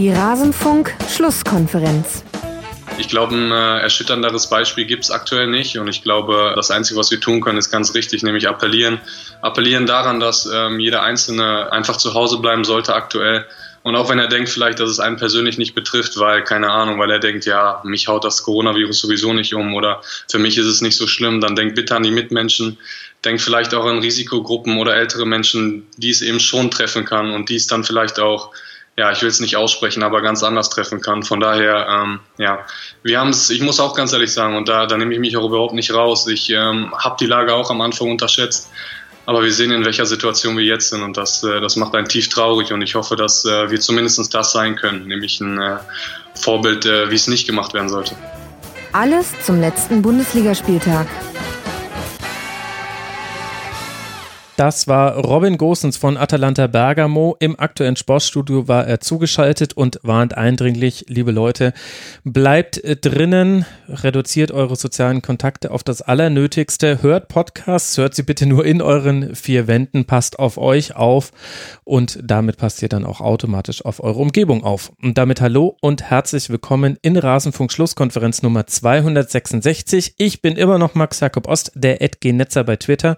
Die Rasenfunk-Schlusskonferenz. Ich glaube, ein äh, erschütternderes Beispiel gibt es aktuell nicht. Und ich glaube, das Einzige, was wir tun können, ist ganz richtig, nämlich appellieren. Appellieren daran, dass ähm, jeder Einzelne einfach zu Hause bleiben sollte aktuell. Und auch wenn er denkt vielleicht, dass es einen persönlich nicht betrifft, weil, keine Ahnung, weil er denkt, ja, mich haut das Coronavirus sowieso nicht um oder für mich ist es nicht so schlimm, dann denkt bitte an die Mitmenschen, denkt vielleicht auch an Risikogruppen oder ältere Menschen, die es eben schon treffen kann und die es dann vielleicht auch, ja, ich will es nicht aussprechen, aber ganz anders treffen kann. Von daher, ähm, ja, wir haben es, ich muss auch ganz ehrlich sagen, und da, da nehme ich mich auch überhaupt nicht raus. Ich ähm, habe die Lage auch am Anfang unterschätzt. Aber wir sehen, in welcher Situation wir jetzt sind und das, äh, das macht einen tief traurig und ich hoffe, dass äh, wir zumindest das sein können, nämlich ein äh, Vorbild, wie es nicht gemacht werden sollte. Alles zum letzten Bundesligaspieltag. Das war Robin Gosens von Atalanta Bergamo. Im aktuellen Sportstudio war er zugeschaltet und warnt eindringlich, liebe Leute, bleibt drinnen, reduziert eure sozialen Kontakte auf das Allernötigste, hört Podcasts, hört sie bitte nur in euren vier Wänden, passt auf euch auf und damit passt ihr dann auch automatisch auf eure Umgebung auf. Und damit hallo und herzlich willkommen in Rasenfunk Schlusskonferenz Nummer 266. Ich bin immer noch Max Jakob Ost, der Edge Netzer bei Twitter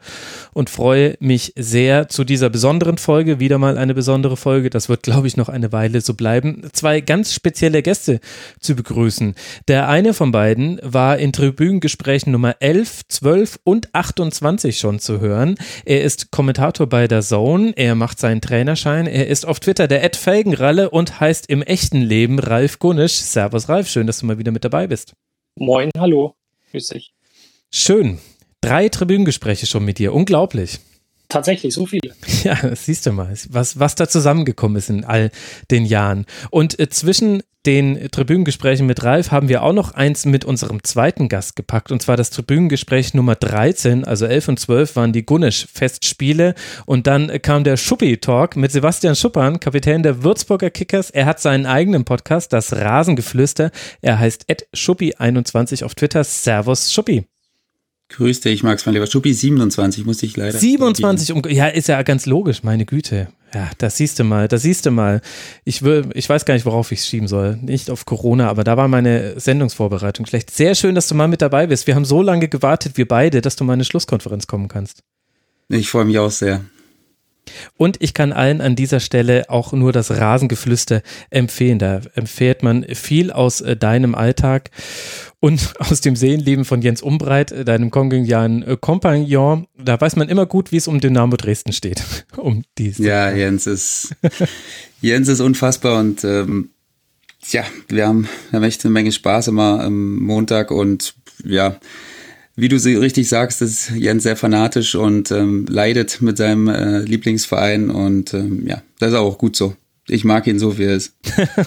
und freue mich mich sehr zu dieser besonderen Folge. Wieder mal eine besondere Folge. Das wird, glaube ich, noch eine Weile so bleiben. Zwei ganz spezielle Gäste zu begrüßen. Der eine von beiden war in Tribünengesprächen Nummer 11, 12 und 28 schon zu hören. Er ist Kommentator bei der Zone. Er macht seinen Trainerschein. Er ist auf Twitter der Ed Felgenralle und heißt im echten Leben Ralf Gunnisch. Servus Ralf, schön, dass du mal wieder mit dabei bist. Moin, hallo. Grüß dich. Schön. Drei Tribünengespräche schon mit dir. Unglaublich. Tatsächlich, so viele. Ja, das siehst du mal, was, was da zusammengekommen ist in all den Jahren. Und äh, zwischen den Tribünengesprächen mit Ralf haben wir auch noch eins mit unserem zweiten Gast gepackt, und zwar das Tribünengespräch Nummer 13, also 11 und 12 waren die Gunnisch-Festspiele und dann kam der Schuppi-Talk mit Sebastian Schuppern, Kapitän der Würzburger Kickers. Er hat seinen eigenen Podcast, das Rasengeflüster. Er heißt Ed Schuppi21 auf Twitter. Servus Schuppi. Grüß dich, Max, mein lieber Schuppi, 27 muss ich leider. 27, um, ja, ist ja ganz logisch, meine Güte. Ja, das siehst du mal, das siehst du mal. Ich will, ich weiß gar nicht, worauf ich es schieben soll. Nicht auf Corona, aber da war meine Sendungsvorbereitung schlecht. Sehr schön, dass du mal mit dabei bist. Wir haben so lange gewartet, wir beide, dass du mal in eine Schlusskonferenz kommen kannst. Ich freue mich auch sehr. Und ich kann allen an dieser Stelle auch nur das Rasengeflüster empfehlen. Da empfiehlt man viel aus äh, deinem Alltag und aus dem Seelenleben von Jens Umbreit, äh, deinem kongenialen äh, Kompagnon. Da weiß man immer gut, wie es um Dynamo Dresden steht. um dies. Ja, Jens ist, Jens ist unfassbar und ähm, ja, wir haben, wir haben echt eine Menge Spaß immer am Montag und ja, wie du sie richtig sagst, ist Jens sehr fanatisch und ähm, leidet mit seinem äh, Lieblingsverein und ähm, ja, das ist auch gut so. Ich mag ihn so, wie er ist.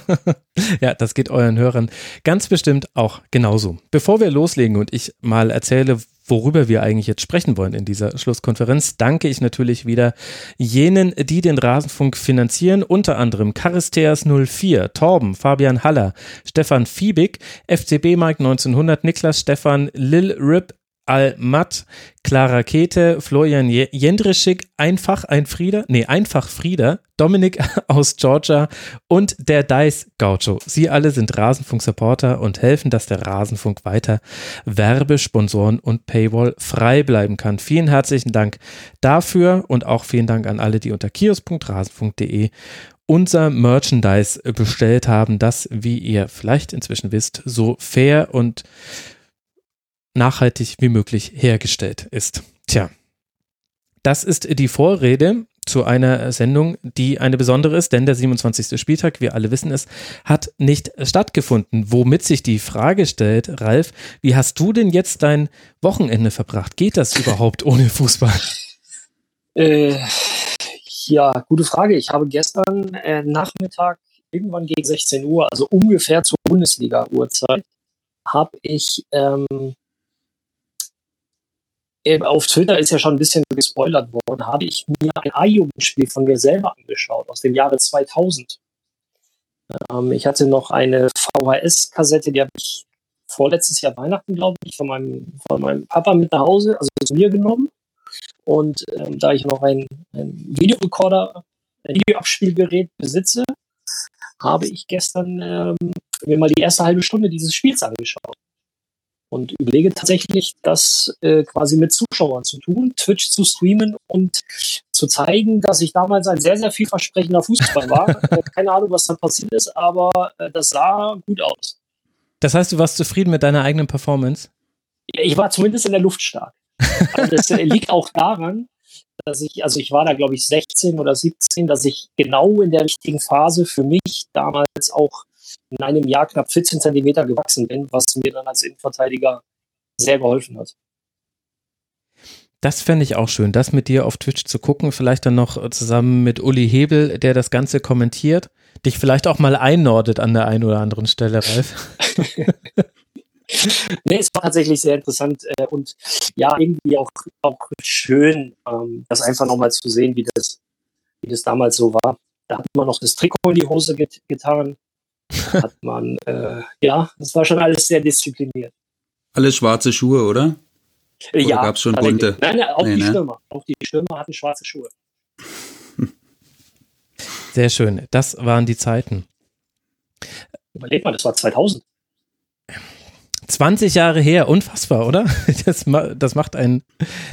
ja, das geht euren Hörern ganz bestimmt auch genauso. Bevor wir loslegen und ich mal erzähle, worüber wir eigentlich jetzt sprechen wollen in dieser Schlusskonferenz, danke ich natürlich wieder jenen, die den Rasenfunk finanzieren, unter anderem Charisteas 04, Torben, Fabian Haller, Stefan Fiebig, FCB Mike 1900, Niklas Stefan, Lil Rip, Al-Matt, Clara Kete, Florian Jendrischik, Einfach ein Frieder, nee, Einfach Frieder, Dominik aus Georgia und der Dice Gaucho. Sie alle sind Rasenfunk-Supporter und helfen, dass der Rasenfunk weiter Werbesponsoren und Paywall frei bleiben kann. Vielen herzlichen Dank dafür und auch vielen Dank an alle, die unter kios.rasenfunk.de unser Merchandise bestellt haben, das, wie ihr vielleicht inzwischen wisst, so fair und nachhaltig wie möglich hergestellt ist. Tja, das ist die Vorrede zu einer Sendung, die eine besondere ist, denn der 27. Spieltag, wir alle wissen es, hat nicht stattgefunden. Womit sich die Frage stellt, Ralf, wie hast du denn jetzt dein Wochenende verbracht? Geht das überhaupt ohne Fußball? Äh, ja, gute Frage. Ich habe gestern äh, Nachmittag irgendwann gegen 16 Uhr, also ungefähr zur Bundesliga-Uhrzeit, habe ich ähm, äh, auf Twitter ist ja schon ein bisschen gespoilert worden, habe ich mir ein A-Jugendspiel von mir selber angeschaut, aus dem Jahre 2000. Ähm, ich hatte noch eine VHS-Kassette, die habe ich vorletztes Jahr Weihnachten, glaube ich, von meinem, von meinem Papa mit nach Hause, also zu mir genommen. Und ähm, da ich noch ein, ein Videorekorder, ein Videoabspielgerät besitze, habe ich gestern ähm, mir mal die erste halbe Stunde dieses Spiels angeschaut und überlege tatsächlich, das äh, quasi mit Zuschauern zu tun, Twitch zu streamen und zu zeigen, dass ich damals ein sehr, sehr vielversprechender Fußball war. keine Ahnung, was dann passiert ist, aber äh, das sah gut aus. Das heißt, du warst zufrieden mit deiner eigenen Performance? Ich war zumindest in der Luft stark. Also das äh, liegt auch daran, dass ich, also ich war da, glaube ich, 16 oder 17, dass ich genau in der richtigen Phase für mich damals auch in einem Jahr knapp 14 Zentimeter gewachsen bin, was mir dann als Innenverteidiger sehr geholfen hat. Das fände ich auch schön, das mit dir auf Twitch zu gucken, vielleicht dann noch zusammen mit Uli Hebel, der das Ganze kommentiert, dich vielleicht auch mal einnordet an der einen oder anderen Stelle, Ralf. nee, es war tatsächlich sehr interessant äh, und ja, irgendwie auch, auch schön, ähm, das einfach nochmal zu sehen, wie das, wie das damals so war. Da hat man noch das Trikot in die Hose get getan. Hat man, äh, ja, das war schon alles sehr diszipliniert. Alles schwarze Schuhe, oder? Oder ja. gab es schon bunte? Nein, nein, auch nee, die ne? Stürmer. Auch die Stürmer hatten schwarze Schuhe. Sehr schön. Das waren die Zeiten. Überleg mal, das war 2000. 20 Jahre her, unfassbar, oder? Das, das macht einen,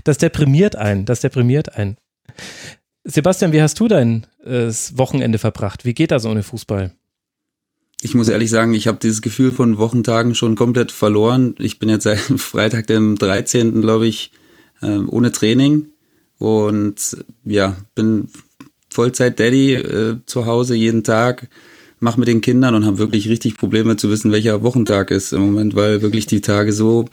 das deprimiert einen, das deprimiert einen. Sebastian, wie hast du dein äh, Wochenende verbracht? Wie geht das ohne Fußball? Ich muss ehrlich sagen, ich habe dieses Gefühl von Wochentagen schon komplett verloren. Ich bin jetzt seit Freitag, dem 13., glaube ich, äh, ohne Training und ja, bin Vollzeit-Daddy äh, zu Hause jeden Tag mache mit den Kindern und habe wirklich richtig Probleme zu wissen, welcher Wochentag ist im Moment, weil wirklich die Tage so.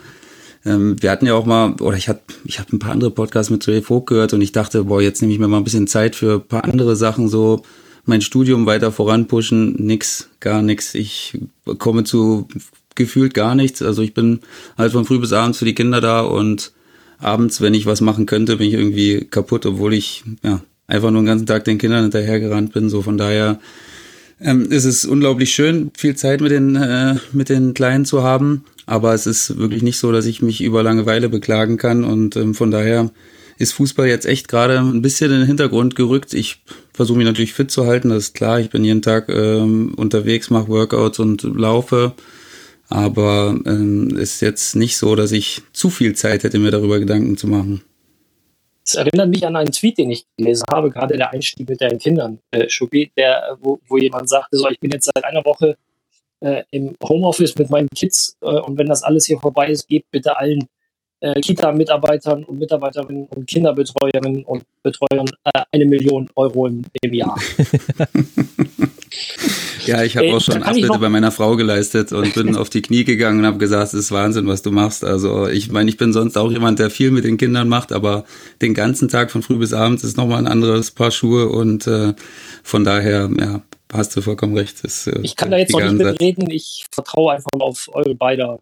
Ähm, wir hatten ja auch mal, oder ich hatte, ich habe ein paar andere Podcasts mit Ray Vogt gehört und ich dachte, boah, jetzt nehme ich mir mal ein bisschen Zeit für ein paar andere Sachen, so mein Studium weiter voranpushen, nix, gar nichts. Ich komme zu gefühlt gar nichts. Also ich bin halt von früh bis abends für die Kinder da und abends, wenn ich was machen könnte, bin ich irgendwie kaputt, obwohl ich ja einfach nur den ganzen Tag den Kindern hinterhergerannt bin. So von daher ähm, es ist unglaublich schön, viel Zeit mit den, äh, mit den Kleinen zu haben, aber es ist wirklich nicht so, dass ich mich über Langeweile beklagen kann und ähm, von daher ist Fußball jetzt echt gerade ein bisschen in den Hintergrund gerückt. Ich versuche mich natürlich fit zu halten, das ist klar. Ich bin jeden Tag ähm, unterwegs, mache Workouts und laufe. Aber ähm, ist jetzt nicht so, dass ich zu viel Zeit hätte, mir darüber Gedanken zu machen. Es erinnert mich an einen Tweet, den ich gelesen habe, gerade der Einstieg mit deinen Kindern, äh, Schubi, der, wo, wo jemand sagte, so, ich bin jetzt seit einer Woche äh, im Homeoffice mit meinen Kids äh, und wenn das alles hier vorbei ist, gebt bitte allen äh, Kita-Mitarbeitern und Mitarbeiterinnen und Kinderbetreuerinnen und Betreuern äh, eine Million Euro im, im Jahr. Ja, ich habe äh, auch schon Abbitte bei meiner Frau geleistet und bin auf die Knie gegangen und habe gesagt, es ist Wahnsinn, was du machst. Also ich meine, ich bin sonst auch jemand, der viel mit den Kindern macht, aber den ganzen Tag von früh bis abends ist nochmal ein anderes Paar Schuhe und äh, von daher, ja, hast du vollkommen recht. Das, äh, ich kann da jetzt noch nicht mitreden, ich vertraue einfach auf eure beide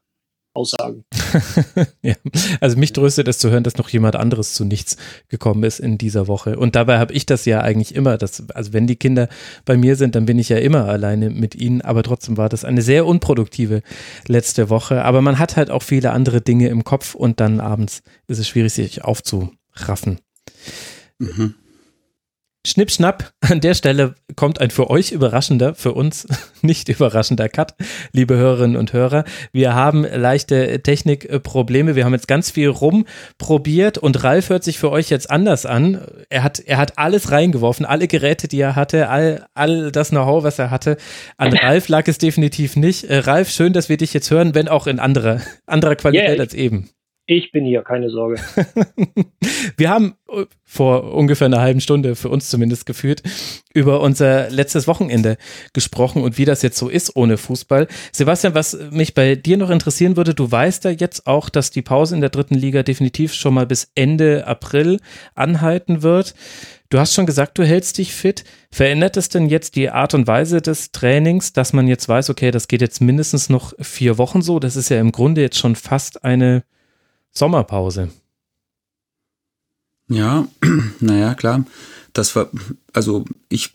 Aussagen. ja, also mich tröstet es zu hören, dass noch jemand anderes zu nichts gekommen ist in dieser Woche. Und dabei habe ich das ja eigentlich immer, dass, also wenn die Kinder bei mir sind, dann bin ich ja immer alleine mit ihnen, aber trotzdem war das eine sehr unproduktive letzte Woche. Aber man hat halt auch viele andere Dinge im Kopf und dann abends ist es schwierig, sich aufzuraffen. Mhm. Schnipp, schnapp, an der Stelle kommt ein für euch überraschender, für uns nicht überraschender Cut, liebe Hörerinnen und Hörer. Wir haben leichte Technikprobleme. Wir haben jetzt ganz viel rumprobiert und Ralf hört sich für euch jetzt anders an. Er hat, er hat alles reingeworfen, alle Geräte, die er hatte, all, all das Know-how, was er hatte. An Ralf lag es definitiv nicht. Äh, Ralf, schön, dass wir dich jetzt hören, wenn auch in anderer, anderer Qualität yeah, als eben. Ich bin hier, keine Sorge. Wir haben äh, vor ungefähr einer halben Stunde, für uns zumindest gefühlt, über unser letztes Wochenende gesprochen und wie das jetzt so ist ohne Fußball. Sebastian, was mich bei dir noch interessieren würde, du weißt ja jetzt auch, dass die Pause in der dritten Liga definitiv schon mal bis Ende April anhalten wird. Du hast schon gesagt, du hältst dich fit. Verändert es denn jetzt die Art und Weise des Trainings, dass man jetzt weiß, okay, das geht jetzt mindestens noch vier Wochen so? Das ist ja im Grunde jetzt schon fast eine Sommerpause. Ja, naja, klar. Das war, also ich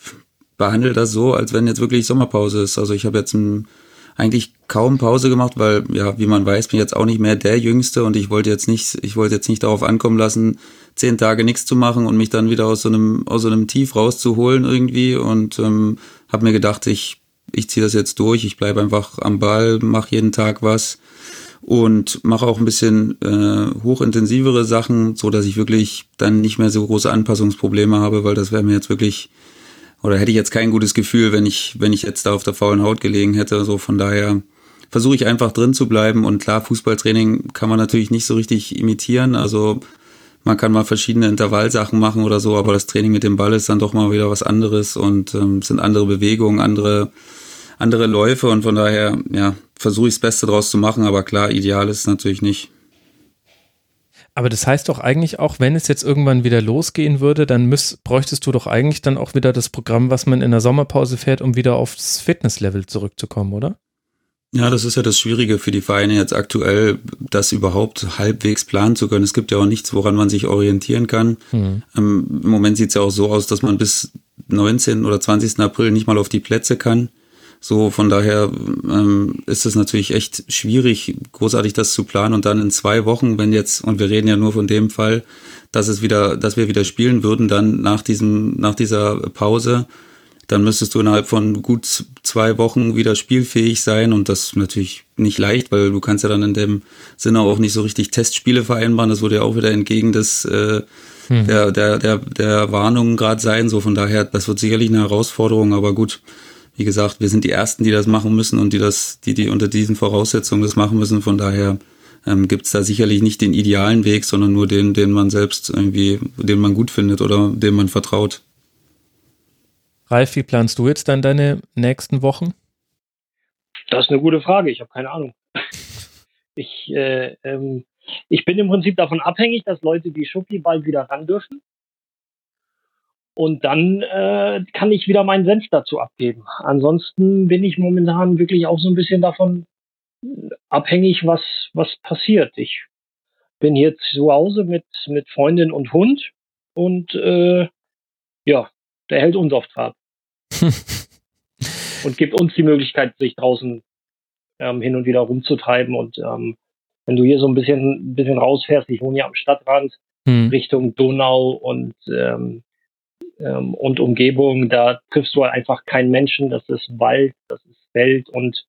behandle das so, als wenn jetzt wirklich Sommerpause ist. Also ich habe jetzt ein, eigentlich kaum Pause gemacht, weil, ja, wie man weiß, bin ich jetzt auch nicht mehr der Jüngste und ich wollte jetzt nicht, ich wollte jetzt nicht darauf ankommen lassen, zehn Tage nichts zu machen und mich dann wieder aus so einem, aus so einem Tief rauszuholen irgendwie und ähm, habe mir gedacht, ich ich ziehe das jetzt durch, ich bleibe einfach am Ball, mache jeden Tag was und mache auch ein bisschen äh, hochintensivere Sachen, so dass ich wirklich dann nicht mehr so große Anpassungsprobleme habe, weil das wäre mir jetzt wirklich oder hätte ich jetzt kein gutes Gefühl, wenn ich wenn ich jetzt da auf der faulen Haut gelegen hätte. So von daher versuche ich einfach drin zu bleiben und klar Fußballtraining kann man natürlich nicht so richtig imitieren. Also man kann mal verschiedene Intervallsachen machen oder so, aber das Training mit dem Ball ist dann doch mal wieder was anderes und ähm, sind andere Bewegungen, andere andere Läufe und von daher, ja, versuche ich das Beste draus zu machen, aber klar, ideal ist es natürlich nicht. Aber das heißt doch eigentlich auch, wenn es jetzt irgendwann wieder losgehen würde, dann müß, bräuchtest du doch eigentlich dann auch wieder das Programm, was man in der Sommerpause fährt, um wieder aufs Fitnesslevel zurückzukommen, oder? Ja, das ist ja das Schwierige für die Vereine jetzt aktuell, das überhaupt halbwegs planen zu können. Es gibt ja auch nichts, woran man sich orientieren kann. Mhm. Im Moment sieht es ja auch so aus, dass man bis 19. oder 20. April nicht mal auf die Plätze kann. So, von daher ähm, ist es natürlich echt schwierig, großartig das zu planen und dann in zwei Wochen, wenn jetzt, und wir reden ja nur von dem Fall, dass es wieder, dass wir wieder spielen würden, dann nach diesem, nach dieser Pause, dann müsstest du innerhalb von gut zwei Wochen wieder spielfähig sein und das ist natürlich nicht leicht, weil du kannst ja dann in dem Sinne auch nicht so richtig Testspiele vereinbaren. Das würde ja auch wieder entgegen des äh, hm. der, der, der, der Warnungen gerade sein. So von daher, das wird sicherlich eine Herausforderung, aber gut wie gesagt, wir sind die Ersten, die das machen müssen und die das, die, die unter diesen Voraussetzungen das machen müssen. Von daher ähm, gibt es da sicherlich nicht den idealen Weg, sondern nur den, den man selbst irgendwie, den man gut findet oder dem man vertraut. Ralf, wie planst du jetzt dann deine nächsten Wochen? Das ist eine gute Frage. Ich habe keine Ahnung. Ich, äh, ähm, ich bin im Prinzip davon abhängig, dass Leute wie Schuppi bald wieder ran dürfen. Und dann äh, kann ich wieder meinen Senf dazu abgeben. Ansonsten bin ich momentan wirklich auch so ein bisschen davon abhängig, was, was passiert. Ich bin hier zu Hause mit, mit Freundin und Hund und äh, ja, der hält uns auf Trab. und gibt uns die Möglichkeit, sich draußen ähm, hin und wieder rumzutreiben. Und ähm, wenn du hier so ein bisschen, ein bisschen rausfährst, ich wohne ja am Stadtrand, hm. Richtung Donau und ähm, ähm, und Umgebung, da triffst du halt einfach keinen Menschen, das ist Wald, das ist Feld und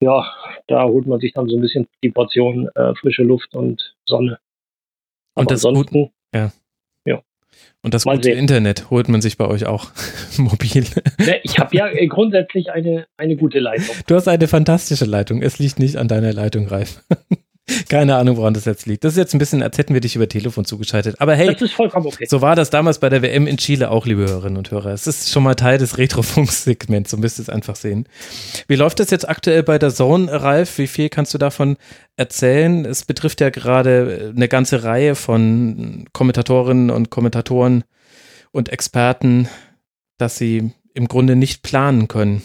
ja, da holt man sich dann so ein bisschen die Portion äh, frische Luft und Sonne. Und Aber das ansonsten, gut, ja. ja. Und das gute Internet holt man sich bei euch auch mobil. Ich habe ja äh, grundsätzlich eine, eine gute Leitung. Du hast eine fantastische Leitung. Es liegt nicht an deiner Leitung, Ralf. Keine Ahnung, woran das jetzt liegt. Das ist jetzt ein bisschen, als hätten wir dich über Telefon zugeschaltet. Aber hey, das ist vollkommen okay. so war das damals bei der WM in Chile auch, liebe Hörerinnen und Hörer. Es ist schon mal Teil des Retrofunk-Segments, so müsst ihr es einfach sehen. Wie läuft das jetzt aktuell bei der Zone, Ralf? Wie viel kannst du davon erzählen? Es betrifft ja gerade eine ganze Reihe von Kommentatorinnen und Kommentatoren und Experten, dass sie im Grunde nicht planen können.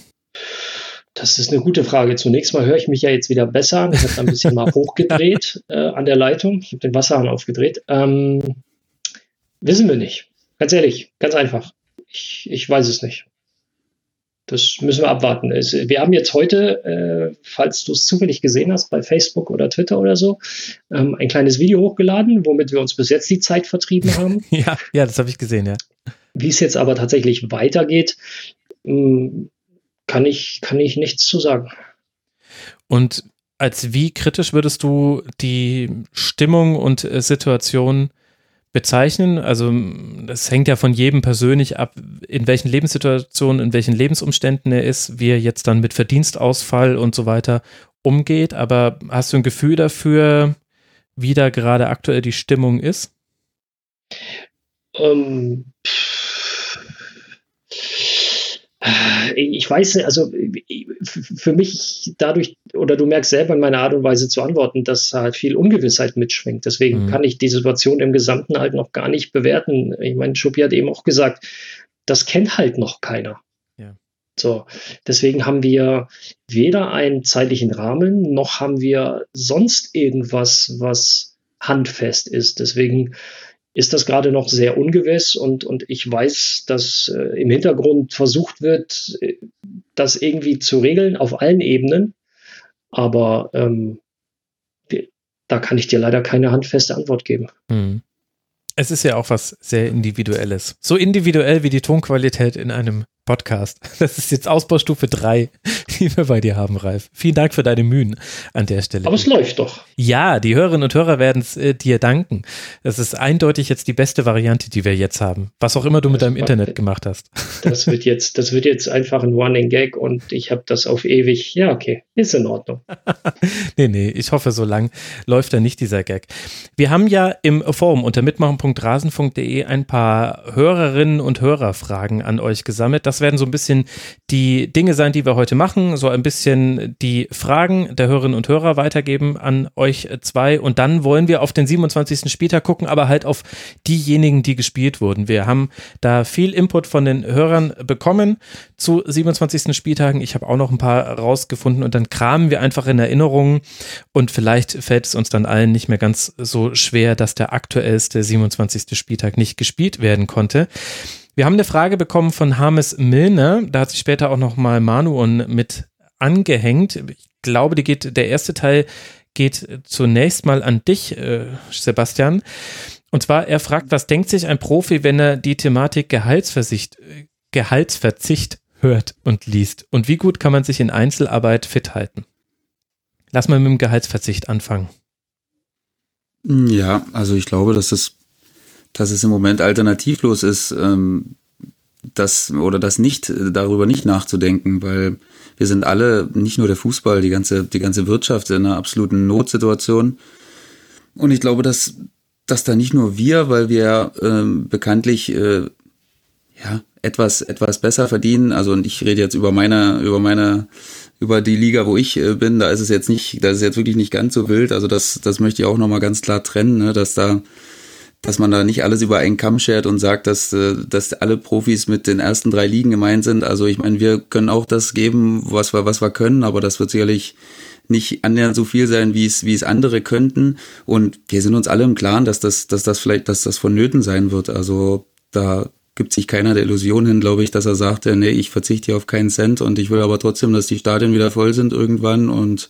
Das ist eine gute Frage. Zunächst mal höre ich mich ja jetzt wieder besser Ich habe ein bisschen mal hochgedreht äh, an der Leitung. Ich habe den Wasserhahn aufgedreht. Ähm, wissen wir nicht. Ganz ehrlich, ganz einfach. Ich, ich weiß es nicht. Das müssen wir abwarten. Es, wir haben jetzt heute, äh, falls du es zufällig gesehen hast, bei Facebook oder Twitter oder so, ähm, ein kleines Video hochgeladen, womit wir uns bis jetzt die Zeit vertrieben haben. ja, ja, das habe ich gesehen, ja. Wie es jetzt aber tatsächlich weitergeht, mh, hm, kann ich, kann ich nichts zu sagen. Und als wie kritisch würdest du die Stimmung und äh, Situation bezeichnen? Also es hängt ja von jedem persönlich ab, in welchen Lebenssituationen, in welchen Lebensumständen er ist, wie er jetzt dann mit Verdienstausfall und so weiter umgeht. Aber hast du ein Gefühl dafür, wie da gerade aktuell die Stimmung ist? Ähm, ich weiß, also für mich dadurch, oder du merkst selber in meiner Art und Weise zu antworten, dass halt viel Ungewissheit mitschwingt. Deswegen mhm. kann ich die Situation im Gesamten halt noch gar nicht bewerten. Ich meine, Schuppi hat eben auch gesagt, das kennt halt noch keiner. Ja. So, deswegen haben wir weder einen zeitlichen Rahmen, noch haben wir sonst irgendwas, was handfest ist. Deswegen ist das gerade noch sehr ungewiss und, und ich weiß, dass äh, im Hintergrund versucht wird, äh, das irgendwie zu regeln auf allen Ebenen. Aber ähm, da kann ich dir leider keine handfeste Antwort geben. Hm. Es ist ja auch was sehr Individuelles. So individuell wie die Tonqualität in einem Podcast. Das ist jetzt Ausbaustufe 3, die wir bei dir haben, Ralf. Vielen Dank für deine Mühen an der Stelle. Aber es läuft doch. Ja, die Hörerinnen und Hörer werden es äh, dir danken. Das ist eindeutig jetzt die beste Variante, die wir jetzt haben. Was auch immer du mit deinem Internet gemacht hast. Das wird jetzt, das wird jetzt einfach ein Running Gag und ich habe das auf ewig. Ja, okay, ist in Ordnung. nee, nee, ich hoffe, so lang läuft da nicht dieser Gag. Wir haben ja im Forum unter mitmachen.rasenfunk.de ein paar Hörerinnen und Hörerfragen an euch gesammelt. Das werden so ein bisschen die Dinge sein, die wir heute machen, so ein bisschen die Fragen der Hörerinnen und Hörer weitergeben an euch zwei und dann wollen wir auf den 27. Spieltag gucken, aber halt auf diejenigen, die gespielt wurden. Wir haben da viel Input von den Hörern bekommen zu 27. Spieltagen. Ich habe auch noch ein paar rausgefunden und dann kramen wir einfach in Erinnerungen und vielleicht fällt es uns dann allen nicht mehr ganz so schwer, dass der aktuellste 27. Spieltag nicht gespielt werden konnte. Wir haben eine Frage bekommen von Harmes Milner, da hat sich später auch noch mal Manuon mit angehängt. Ich glaube, die geht, der erste Teil geht zunächst mal an dich, äh, Sebastian. Und zwar, er fragt, was denkt sich ein Profi, wenn er die Thematik Gehaltsversicht, Gehaltsverzicht hört und liest? Und wie gut kann man sich in Einzelarbeit fit halten? Lass mal mit dem Gehaltsverzicht anfangen. Ja, also ich glaube, dass es, dass es im Moment alternativlos ist, ähm, das oder das nicht darüber nicht nachzudenken, weil wir sind alle, nicht nur der Fußball, die ganze, die ganze Wirtschaft in einer absoluten Notsituation. Und ich glaube, dass, dass da nicht nur wir, weil wir ähm, bekanntlich äh, ja etwas etwas besser verdienen. Also und ich rede jetzt über meine über meine über die Liga, wo ich äh, bin. Da ist es jetzt nicht, da ist es jetzt wirklich nicht ganz so wild. Also das das möchte ich auch noch mal ganz klar trennen, ne, dass da dass man da nicht alles über einen Kamm schert und sagt, dass, äh, dass alle Profis mit den ersten drei Ligen gemeint sind. Also ich meine, wir können auch das geben, was wir, was wir können, aber das wird sicherlich nicht annähernd so viel sein, wie es, wie es andere könnten. Und wir sind uns alle im Klaren, dass das, dass das vielleicht, dass das vonnöten sein wird. Also da gibt sich keiner der Illusion hin, glaube ich, dass er sagte, nee, ich verzichte hier auf keinen Cent und ich will aber trotzdem, dass die Stadien wieder voll sind irgendwann und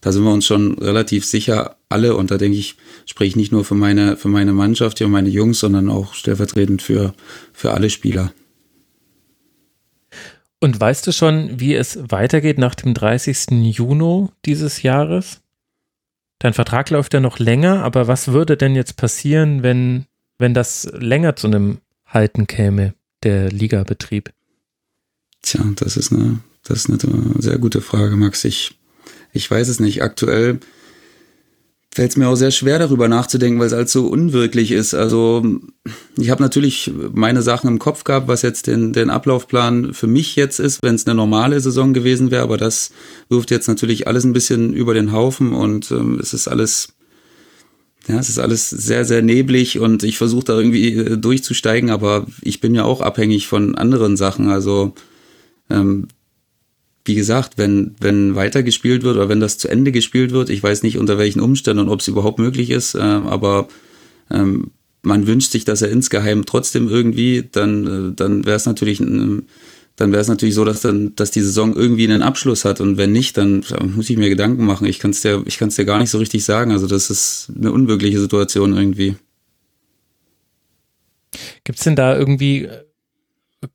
da sind wir uns schon relativ sicher alle und da denke ich, spreche ich nicht nur für meine, für meine Mannschaft hier und meine Jungs, sondern auch stellvertretend für, für alle Spieler. Und weißt du schon, wie es weitergeht nach dem 30. Juni dieses Jahres? Dein Vertrag läuft ja noch länger, aber was würde denn jetzt passieren, wenn, wenn das länger zu einem Halten käme, der Ligabetrieb? Tja, das ist eine, das ist eine sehr gute Frage, Max. Ich ich weiß es nicht. Aktuell fällt es mir auch sehr schwer darüber nachzudenken, weil es halt so unwirklich ist. Also ich habe natürlich meine Sachen im Kopf gehabt, was jetzt den, den Ablaufplan für mich jetzt ist, wenn es eine normale Saison gewesen wäre, aber das wirft jetzt natürlich alles ein bisschen über den Haufen und ähm, es ist alles, ja, es ist alles sehr, sehr neblig und ich versuche da irgendwie äh, durchzusteigen, aber ich bin ja auch abhängig von anderen Sachen. Also ähm, wie gesagt, wenn, wenn weitergespielt wird oder wenn das zu Ende gespielt wird, ich weiß nicht unter welchen Umständen und ob es überhaupt möglich ist, äh, aber ähm, man wünscht sich, dass er insgeheim trotzdem irgendwie, dann, äh, dann wäre es natürlich, dann wäre es natürlich so, dass dann, dass die Saison irgendwie einen Abschluss hat und wenn nicht, dann muss ich mir Gedanken machen. Ich kann es dir, ich kann es dir gar nicht so richtig sagen. Also das ist eine unwirkliche Situation irgendwie. Gibt es denn da irgendwie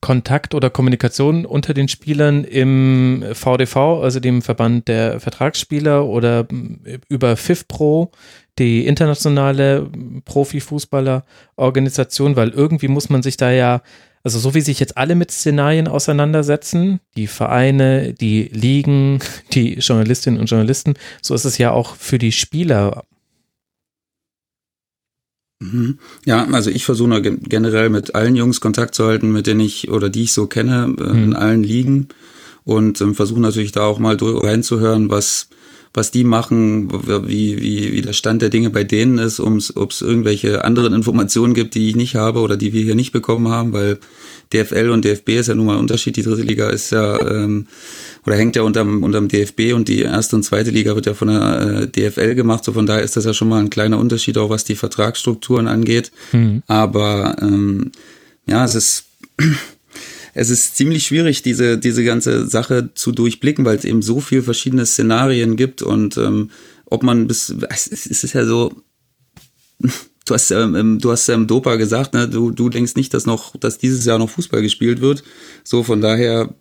Kontakt oder Kommunikation unter den Spielern im VDV, also dem Verband der Vertragsspieler oder über FIFPro, die internationale Profifußballerorganisation, weil irgendwie muss man sich da ja, also so wie sich jetzt alle mit Szenarien auseinandersetzen, die Vereine, die Ligen, die Journalistinnen und Journalisten, so ist es ja auch für die Spieler. Ja, also ich versuche generell mit allen Jungs Kontakt zu halten, mit denen ich oder die ich so kenne, äh, mhm. in allen Ligen und ähm, versuche natürlich da auch mal reinzuhören, was was die machen, wie, wie, wie der Stand der Dinge bei denen ist, ob es irgendwelche anderen Informationen gibt, die ich nicht habe oder die wir hier nicht bekommen haben, weil DFL und DFB ist ja nun mal ein Unterschied. Die dritte Liga ist ja ähm, oder hängt ja unterm, unterm DFB und die erste und zweite Liga wird ja von der äh, DFL gemacht. So von daher ist das ja schon mal ein kleiner Unterschied, auch was die Vertragsstrukturen angeht. Mhm. Aber ähm, ja, es ist es ist ziemlich schwierig, diese, diese ganze Sache zu durchblicken, weil es eben so viel verschiedene Szenarien gibt und ähm, ob man bis, es ist ja so, du hast, ähm, du hast ähm, Dopa gesagt, ne? du, du denkst nicht, dass noch, dass dieses Jahr noch Fußball gespielt wird. So, von daher,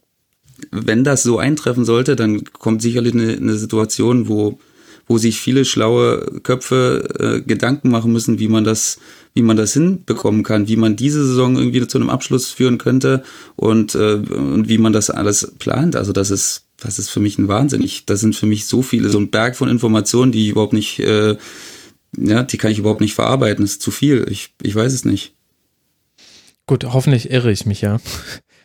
wenn das so eintreffen sollte, dann kommt sicherlich eine, eine Situation, wo, wo sich viele schlaue Köpfe äh, Gedanken machen müssen, wie man das, wie man das hinbekommen kann, wie man diese Saison irgendwie zu einem Abschluss führen könnte und, äh, und wie man das alles plant. Also das ist, das ist für mich ein Wahnsinn. Ich, das sind für mich so viele, so ein Berg von Informationen, die ich überhaupt nicht, äh, ja, die kann ich überhaupt nicht verarbeiten. Das ist zu viel. Ich, ich weiß es nicht. Gut, hoffentlich irre ich mich ja.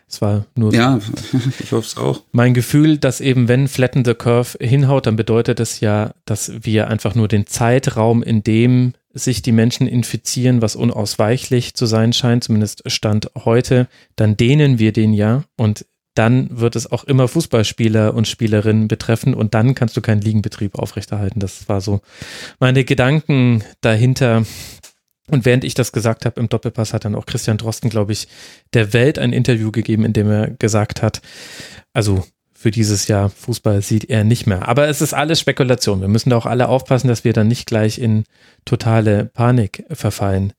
Es war nur ja, ich hoffe es auch. Mein Gefühl, dass eben wenn Flatten the Curve hinhaut, dann bedeutet das ja, dass wir einfach nur den Zeitraum, in dem sich die Menschen infizieren, was unausweichlich zu sein scheint, zumindest Stand heute, dann dehnen wir den ja und dann wird es auch immer Fußballspieler und Spielerinnen betreffen und dann kannst du keinen Liegenbetrieb aufrechterhalten. Das war so meine Gedanken dahinter. Und während ich das gesagt habe im Doppelpass, hat dann auch Christian Drosten, glaube ich, der Welt ein Interview gegeben, in dem er gesagt hat, also für dieses Jahr Fußball sieht er nicht mehr. Aber es ist alles Spekulation. Wir müssen da auch alle aufpassen, dass wir dann nicht gleich in totale Panik verfallen.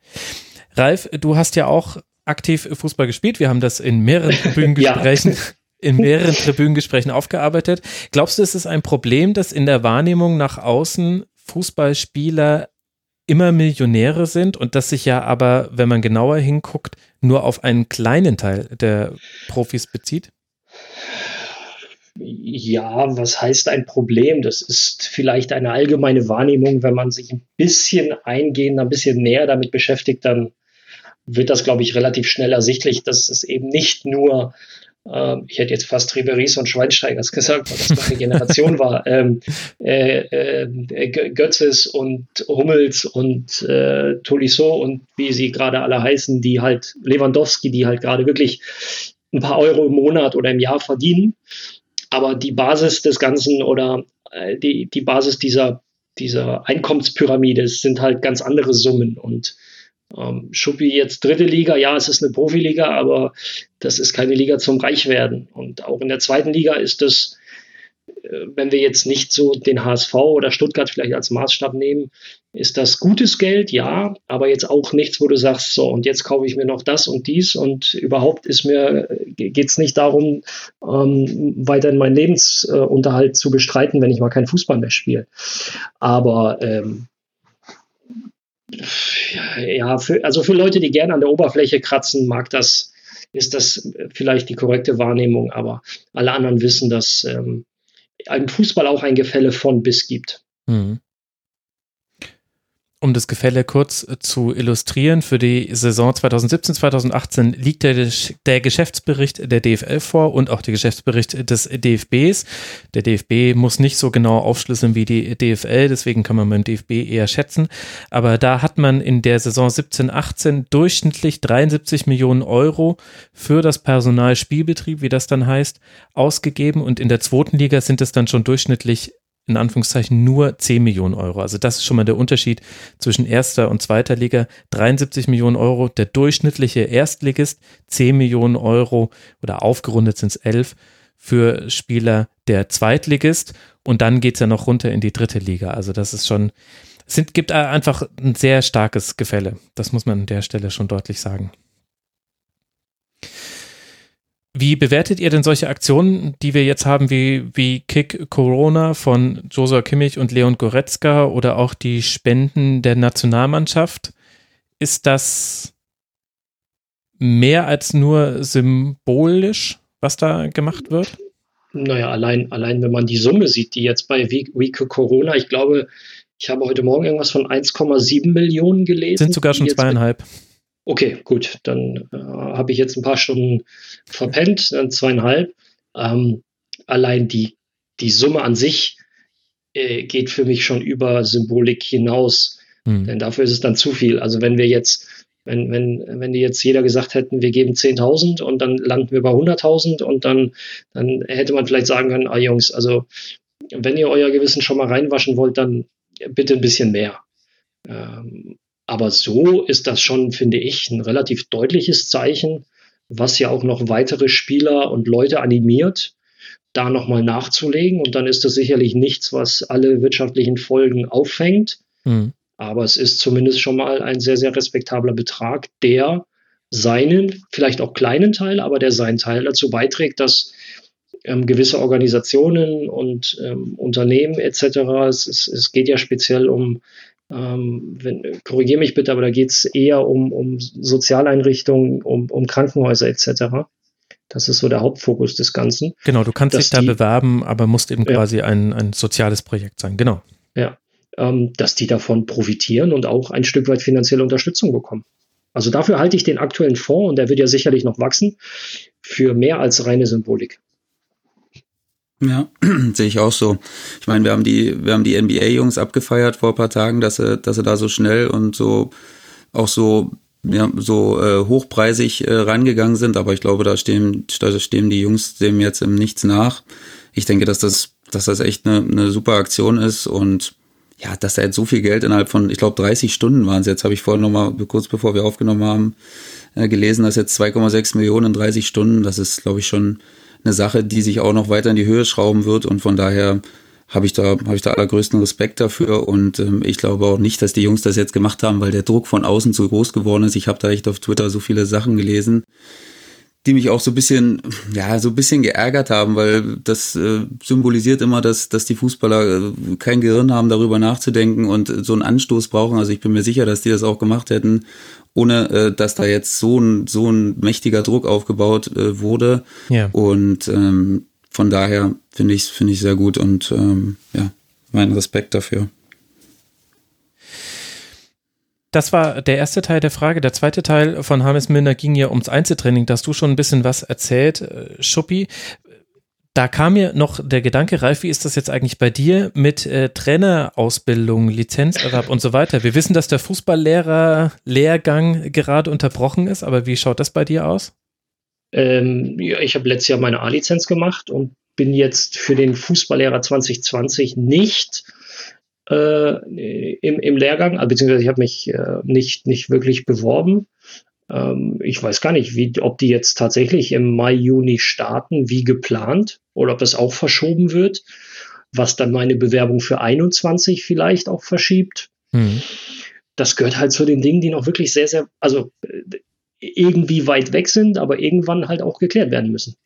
Ralf, du hast ja auch aktiv Fußball gespielt. Wir haben das in mehreren Tribünengesprächen, ja. in mehreren Tribünengesprächen aufgearbeitet. Glaubst du, es ist ein Problem, dass in der Wahrnehmung nach außen Fußballspieler immer Millionäre sind und das sich ja aber, wenn man genauer hinguckt, nur auf einen kleinen Teil der Profis bezieht? Ja, was heißt ein Problem? Das ist vielleicht eine allgemeine Wahrnehmung. Wenn man sich ein bisschen eingehend, ein bisschen näher damit beschäftigt, dann wird das, glaube ich, relativ schnell ersichtlich, dass es eben nicht nur ich hätte jetzt fast Riberis und Schweinsteigers gesagt, weil das noch eine Generation war, ähm, äh, äh, Götzes und Hummels und äh, Tolisso und wie sie gerade alle heißen, die halt Lewandowski, die halt gerade wirklich ein paar Euro im Monat oder im Jahr verdienen. Aber die Basis des Ganzen oder äh, die, die Basis dieser, dieser Einkommenspyramide sind halt ganz andere Summen und ähm, Schuppi jetzt dritte Liga, ja, es ist eine Profiliga, aber das ist keine Liga zum Reichwerden. Und auch in der zweiten Liga ist das, äh, wenn wir jetzt nicht so den HSV oder Stuttgart vielleicht als Maßstab nehmen, ist das gutes Geld, ja, aber jetzt auch nichts, wo du sagst, so, und jetzt kaufe ich mir noch das und dies und überhaupt ist mir, geht es nicht darum, ähm, weiterhin meinen Lebensunterhalt zu bestreiten, wenn ich mal keinen Fußball mehr spiele. Aber ähm, ja, für, also für Leute, die gerne an der Oberfläche kratzen, mag das, ist das vielleicht die korrekte Wahrnehmung, aber alle anderen wissen, dass ähm, ein Fußball auch ein Gefälle von bis gibt. Mhm. Um das Gefälle kurz äh, zu illustrieren, für die Saison 2017-2018 liegt der, der, Geschäftsbericht der DFL vor und auch der Geschäftsbericht des DFBs. Der DFB muss nicht so genau aufschlüsseln wie die DFL, deswegen kann man beim DFB eher schätzen. Aber da hat man in der Saison 17-18 durchschnittlich 73 Millionen Euro für das Personalspielbetrieb, wie das dann heißt, ausgegeben und in der zweiten Liga sind es dann schon durchschnittlich in Anführungszeichen nur 10 Millionen Euro. Also das ist schon mal der Unterschied zwischen erster und zweiter Liga. 73 Millionen Euro, der durchschnittliche Erstligist, 10 Millionen Euro oder aufgerundet sind es 11 für Spieler der Zweitligist und dann geht es ja noch runter in die dritte Liga. Also das ist schon, es sind, gibt einfach ein sehr starkes Gefälle. Das muss man an der Stelle schon deutlich sagen. Wie bewertet ihr denn solche Aktionen, die wir jetzt haben, wie, wie Kick Corona von Josua Kimmich und Leon Goretzka oder auch die Spenden der Nationalmannschaft? Ist das mehr als nur symbolisch, was da gemacht wird? Naja, allein, allein wenn man die Summe sieht, die jetzt bei Week Corona, ich glaube, ich habe heute Morgen irgendwas von 1,7 Millionen gelesen. Sind sogar schon zweieinhalb. Okay, gut, dann äh, habe ich jetzt ein paar Stunden verpennt, dann zweieinhalb. Ähm, allein die, die Summe an sich äh, geht für mich schon über Symbolik hinaus, mhm. denn dafür ist es dann zu viel. Also wenn wir jetzt, wenn, wenn, wenn die jetzt jeder gesagt hätten, wir geben 10.000 und dann landen wir bei 100.000 und dann, dann hätte man vielleicht sagen können, ah Jungs, also wenn ihr euer Gewissen schon mal reinwaschen wollt, dann bitte ein bisschen mehr. Ähm, aber so ist das schon, finde ich, ein relativ deutliches Zeichen, was ja auch noch weitere Spieler und Leute animiert, da nochmal nachzulegen. Und dann ist das sicherlich nichts, was alle wirtschaftlichen Folgen auffängt. Mhm. Aber es ist zumindest schon mal ein sehr, sehr respektabler Betrag, der seinen, vielleicht auch kleinen Teil, aber der seinen Teil dazu beiträgt, dass ähm, gewisse Organisationen und ähm, Unternehmen etc., es, es, es, geht ja speziell um, ähm, korrigiere mich bitte, aber da geht es eher um, um Sozialeinrichtungen, um, um Krankenhäuser etc. Das ist so der Hauptfokus des Ganzen. Genau, du kannst dich da die, bewerben, aber musst eben ja. quasi ein, ein soziales Projekt sein. Genau. Ja, ähm, dass die davon profitieren und auch ein Stück weit finanzielle Unterstützung bekommen. Also dafür halte ich den aktuellen Fonds, und der wird ja sicherlich noch wachsen, für mehr als reine Symbolik. Ja, sehe ich auch so. Ich meine, wir haben die, wir haben die NBA-Jungs abgefeiert vor ein paar Tagen, dass sie, dass sie da so schnell und so auch so ja, so äh, hochpreisig äh, reingegangen sind, aber ich glaube, da stehen, da stehen die Jungs dem jetzt im Nichts nach. Ich denke, dass das, dass das echt eine, eine super Aktion ist und ja, dass da jetzt so viel Geld innerhalb von, ich glaube, 30 Stunden waren es jetzt, habe ich vorhin nochmal, kurz bevor wir aufgenommen haben, äh, gelesen, dass jetzt 2,6 Millionen in 30 Stunden, das ist, glaube ich, schon eine Sache, die sich auch noch weiter in die Höhe schrauben wird und von daher habe ich da habe ich da allergrößten Respekt dafür und ähm, ich glaube auch nicht, dass die Jungs das jetzt gemacht haben, weil der Druck von außen zu groß geworden ist. Ich habe da echt auf Twitter so viele Sachen gelesen, die mich auch so ein bisschen, ja, so ein bisschen geärgert haben, weil das äh, symbolisiert immer, dass, dass die Fußballer äh, kein Gehirn haben, darüber nachzudenken und so einen Anstoß brauchen. Also ich bin mir sicher, dass die das auch gemacht hätten, ohne äh, dass da jetzt so ein, so ein mächtiger Druck aufgebaut äh, wurde. Ja. Und ähm, von daher finde ich es finde ich sehr gut und ähm, ja, meinen Respekt dafür. Das war der erste Teil der Frage. Der zweite Teil von Hames Milner ging ja ums Einzeltraining. Da hast du schon ein bisschen was erzählt, äh, Schuppi. Da kam mir noch der Gedanke, Ralf, wie ist das jetzt eigentlich bei dir mit äh, Trainerausbildung, Lizenzerwerb und so weiter? Wir wissen, dass der Fußballlehrer-Lehrgang gerade unterbrochen ist, aber wie schaut das bei dir aus? Ähm, ja, ich habe letztes Jahr meine A-Lizenz gemacht und bin jetzt für den Fußballlehrer 2020 nicht äh, im, im Lehrgang, also beziehungsweise ich habe mich äh, nicht, nicht wirklich beworben. Ähm, ich weiß gar nicht, wie, ob die jetzt tatsächlich im Mai, Juni starten, wie geplant, oder ob das auch verschoben wird, was dann meine Bewerbung für 21 vielleicht auch verschiebt. Mhm. Das gehört halt zu den Dingen, die noch wirklich sehr, sehr, also äh, irgendwie weit weg sind, aber irgendwann halt auch geklärt werden müssen.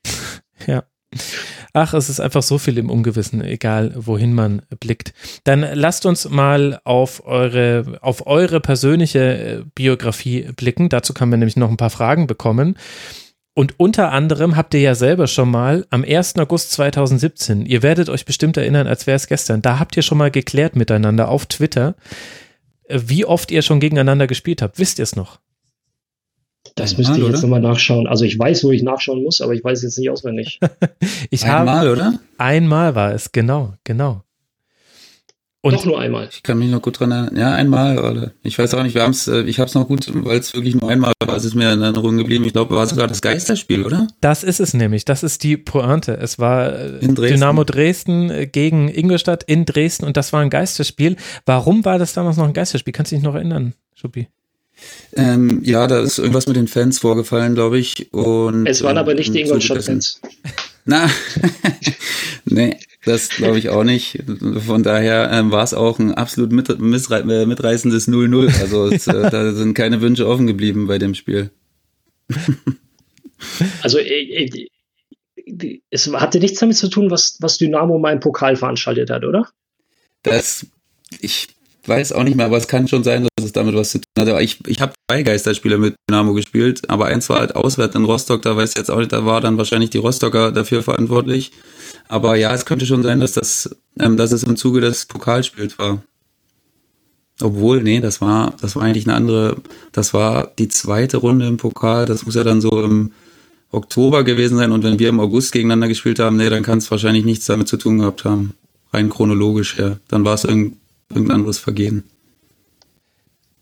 Ja. Ach, es ist einfach so viel im Ungewissen, egal wohin man blickt. Dann lasst uns mal auf eure, auf eure persönliche äh, Biografie blicken. Dazu kann man nämlich noch ein paar Fragen bekommen. Und unter anderem habt ihr ja selber schon mal am 1. August 2017, ihr werdet euch bestimmt erinnern, als wäre es gestern, da habt ihr schon mal geklärt miteinander auf Twitter, äh, wie oft ihr schon gegeneinander gespielt habt. Wisst ihr es noch? Das müsste ich jetzt nochmal nachschauen. Also ich weiß, wo ich nachschauen muss, aber ich weiß jetzt nicht auswendig. ich einmal, habe, oder? Einmal war es, genau, genau. Und Doch nur einmal. Ich kann mich noch gut dran erinnern. Ja, einmal, oder? Ich weiß auch nicht, wir haben es, äh, ich habe es noch gut, weil es wirklich nur einmal war, es ist mir in Erinnerung geblieben. Ich glaube, war sogar das Geisterspiel, oder? Das ist es nämlich. Das ist die Pointe. Es war äh, Dresden. Dynamo Dresden äh, gegen Ingolstadt in Dresden und das war ein Geisterspiel. Warum war das damals noch ein Geisterspiel? Kannst du dich noch erinnern, Schuppi? Ähm, ja, da ist irgendwas mit den Fans vorgefallen, glaube ich. Und, es waren aber nicht die Ingolstadt-Fans. Na, nee, das glaube ich auch nicht. Von daher ähm, war es auch ein absolut mit, äh, mitreißendes 0-0. Also es, äh, da sind keine Wünsche offen geblieben bei dem Spiel. also äh, äh, es hatte nichts damit zu tun, was, was Dynamo mal im Pokal veranstaltet hat, oder? Das, ich weiß auch nicht mehr, aber es kann schon sein, dass es damit was zu tun hat. Aber ich, ich habe zwei Geisterspiele mit Dynamo gespielt, aber eins war halt auswärts in Rostock, da weiß ich jetzt auch nicht, da war dann wahrscheinlich die Rostocker dafür verantwortlich. Aber ja, es könnte schon sein, dass das, ähm, dass es im Zuge des Pokalspiels war. Obwohl, nee, das war, das war eigentlich eine andere, das war die zweite Runde im Pokal, das muss ja dann so im Oktober gewesen sein und wenn wir im August gegeneinander gespielt haben, nee, dann kann es wahrscheinlich nichts damit zu tun gehabt haben. Rein chronologisch her. Dann war es irgendein irgendein anderes Vergehen.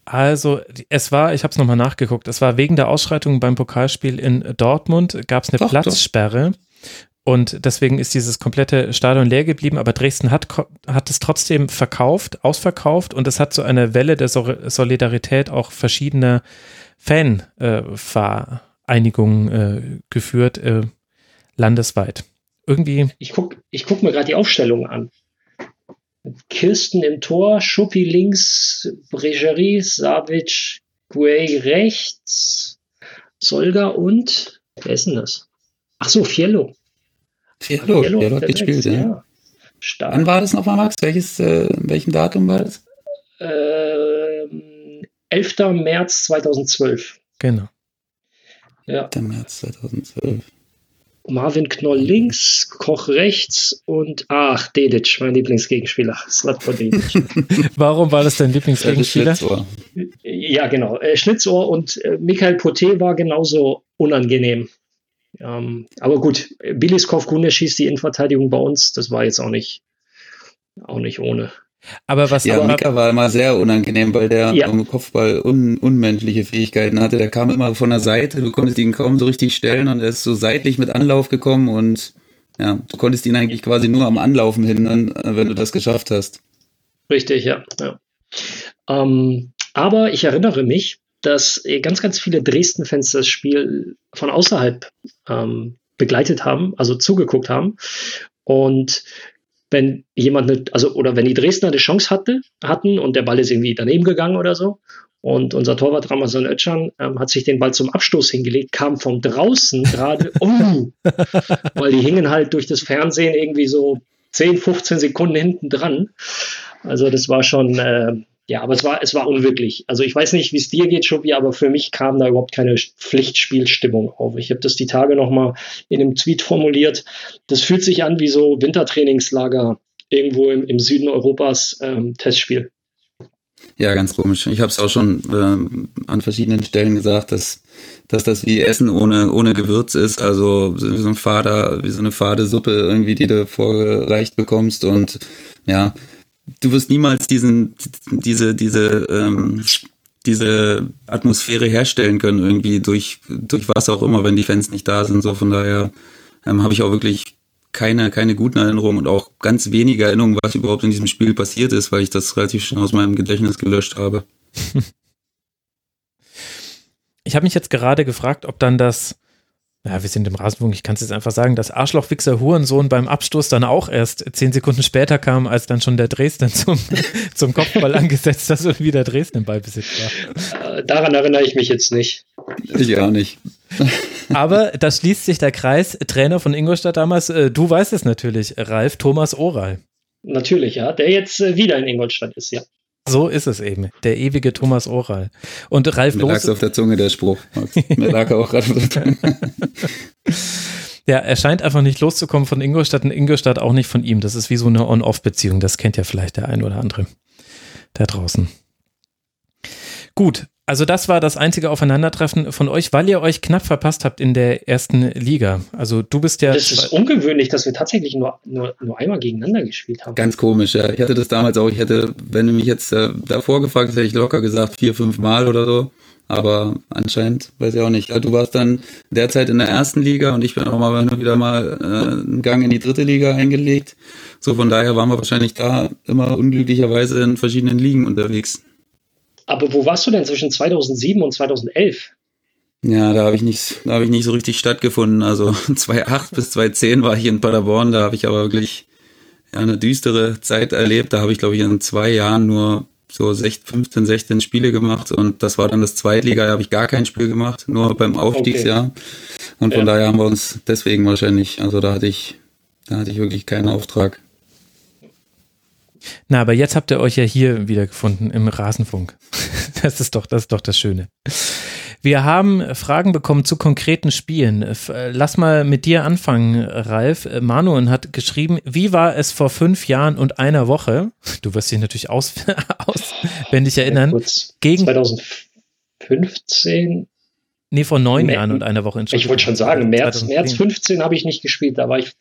Also, es war, ich habe es nochmal nachgeguckt, es war wegen der Ausschreitungen beim Pokalspiel in Dortmund, gab es eine doch, Platzsperre. Doch. Und deswegen ist dieses komplette Stadion leer geblieben, aber Dresden hat, hat es trotzdem verkauft, ausverkauft und es hat zu einer Welle der Solidarität auch verschiedener Fanvereinigungen äh, äh, geführt, äh, landesweit. Irgendwie. Ich gucke ich guck mir gerade die Aufstellung an. Kirsten im Tor, Schuppi links, Bregerie, Savic, Guay rechts, Solga und, wer ist denn das? Ach so, Fiello. Fiello, Fiello, Fiello hat gespielt, ja. ja. Stark. Wann war das nochmal, Max? Welches, äh, welchem Datum war das? Ähm, 11. März 2012. Genau. Ja. 11. März 2012. Marvin Knoll links, Koch rechts und ach, Dedic, mein Lieblingsgegenspieler. Slatko Dedic. Warum war das dein Lieblingsgegenspieler? Schlitzohr. Ja, genau. Äh, Schlitzohr und äh, Michael Poté war genauso unangenehm. Ähm, aber gut, Billis Kovgunde schießt die Innenverteidigung bei uns. Das war jetzt auch nicht, auch nicht ohne. Aber was ja, Mika war immer sehr unangenehm, weil der ja. am Kopfball un unmenschliche Fähigkeiten hatte. Der kam immer von der Seite, du konntest ihn kaum so richtig stellen und er ist so seitlich mit Anlauf gekommen und ja, du konntest ihn eigentlich quasi nur am Anlaufen hindern, äh, wenn du das geschafft hast. Richtig, ja. ja. Ähm, aber ich erinnere mich, dass ganz, ganz viele Dresden-Fans das Spiel von außerhalb ähm, begleitet haben, also zugeguckt haben. Und wenn jemand, eine, also oder wenn die Dresdner eine Chance hatte, hatten und der Ball ist irgendwie daneben gegangen oder so und unser Torwart Ramazan Özcan ähm, hat sich den Ball zum Abstoß hingelegt, kam von draußen gerade, oh, weil die hingen halt durch das Fernsehen irgendwie so 10, 15 Sekunden hinten dran. Also das war schon, äh, ja, aber es war, es war unwirklich. Also ich weiß nicht, wie es dir geht, Schuppi, aber für mich kam da überhaupt keine Pflichtspielstimmung auf. Ich habe das die Tage nochmal in einem Tweet formuliert. Das fühlt sich an wie so Wintertrainingslager irgendwo im, im Süden Europas ähm, Testspiel. Ja, ganz komisch. Ich habe es auch schon äh, an verschiedenen Stellen gesagt, dass, dass das wie Essen ohne, ohne Gewürz ist. Also wie so ein Fader, wie so eine fade Suppe irgendwie, die du vorgereicht bekommst. Und ja, du wirst niemals diesen, diese, diese, ähm, diese Atmosphäre herstellen können, irgendwie durch, durch was auch immer, wenn die Fans nicht da sind. So von daher ähm, habe ich auch wirklich keine, keine guten Erinnerungen und auch ganz wenige Erinnerungen, was überhaupt in diesem Spiel passiert ist, weil ich das relativ schnell aus meinem Gedächtnis gelöscht habe. Ich habe mich jetzt gerade gefragt, ob dann das ja, wir sind im Rasenfunk, ich kann es jetzt einfach sagen, dass Arschlochwichser Hurensohn beim Abstoß dann auch erst zehn Sekunden später kam, als dann schon der Dresden zum, zum Kopfball angesetzt hat und wieder Dresden im Ballbesitz war. Äh, daran erinnere ich mich jetzt nicht. Ich auch nicht. Aber da schließt sich der Kreis. Trainer von Ingolstadt damals, äh, du weißt es natürlich, Ralf Thomas Oral. Natürlich, ja, der jetzt äh, wieder in Ingolstadt ist, ja. So ist es eben. Der ewige Thomas Oral. Und Ralf Mir lag auf der Zunge, der Spruch. Mir lag auch gerade auf der Zunge. Ja, er scheint einfach nicht loszukommen von Ingolstadt und Ingolstadt auch nicht von ihm. Das ist wie so eine On-Off-Beziehung. Das kennt ja vielleicht der ein oder andere da draußen. Gut, also das war das einzige Aufeinandertreffen von euch, weil ihr euch knapp verpasst habt in der ersten Liga. Also du bist ja. Das ist ungewöhnlich, dass wir tatsächlich nur, nur, nur einmal gegeneinander gespielt haben. Ganz komisch, ja. Ich hatte das damals auch, ich hätte, wenn du mich jetzt äh, davor gefragt hätte ich locker gesagt, vier, fünf Mal oder so. Aber anscheinend, weiß ich auch nicht. Du warst dann derzeit in der ersten Liga und ich bin auch mal wieder mal äh, einen Gang in die dritte Liga eingelegt. So von daher waren wir wahrscheinlich da immer unglücklicherweise in verschiedenen Ligen unterwegs. Aber wo warst du denn zwischen 2007 und 2011? Ja, da habe ich nicht, da habe ich nicht so richtig stattgefunden. Also 2008 bis 2010 war ich in Paderborn, da habe ich aber wirklich eine düstere Zeit erlebt. Da habe ich, glaube ich, in zwei Jahren nur so 15, 16 Spiele gemacht und das war dann das Zweitliga, da habe ich gar kein Spiel gemacht, nur beim Aufstiegsjahr. Okay. Und von ja. daher haben wir uns deswegen wahrscheinlich, also da hatte ich, da hatte ich wirklich keinen Auftrag. Na, aber jetzt habt ihr euch ja hier wiedergefunden im Rasenfunk. Das ist doch, das ist doch das Schöne. Wir haben Fragen bekommen zu konkreten Spielen. Lass mal mit dir anfangen, Ralf. Manuel hat geschrieben, wie war es vor fünf Jahren und einer Woche? Du wirst dich natürlich aus, auswendig erinnern. Ja, gegen 2015 Nee, vor neun Jahren und einer Woche. Ich wollte schon sagen, März, März 15 habe ich nicht gespielt. Da war ich,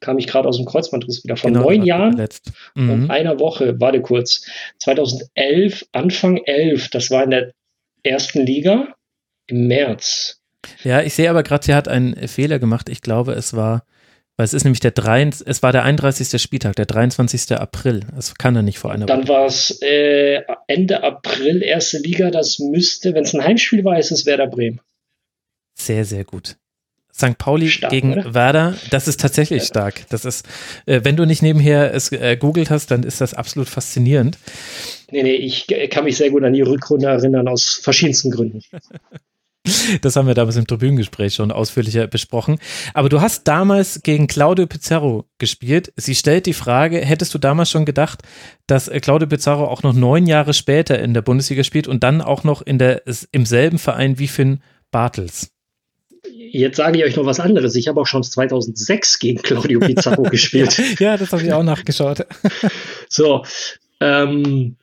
kam ich gerade aus dem Kreuzbandriss wieder. Vor genau, neun Jahren mhm. und einer Woche, warte kurz. 2011, Anfang 11, das war in der ersten Liga im März. Ja, ich sehe aber gerade, sie hat einen Fehler gemacht. Ich glaube, es war, weil es ist nämlich der 3, es war der 31. Spieltag, der 23. April. Das kann er nicht vor einer Woche. Dann war es äh, Ende April, erste Liga. Das müsste, wenn es ein Heimspiel war, ist es Werder Bremen. Sehr, sehr gut. St. Pauli stark, gegen oder? Werder, das ist tatsächlich stark. Das ist, äh, wenn du nicht nebenher es äh, googelt hast, dann ist das absolut faszinierend. Nee, nee, ich kann mich sehr gut an die Rückrunde erinnern, aus verschiedensten Gründen. Das haben wir damals im Tribünengespräch schon ausführlicher besprochen. Aber du hast damals gegen Claudio Pizarro gespielt. Sie stellt die Frage, hättest du damals schon gedacht, dass äh, Claudio Pizarro auch noch neun Jahre später in der Bundesliga spielt und dann auch noch in der, im selben Verein wie Finn Bartels? Jetzt sage ich euch noch was anderes. Ich habe auch schon 2006 gegen Claudio Pizarro gespielt. ja, das habe ich auch nachgeschaut. so, ähm,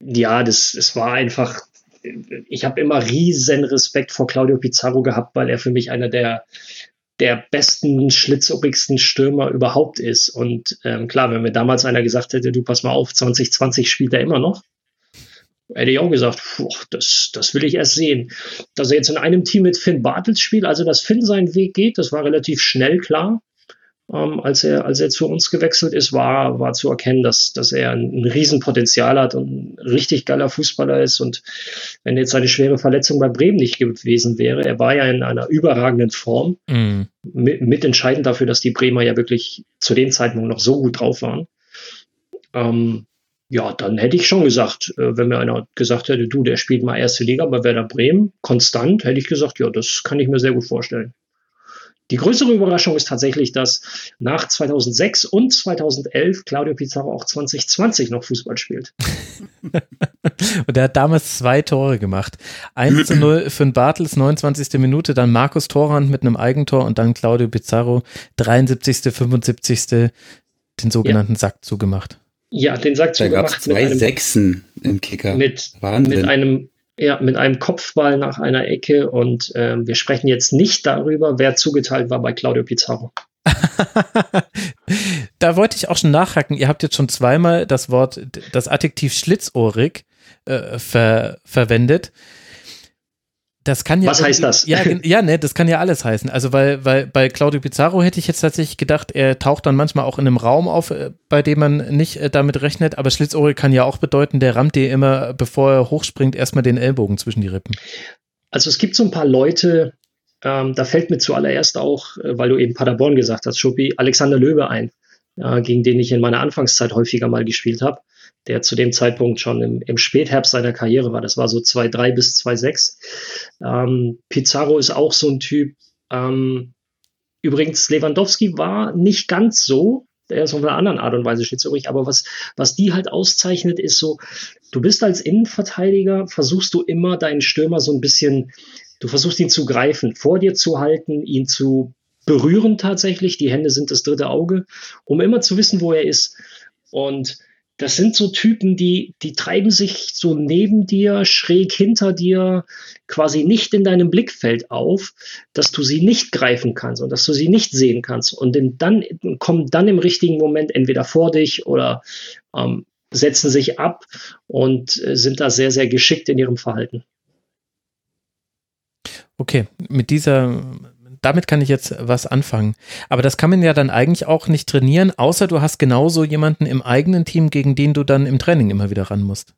ja, das, es war einfach ich habe immer riesen Respekt vor Claudio Pizarro gehabt, weil er für mich einer der, der besten, schlitzohrigsten Stürmer überhaupt ist. Und ähm, klar, wenn mir damals einer gesagt hätte, du pass mal auf, 2020 spielt er immer noch, hätte ich auch gesagt, puh, das, das will ich erst sehen. Dass er jetzt in einem Team mit Finn Bartels spielt, also dass Finn seinen Weg geht, das war relativ schnell klar ähm, als, er, als er zu uns gewechselt ist, war, war zu erkennen, dass, dass er ein, ein Riesenpotenzial hat und ein richtig geiler Fußballer ist. Und wenn jetzt seine schwere Verletzung bei Bremen nicht gewesen wäre, er war ja in einer überragenden Form, mhm. mit, mitentscheidend dafür, dass die Bremer ja wirklich zu dem Zeitpunkt noch so gut drauf waren. Ähm, ja, dann hätte ich schon gesagt, äh, wenn mir einer gesagt hätte, du, der spielt mal erste Liga bei Werder Bremen, konstant, hätte ich gesagt, ja, das kann ich mir sehr gut vorstellen. Die größere Überraschung ist tatsächlich, dass nach 2006 und 2011 Claudio Pizarro auch 2020 noch Fußball spielt. und er hat damals zwei Tore gemacht. 1 zu 0 für den Bartels, 29. Minute, dann Markus Torrand mit einem Eigentor und dann Claudio Pizarro, 73., 75. den sogenannten ja. Sack zugemacht. Ja, den Sack da zugemacht. Da gab es zwei Sechsen im Kicker. Mit, mit einem ja, mit einem Kopfball nach einer Ecke und äh, wir sprechen jetzt nicht darüber, wer zugeteilt war bei Claudio Pizarro. da wollte ich auch schon nachhaken. Ihr habt jetzt schon zweimal das Wort, das Adjektiv schlitzohrig äh, ver verwendet. Das kann ja. Was heißt das? Ja, ja, ne, das kann ja alles heißen. Also, weil, weil bei Claudio Pizarro hätte ich jetzt tatsächlich gedacht, er taucht dann manchmal auch in einem Raum auf, äh, bei dem man nicht äh, damit rechnet. Aber Schlitzohrig kann ja auch bedeuten, der rammt dir immer, bevor er hochspringt, erstmal den Ellbogen zwischen die Rippen. Also, es gibt so ein paar Leute, ähm, da fällt mir zuallererst auch, äh, weil du eben Paderborn gesagt hast, Schuppi, Alexander Löwe ein, äh, gegen den ich in meiner Anfangszeit häufiger mal gespielt habe der zu dem Zeitpunkt schon im, im Spätherbst seiner Karriere war. Das war so 2,3 bis 2,6. Ähm, Pizarro ist auch so ein Typ. Ähm, übrigens, Lewandowski war nicht ganz so. Der ist auf einer anderen Art und Weise schlitzrig. Aber was, was die halt auszeichnet, ist so, du bist als Innenverteidiger, versuchst du immer deinen Stürmer so ein bisschen, du versuchst ihn zu greifen, vor dir zu halten, ihn zu berühren tatsächlich. Die Hände sind das dritte Auge, um immer zu wissen, wo er ist. Und das sind so Typen, die, die treiben sich so neben dir, schräg hinter dir, quasi nicht in deinem Blickfeld auf, dass du sie nicht greifen kannst und dass du sie nicht sehen kannst. Und dann kommen dann im richtigen Moment entweder vor dich oder ähm, setzen sich ab und äh, sind da sehr, sehr geschickt in ihrem Verhalten. Okay, mit dieser damit kann ich jetzt was anfangen. Aber das kann man ja dann eigentlich auch nicht trainieren, außer du hast genauso jemanden im eigenen Team, gegen den du dann im Training immer wieder ran musst.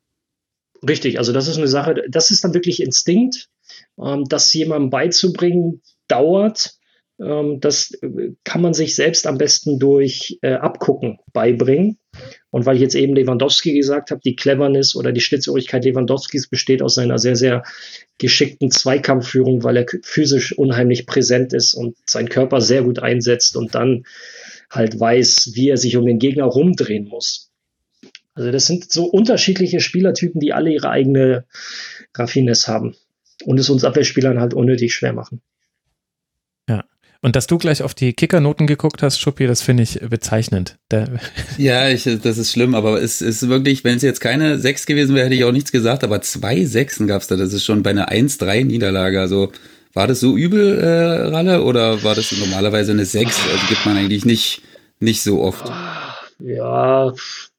Richtig, also das ist eine Sache, das ist dann wirklich Instinkt, ähm, das jemandem beizubringen, dauert. Ähm, das äh, kann man sich selbst am besten durch äh, Abgucken beibringen. Und weil ich jetzt eben Lewandowski gesagt habe, die Cleverness oder die Schlitzohrigkeit Lewandowskis besteht aus seiner sehr, sehr geschickten Zweikampfführung, weil er physisch unheimlich präsent ist und seinen Körper sehr gut einsetzt und dann halt weiß, wie er sich um den Gegner rumdrehen muss. Also das sind so unterschiedliche Spielertypen, die alle ihre eigene Raffinesse haben und es uns Abwehrspielern halt unnötig schwer machen. Und dass du gleich auf die Kickernoten geguckt hast, Schuppi, das finde ich bezeichnend. Da ja, ich, das ist schlimm, aber es ist wirklich, wenn es jetzt keine sechs gewesen wäre, hätte ich auch nichts gesagt, aber zwei Sechsen gab es da. Das ist schon bei einer 1-3 Niederlage. Also war das so übel, äh, Ralle, oder war das normalerweise eine Sechs? Also gibt man eigentlich nicht, nicht so oft. Ja,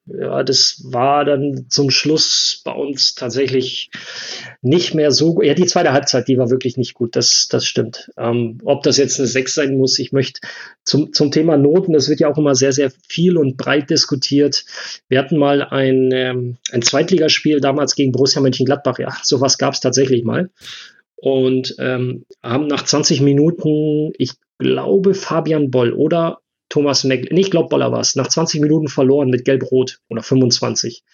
ja, das war dann zum Schluss bei uns tatsächlich nicht mehr so gut. Ja, die zweite Halbzeit, die war wirklich nicht gut, das, das stimmt. Ähm, ob das jetzt eine 6 sein muss, ich möchte zum, zum Thema Noten, das wird ja auch immer sehr, sehr viel und breit diskutiert. Wir hatten mal ein, ähm, ein Zweitligaspiel damals gegen Borussia Mönchengladbach, ja, sowas gab es tatsächlich mal. Und ähm, haben nach 20 Minuten, ich glaube, Fabian Boll oder Thomas Meckl. Nee, ich glaube, Boller war es. Nach 20 Minuten verloren mit Gelb-Rot oder 25.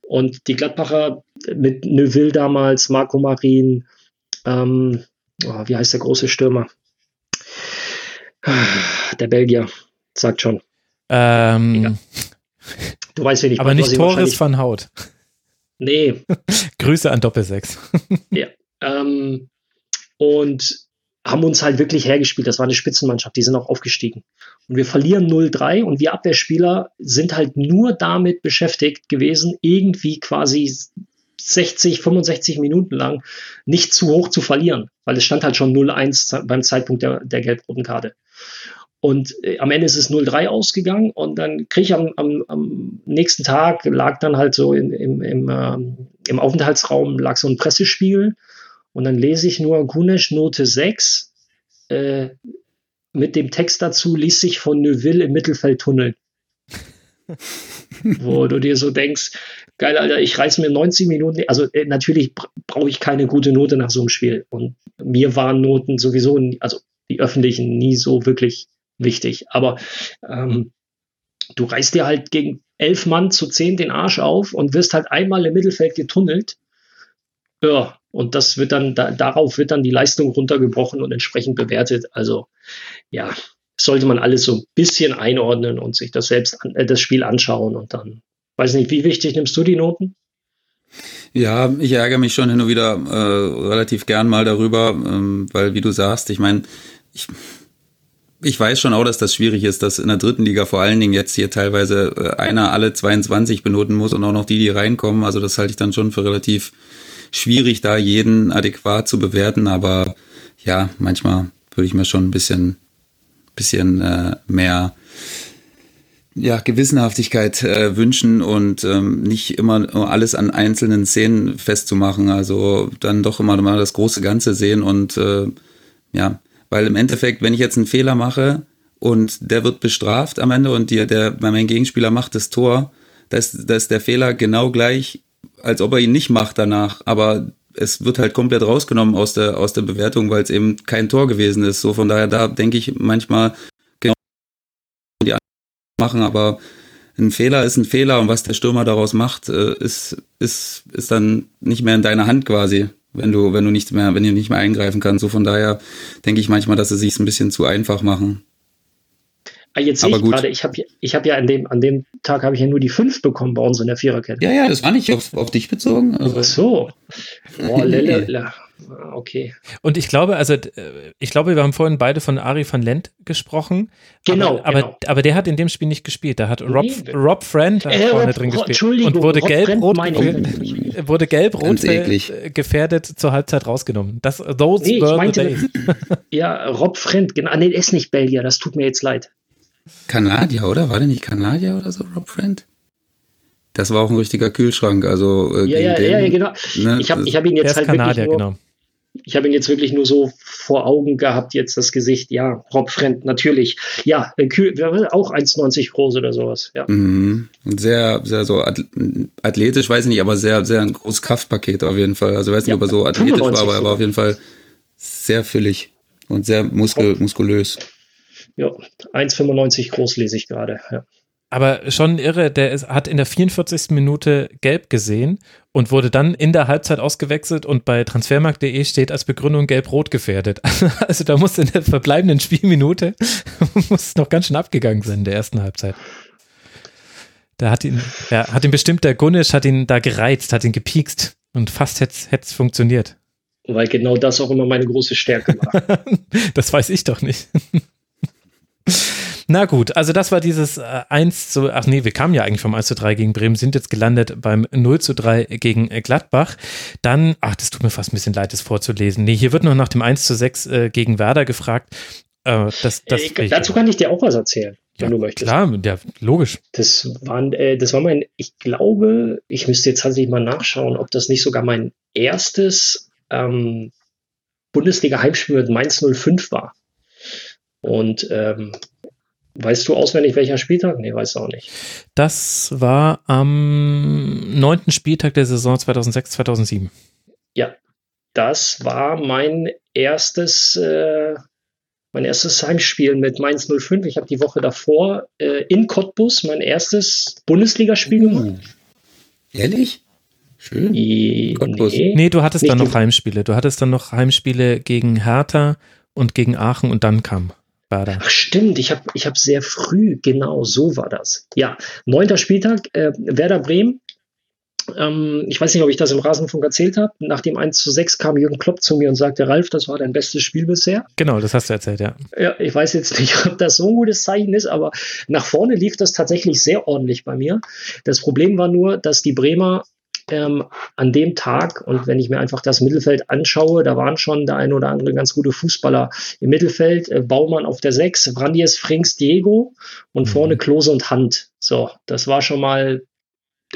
Und die Gladbacher mit Neuville damals, Marco Marin, ähm, oh, wie heißt der große Stürmer? Der Belgier, sagt schon. Ähm, du weißt, wen ich Aber nicht Torres van Haut. Nee. Grüße an Doppelsechs. ja. Ähm, und haben uns halt wirklich hergespielt. Das war eine Spitzenmannschaft, die sind auch aufgestiegen. Und wir verlieren 0-3 und wir Abwehrspieler sind halt nur damit beschäftigt gewesen, irgendwie quasi 60, 65 Minuten lang nicht zu hoch zu verlieren, weil es stand halt schon 0-1 beim Zeitpunkt der, der gelb-roten Karte. Und äh, am Ende ist es 0-3 ausgegangen und dann kriege ich am, am, am, nächsten Tag, lag dann halt so in, im, im, äh, im Aufenthaltsraum, lag so ein Pressespiegel und dann lese ich nur Gunesh Note 6 äh, mit dem Text dazu, ließ sich von Neuville im Mittelfeld tunneln. Wo du dir so denkst, geil, Alter, ich reiß mir 90 Minuten, also äh, natürlich brauche ich keine gute Note nach so einem Spiel. Und mir waren Noten sowieso, also die öffentlichen, nie so wirklich wichtig. Aber ähm, du reißt dir halt gegen elf Mann zu zehn den Arsch auf und wirst halt einmal im Mittelfeld getunnelt. Ja, und das wird dann, da, darauf wird dann die Leistung runtergebrochen und entsprechend bewertet. Also ja, sollte man alles so ein bisschen einordnen und sich das selbst an, äh, das Spiel anschauen und dann, weiß nicht, wie wichtig nimmst du die Noten? Ja, ich ärgere mich schon hin und wieder äh, relativ gern mal darüber, ähm, weil wie du sagst, ich meine, ich, ich weiß schon auch, dass das schwierig ist, dass in der dritten Liga vor allen Dingen jetzt hier teilweise äh, einer alle 22 benoten muss und auch noch die, die reinkommen. Also das halte ich dann schon für relativ schwierig, da jeden adäquat zu bewerten, aber ja, manchmal würde ich mir schon ein bisschen, bisschen äh, mehr ja, Gewissenhaftigkeit äh, wünschen und ähm, nicht immer alles an einzelnen Szenen festzumachen. Also dann doch immer mal das große Ganze sehen und äh, ja, weil im Endeffekt, wenn ich jetzt einen Fehler mache und der wird bestraft am Ende und die, der, mein Gegenspieler macht das Tor, da ist, da ist der Fehler genau gleich als ob er ihn nicht macht danach, aber es wird halt komplett rausgenommen aus der, aus der Bewertung, weil es eben kein Tor gewesen ist. So von daher, da denke ich manchmal, genau, die machen, aber ein Fehler ist ein Fehler und was der Stürmer daraus macht, äh, ist, ist, ist dann nicht mehr in deiner Hand quasi, wenn du, wenn du nicht mehr, wenn du nicht mehr eingreifen kannst. So von daher denke ich manchmal, dass sie sich ein bisschen zu einfach machen. Ah, jetzt sehe ich gerade, ich habe ich hab ja an dem, an dem Tag habe ich ja nur die fünf bekommen bei uns in der Viererkette. Ja, ja, das war nicht auf, auf dich bezogen. Also. Ach so. Boah, lele, okay. Und ich glaube, also ich glaube, wir haben vorhin beide von Ari van Lent gesprochen. Genau. Aber, aber, genau. aber der hat in dem Spiel nicht gespielt. Da hat Rob, Nee. Rob Friend Äh, vorne Rob- drin gespielt. Entschuldigung, und wurde gelb-rot wurde eklig. äh, gefährdet zur Halbzeit rausgenommen. Das, those Nee, ich were the meinte- days. Ja, Rob Friend, genau. Ah, Nee, er ist nicht Belgier, das tut mir jetzt leid. Kanadier, oder? War der nicht Kanadier oder so, Rob Friend? Das war auch ein richtiger Kühlschrank, also äh, Ja, ja, den, ja, ja, genau. ne, Ich habe hab ihn jetzt halt Kanadier, wirklich nur, genau. ich habe ihn jetzt wirklich nur so vor Augen gehabt, jetzt das Gesicht. Ja, Rob Friend, natürlich. Ja, äh, Kühl, auch 1,90 groß oder sowas. Ja. Mhm. Sehr, sehr so ath- athletisch, weiß ich nicht, aber sehr, sehr ein großes Kraftpaket auf jeden Fall. Also weiß nicht, Ja, ob er so athletisch war, 95 aber er war auf jeden Fall sehr füllig und sehr muskel, muskulös. Ja, 1,95 groß lese ich gerade. Ja. Aber schon irre, der ist, hat in der 44. Minute gelb gesehen und wurde dann in der Halbzeit ausgewechselt und bei transfermarkt.de steht als Begründung gelb-rot gefährdet. Also da muss in der verbleibenden Spielminute muss noch ganz schön abgegangen sein in der ersten Halbzeit. Da hat ihn, ja, hat ihn bestimmt der Gunnisch, hat ihn da gereizt, hat ihn gepiekst und fast hätte es funktioniert. Weil genau das auch immer meine große Stärke war. das weiß ich doch nicht. Na gut, also das war dieses äh, 1 zu, ach nee, wir kamen ja eigentlich vom 1 zu 3 gegen Bremen, sind jetzt gelandet beim 0 zu 3 gegen äh, Gladbach. Dann, ach, das tut mir fast ein bisschen leid, das vorzulesen. Nee, hier wird noch nach dem 1 zu 6 äh, gegen Werder gefragt. Äh, das, das äh, dazu kann ich dir auch was erzählen, wenn ja, du möchtest. Klar, ja, logisch. Das, waren, äh, das war mein, ich glaube, ich müsste jetzt tatsächlich mal nachschauen, ob das nicht sogar mein erstes ähm, Bundesliga-Heimspiel mit Mainz 05 war. Und ähm, weißt du auswendig, welcher Spieltag? Nee, weißt du auch nicht. Das war am neunten Spieltag der Saison 2006, 2007. Ja, das war mein erstes äh, Mein erstes Heimspiel mit Mainz 05. Ich habe die Woche davor äh, in Cottbus mein erstes Bundesligaspiel uh, gemacht. Ehrlich? Schön. Nee, nee, du hattest dann noch Heimspiele. Du hattest dann noch Heimspiele gegen Hertha und gegen Aachen und dann kam Werder. Ach stimmt, ich habe ich hab sehr früh, genau so war das. Ja, neunter Spieltag, äh, Werder Bremen. Ähm, ich weiß nicht, ob ich das im Rasenfunk erzählt habe. Nach dem 1 zu 6 kam Jürgen Klopp zu mir und sagte, Ralf, das war dein bestes Spiel bisher. Genau, das hast du erzählt, ja. Ja, ich weiß jetzt nicht, ob das so ein gutes Zeichen ist, aber nach vorne lief das tatsächlich sehr ordentlich bei mir. Das Problem war nur, dass die Bremer ähm, an dem Tag, und wenn ich mir einfach das Mittelfeld anschaue, da waren schon der ein oder andere ganz gute Fußballer im Mittelfeld. Äh, Baumann auf der 6, Brandies, Frings, Diego und mhm. vorne Klose und Hand. So, das war schon mal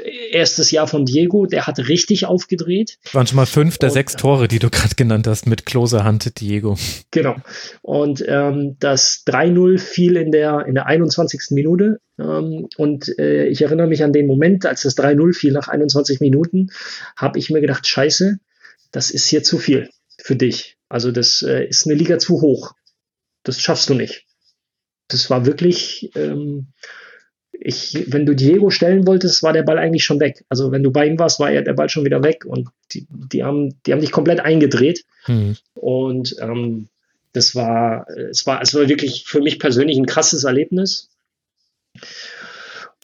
erstes Jahr von Diego, der hat richtig aufgedreht. Waren schon mal fünf der und, sechs Tore, die du gerade genannt hast, mit Klose, Hand, Diego. Genau. Und ähm, das 3-0 fiel in der, in der 21. Minute. Ähm, und äh, ich erinnere mich an den Moment, als das 3-0 fiel nach 21 Minuten, habe ich mir gedacht, scheiße, das ist hier zu viel für dich. Also das äh, ist eine Liga zu hoch. Das schaffst du nicht. Das war wirklich... Ähm, ich, wenn du Diego stellen wolltest, war der Ball eigentlich schon weg. Also wenn du bei ihm warst, war ja der Ball schon wieder weg und die, die, haben, die haben dich komplett eingedreht. Mhm. Und ähm, das war, es war, es war wirklich für mich persönlich ein krasses Erlebnis.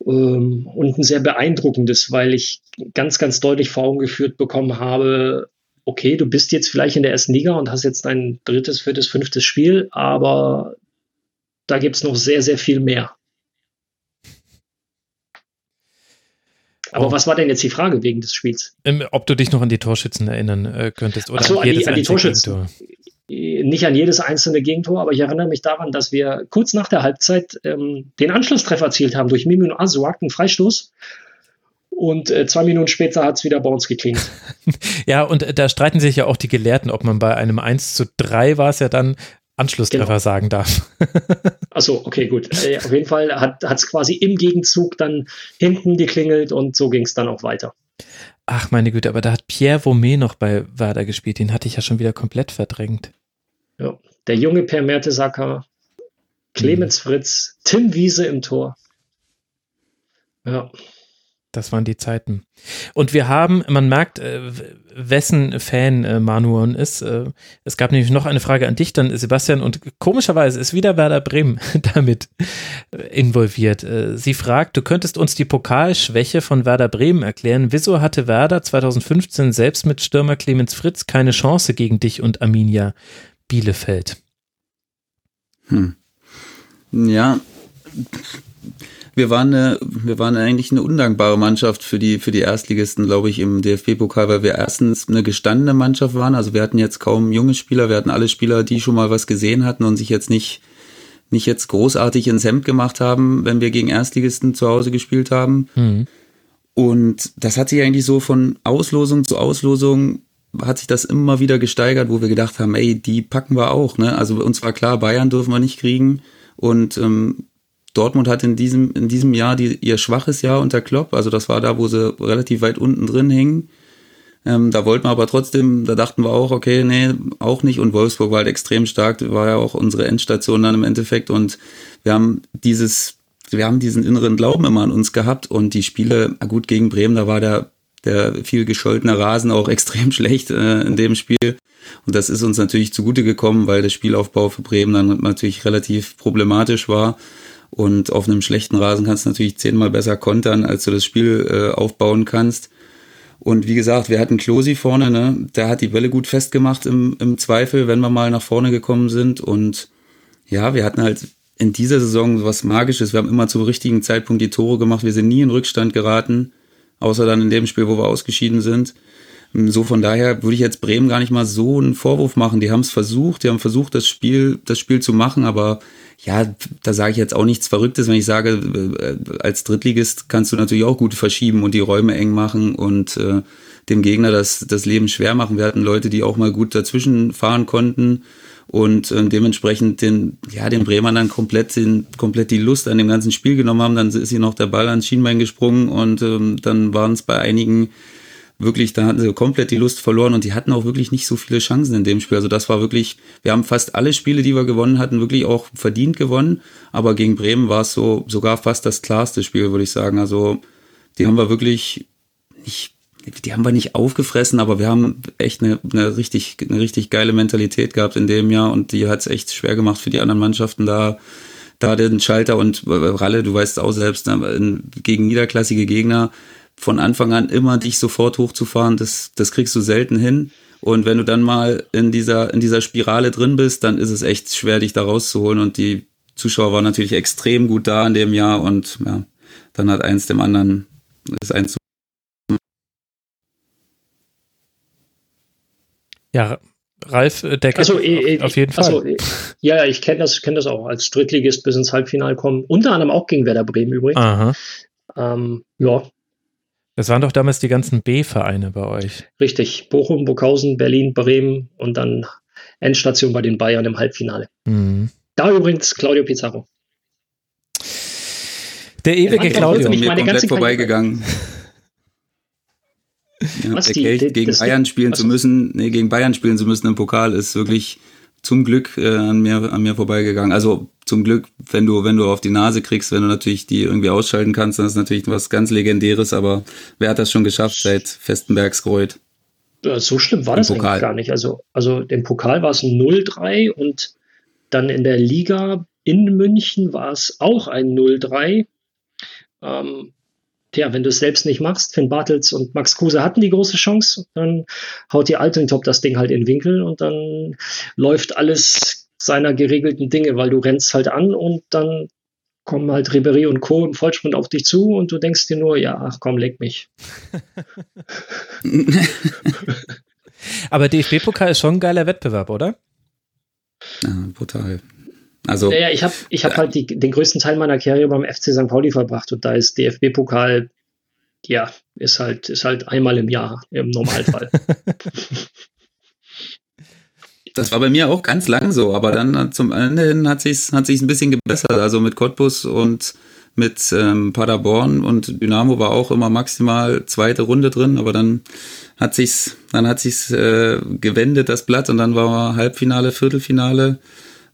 Ähm, und ein sehr beeindruckendes, weil ich ganz, ganz deutlich vor Augen geführt bekommen habe, okay, du bist jetzt vielleicht in der ersten Liga und hast jetzt dein drittes, viertes, fünftes Spiel, aber da gibt es noch sehr, sehr viel mehr. Aber oh. was war denn jetzt die Frage wegen des Spiels? Ähm, ob du dich noch an die Torschützen erinnern äh, könntest oder Ach so, an, an, die, an die Torschützen. Gegentor. Äh, nicht an jedes einzelne Gegentor, aber ich erinnere mich daran, dass wir kurz nach der Halbzeit ähm, den Anschlusstreffer erzielt haben durch Mimin Asuak, einen Freistoß. Und äh, zwei Minuten später hat es wieder bei uns geklingelt. ja, und äh, da streiten sich ja auch die Gelehrten, ob man bei einem 1 zu 3 war es ja dann, Anschlusstreffer genau. sagen darf. Achso, okay, gut. Äh, auf jeden Fall hat es quasi im Gegenzug dann hinten geklingelt und so ging es dann auch weiter. Ach meine Güte, aber da hat Pierre Vaumet noch bei Werder gespielt. Den hatte ich ja schon wieder komplett verdrängt. Ja, der junge Per Mertesacker, Clemens hm. Fritz, Tim Wiese im Tor. Ja. Das waren die Zeiten. Und wir haben, man merkt, äh, wessen Fan äh, Manuon ist. Äh, es gab nämlich noch eine Frage an dich dann, Sebastian, und komischerweise ist wieder Werder Bremen damit involviert. Sie fragt, du könntest uns die Pokalschwäche von Werder Bremen erklären. Wieso hatte Werder 2015 selbst mit Stürmer Clemens Fritz keine Chance gegen dich und Arminia Bielefeld? Hm. Ja, wir waren, eine, wir waren eigentlich eine undankbare Mannschaft für die, für die Erstligisten, glaube ich, im DFB-Pokal, weil wir erstens eine gestandene Mannschaft waren. Also wir hatten jetzt kaum junge Spieler, wir hatten alle Spieler, die schon mal was gesehen hatten und sich jetzt nicht, nicht jetzt großartig ins Hemd gemacht haben, wenn wir gegen Erstligisten zu Hause gespielt haben. Mhm. Und das hat sich eigentlich so von Auslosung zu Auslosung hat sich das immer wieder gesteigert, wo wir gedacht haben, ey, die packen wir auch. Ne? Also uns war klar, Bayern dürfen wir nicht kriegen. Und ähm, Dortmund hat in diesem, in diesem Jahr die, ihr schwaches Jahr unter Klopp. Also das war da, wo sie relativ weit unten drin hingen. Ähm, da wollten wir aber trotzdem, da dachten wir auch, okay, nee, auch nicht. Und Wolfsburg war halt extrem stark, war ja auch unsere Endstation dann im Endeffekt. Und wir haben dieses, wir haben diesen inneren Glauben immer an uns gehabt. Und die Spiele, gut, gegen Bremen, da war der, der viel gescholtene Rasen auch extrem schlecht äh, in dem Spiel. Und das ist uns natürlich zugute gekommen, weil der Spielaufbau für Bremen dann natürlich relativ problematisch war. Und auf einem schlechten Rasen kannst du natürlich zehnmal besser kontern, als du das Spiel äh, aufbauen kannst. Und wie gesagt, wir hatten Klosi vorne, ne? Der hat die Bälle gut festgemacht im, im Zweifel, wenn wir mal nach vorne gekommen sind. Und ja, wir hatten halt in dieser Saison was Magisches. Wir haben immer zum richtigen Zeitpunkt die Tore gemacht. Wir sind nie in Rückstand geraten, außer dann in dem Spiel, wo wir ausgeschieden sind. So von daher würde ich jetzt Bremen gar nicht mal so einen Vorwurf machen. Die haben es versucht, die haben versucht, das Spiel, das Spiel zu machen, aber ja, da sage ich jetzt auch nichts Verrücktes, wenn ich sage, äh, als Drittligist kannst du natürlich auch gut verschieben und die Räume eng machen und äh, dem Gegner das, das Leben schwer machen. Wir hatten Leute, die auch mal gut dazwischen fahren konnten und äh, dementsprechend den, ja, den Bremern dann komplett, den, komplett die Lust an dem ganzen Spiel genommen haben. Dann ist hier noch der Ball ans Schienbein gesprungen und ähm, dann waren es bei einigen wirklich, da hatten sie komplett die Lust verloren und die hatten auch wirklich nicht so viele Chancen in dem Spiel. Also das war wirklich, wir haben fast alle Spiele, die wir gewonnen hatten, wirklich auch verdient gewonnen. Aber gegen Bremen war es so sogar fast das klarste Spiel, würde ich sagen. Also die haben wir wirklich nicht, die haben wir nicht aufgefressen, aber wir haben echt eine, eine richtig, eine richtig geile Mentalität gehabt in dem Jahr und die hat es echt schwer gemacht für die anderen Mannschaften da da den Schalter und äh, Ralle, du weißt auch selbst, ne, gegen niederklassige Gegner von Anfang an immer dich sofort hochzufahren, das, das kriegst du selten hin. Und wenn du dann mal in dieser, in dieser Spirale drin bist, dann ist es echt schwer, dich da rauszuholen. Und die Zuschauer waren natürlich extrem gut da in dem Jahr und ja, dann hat eins dem anderen, ist eins Ja, Ralf äh, Decker also, äh, auf, auf, jeden Fall. Also, ja, ich kenne das, kenn das auch als Drittligist bis ins Halbfinale kommen. Unter anderem auch gegen Werder Bremen übrigens. Aha. Ähm, ja, das waren doch damals die ganzen B-Vereine bei euch. Richtig. Bochum, Burghausen, Berlin, Bremen und dann Endstation bei den Bayern im Halbfinale. Mhm. Da übrigens Claudio Pizarro. Der ewige Claudio. Mich mir komplett vorbeigegangen. ja, der Geld gegen Bayern spielen zu müssen, nee, gegen Bayern spielen zu müssen im Pokal ist wirklich zum Glück äh, an mir an mir vorbeigegangen. Also zum Glück, wenn du wenn du auf die Nase kriegst, wenn du natürlich die irgendwie ausschalten kannst, dann ist natürlich was ganz legendäres. Aber wer hat das schon geschafft seit Festenbergs Kreuz? So schlimm war Im das Pokal. eigentlich gar nicht. Also also im Pokal war es 0-3 und dann in der Liga in München war es auch ein 0-3. Ähm, Tja, wenn du es selbst nicht machst, Finn Bartels und Max Kruse hatten die große Chance, dann haut die Altentop das Ding halt in den Winkel und dann läuft alles seiner geregelten Dinge, weil du rennst halt an und dann kommen halt Ribéry und Co. im Vollsprint auf dich zu und du denkst dir nur, ja, ach komm, leck mich. Aber DFB-Pokal ist schon ein geiler Wettbewerb, oder? Ja, brutal. Also, naja, ich habe ich hab äh, halt die, den größten Teil meiner Karriere beim FC St. Pauli verbracht und da ist DFB-Pokal, ja, ist halt, ist halt einmal im Jahr im Normalfall. das war bei mir auch ganz lang so, aber dann zum Ende hin hat sich's, hat sich's ein bisschen gebessert. Also mit Cottbus und mit ähm, Paderborn und Dynamo war auch immer maximal zweite Runde drin, aber dann hat sich's, dann hat sich's äh, gewendet das Blatt und dann war Halbfinale, Viertelfinale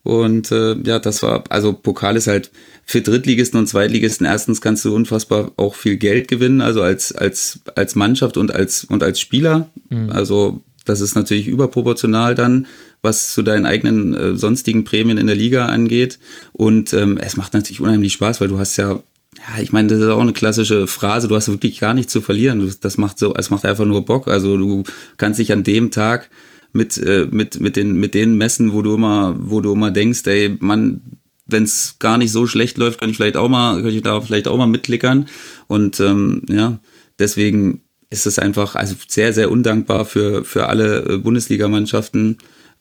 und äh, ja, das war, also Pokal ist halt für Drittligisten und Zweitligisten, erstens kannst du unfassbar auch viel Geld gewinnen, also als, als, als Mannschaft und als, und als Spieler. Mhm. Also das ist natürlich überproportional dann, was zu deinen eigenen äh, sonstigen Prämien in der Liga angeht. Und ähm, es macht natürlich unheimlich Spaß, weil du hast ja ja, ich meine, das ist auch eine klassische Phrase. Du hast wirklich gar nichts zu verlieren. Das macht so, es macht einfach nur Bock. Also du kannst dich an dem Tag mit, äh, mit, mit, den, mit den Messen, wo du immer, wo du immer denkst, ey, man, wenn es gar nicht so schlecht läuft, kann ich vielleicht auch mal, kann ich da vielleicht auch mal mitklickern. Und ähm, ja, deswegen ist es einfach also sehr, sehr undankbar für, für alle äh, Bundesligamannschaften,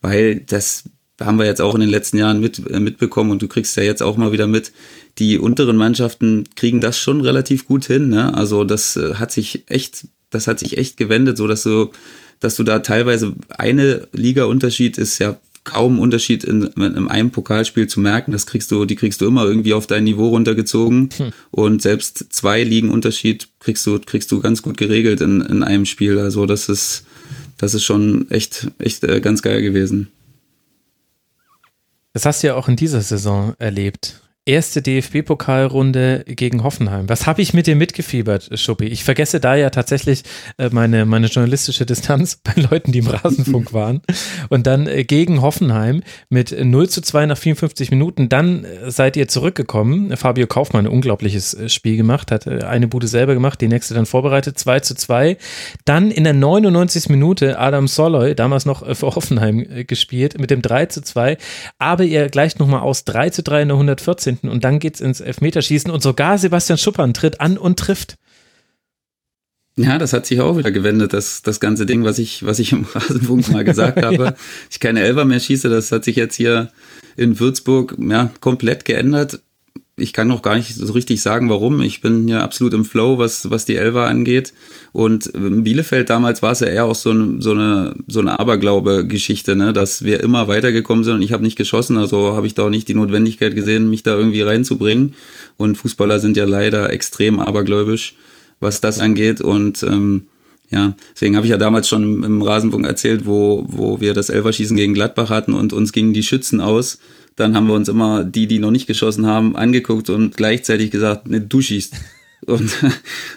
weil das haben wir jetzt auch in den letzten Jahren mit, äh, mitbekommen und du kriegst ja jetzt auch mal wieder mit, die unteren Mannschaften kriegen das schon relativ gut hin. Ne? Also das äh, hat sich echt, das hat sich echt gewendet, so dass du dass du da teilweise eine Liga-Unterschied ist ja kaum Unterschied in, in einem Pokalspiel zu merken. Das kriegst du, die kriegst du immer irgendwie auf dein Niveau runtergezogen. Hm. Und selbst zwei Ligen Unterschied kriegst du, kriegst du ganz gut geregelt in, in einem Spiel. Also das ist, das ist schon echt, echt äh, ganz geil gewesen. Das hast du ja auch in dieser Saison erlebt erste DFB-Pokalrunde gegen Hoffenheim. Was habe ich mit dir mitgefiebert, Schuppi? Ich vergesse da ja tatsächlich äh, meine, meine journalistische Distanz bei Leuten, die im Rasenfunk waren. Und dann äh, gegen Hoffenheim mit 0 zu 2 nach 54 Minuten. Dann äh, seid ihr zurückgekommen. Fabio Kaufmann ein unglaubliches Spiel gemacht, hat eine Bude selber gemacht, die nächste dann vorbereitet, 2 zu 2. Dann in der 99. Minute Adam Soloy, damals noch für Hoffenheim gespielt, mit dem 3 zu 2. Aber ihr gleicht nochmal aus 3 zu 3 in der 114 hinten und dann geht's ins Elfmeterschießen und sogar Sebastian Schuppern tritt an und trifft. Ja, das hat sich auch wieder gewendet, das, das ganze Ding, was ich, was ich im Rasenfunk mal gesagt habe. ja. Ich keine Elfer mehr schieße, das hat sich jetzt hier in Würzburg ja, komplett geändert ich kann noch gar nicht so richtig sagen, warum. Ich bin ja absolut im Flow, was, was die Elva angeht. Und in Bielefeld damals war es ja eher auch so, eine so eine, so eine Aberglaube-Geschichte, ne? dass wir immer weitergekommen sind und ich habe nicht geschossen, also habe ich da auch nicht die Notwendigkeit gesehen, mich da irgendwie reinzubringen. Und Fußballer sind ja leider extrem abergläubisch, was das angeht. Und ähm, Ja, deswegen habe ich ja damals schon im Rasenfunk erzählt, wo, wo wir das Elferschießen gegen Gladbach hatten und uns gingen die Schützen aus. Dann haben wir uns immer die, die noch nicht geschossen haben, angeguckt und gleichzeitig gesagt, nee, du schießt. Und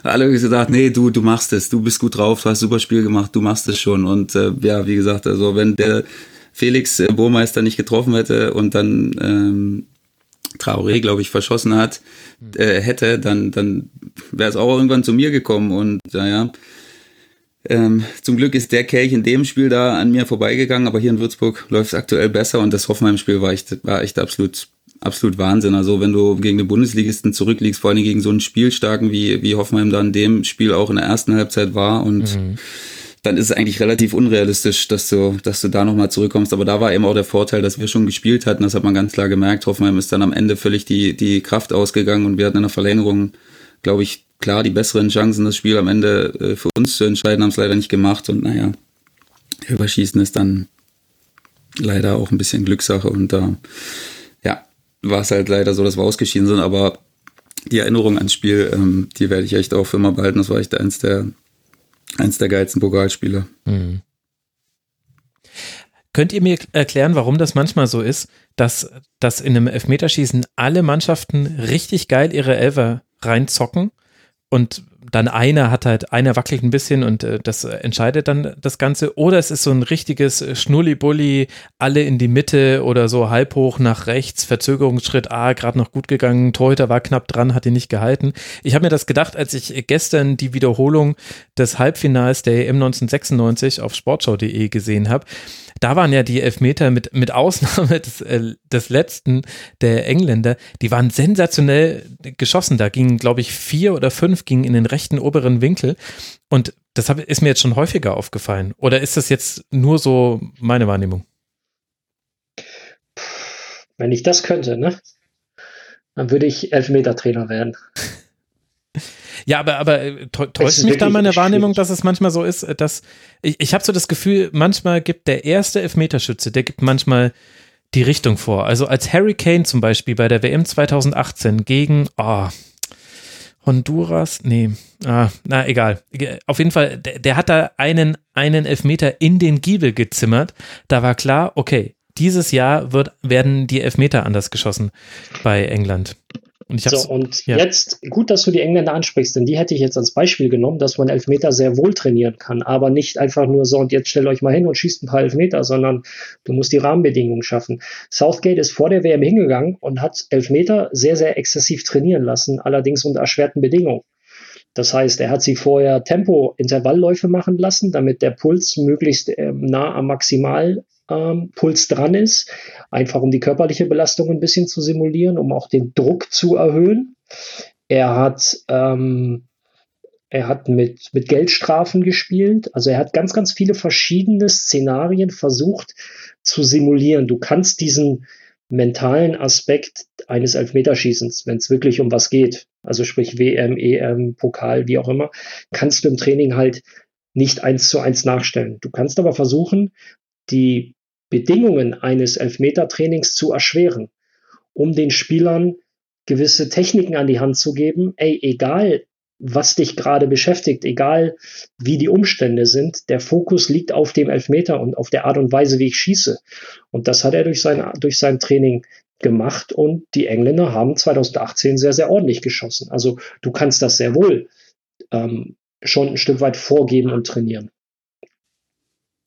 alle gesagt, nee, du, du machst es, du bist gut drauf, du hast super Spiel gemacht, du machst es schon. Und äh, ja, wie gesagt, also wenn der Felix äh, Burmeister nicht getroffen hätte und dann ähm, Traoré, glaube ich, verschossen hat, äh, hätte, dann, dann wäre es auch irgendwann zu mir gekommen. Und naja, ähm, zum Glück ist der Kelch in dem Spiel da an mir vorbeigegangen, aber hier in Würzburg läuft es aktuell besser und das Hoffenheim-Spiel war echt, war echt absolut, absolut Wahnsinn. Also wenn du gegen den Bundesligisten zurückliegst, vor allem gegen so einen Spielstarken wie, wie Hoffenheim da in dem Spiel auch in der ersten Halbzeit war und mhm dann ist es eigentlich relativ unrealistisch, dass du, dass du da nochmal zurückkommst. Aber da war eben auch der Vorteil, dass wir schon gespielt hatten. Das hat man ganz klar gemerkt. Hoffenheim ist dann am Ende völlig die, die Kraft ausgegangen und wir hatten in der Verlängerung, glaube ich, klar die besseren Chancen, das Spiel am Ende äh, für uns zu entscheiden, haben es leider nicht gemacht. Und naja, Überschießen ist dann leider auch ein bisschen Glückssache. Und da, äh, ja, war es halt leider so, dass wir ausgeschieden sind. Aber die Erinnerung ans Spiel, ähm, die werde ich echt auch für immer behalten. Das war echt eins der Eins der geilsten Pokalspiele. Mhm. Könnt ihr mir erklären, warum das manchmal so ist, dass, dass in einem Elfmeterschießen alle Mannschaften richtig geil ihre Elfer reinzocken und dann einer hat halt, einer wackelt ein bisschen und äh, das entscheidet dann das Ganze. Oder es ist so ein richtiges Schnulli-Bulli, alle in die Mitte oder so halb hoch nach rechts, Verzögerungsschritt A, gerade noch gut gegangen, Torhüter war knapp dran, hat ihn nicht gehalten. Ich habe mir das gedacht, als ich gestern die Wiederholung des Halbfinals der EM 1996 auf sportschau.de gesehen habe da waren ja die Elfmeter mit, mit Ausnahme des, äh, des letzten der Engländer, die waren sensationell geschossen. Da gingen, glaube ich, vier oder fünf gingen in den rechten oberen Winkel. Und das hab, ist mir jetzt schon häufiger aufgefallen. Oder ist das jetzt nur so meine Wahrnehmung? Wenn ich das könnte, ne? Dann würde ich Elfmeter-Trainer werden. Ja, aber, aber äh, täuscht mich da meine Wahrnehmung, dass es manchmal so ist, äh, dass ich, ich habe so das Gefühl, manchmal gibt der erste Elfmeterschütze, der gibt manchmal die Richtung vor. Also als Harry Kane zum Beispiel bei der WM 2018 gegen oh, Honduras, nee, ah, na egal. Auf jeden Fall, der, der hat da einen, einen Elfmeter in den Giebel gezimmert. Da war klar, okay, dieses Jahr wird, werden die Elfmeter anders geschossen bei England. Und, so, und ja. jetzt, gut, dass du die Engländer ansprichst, denn die hätte ich jetzt als Beispiel genommen, dass man Elfmeter sehr wohl trainieren kann, aber nicht einfach nur so und jetzt stellt euch mal hin und schießt ein paar Elfmeter, sondern du musst die Rahmenbedingungen schaffen. Southgate ist vor der WM hingegangen und hat Elfmeter sehr, sehr exzessiv trainieren lassen, allerdings unter erschwerten Bedingungen. Das heißt, er hat sie vorher Tempo-Intervallläufe machen lassen, damit der Puls möglichst äh, nah am Maximal ähm, Puls dran ist, einfach um die körperliche Belastung ein bisschen zu simulieren, um auch den Druck zu erhöhen. Er hat, ähm, er hat mit, mit Geldstrafen gespielt. Also er hat ganz, ganz viele verschiedene Szenarien versucht zu simulieren. Du kannst diesen mentalen Aspekt eines Elfmeterschießens, wenn es wirklich um was geht, also sprich WM, EM, Pokal, wie auch immer, kannst du im Training halt nicht eins zu eins nachstellen. Du kannst aber versuchen, die Bedingungen eines Elfmetertrainings zu erschweren, um den Spielern gewisse Techniken an die Hand zu geben. Ey, egal, was dich gerade beschäftigt, egal wie die Umstände sind, der Fokus liegt auf dem Elfmeter und auf der Art und Weise, wie ich schieße. Und das hat er durch sein, durch sein Training gemacht und die Engländer haben 2018 sehr, sehr ordentlich geschossen. Also du kannst das sehr wohl ähm, schon ein Stück weit vorgeben und trainieren.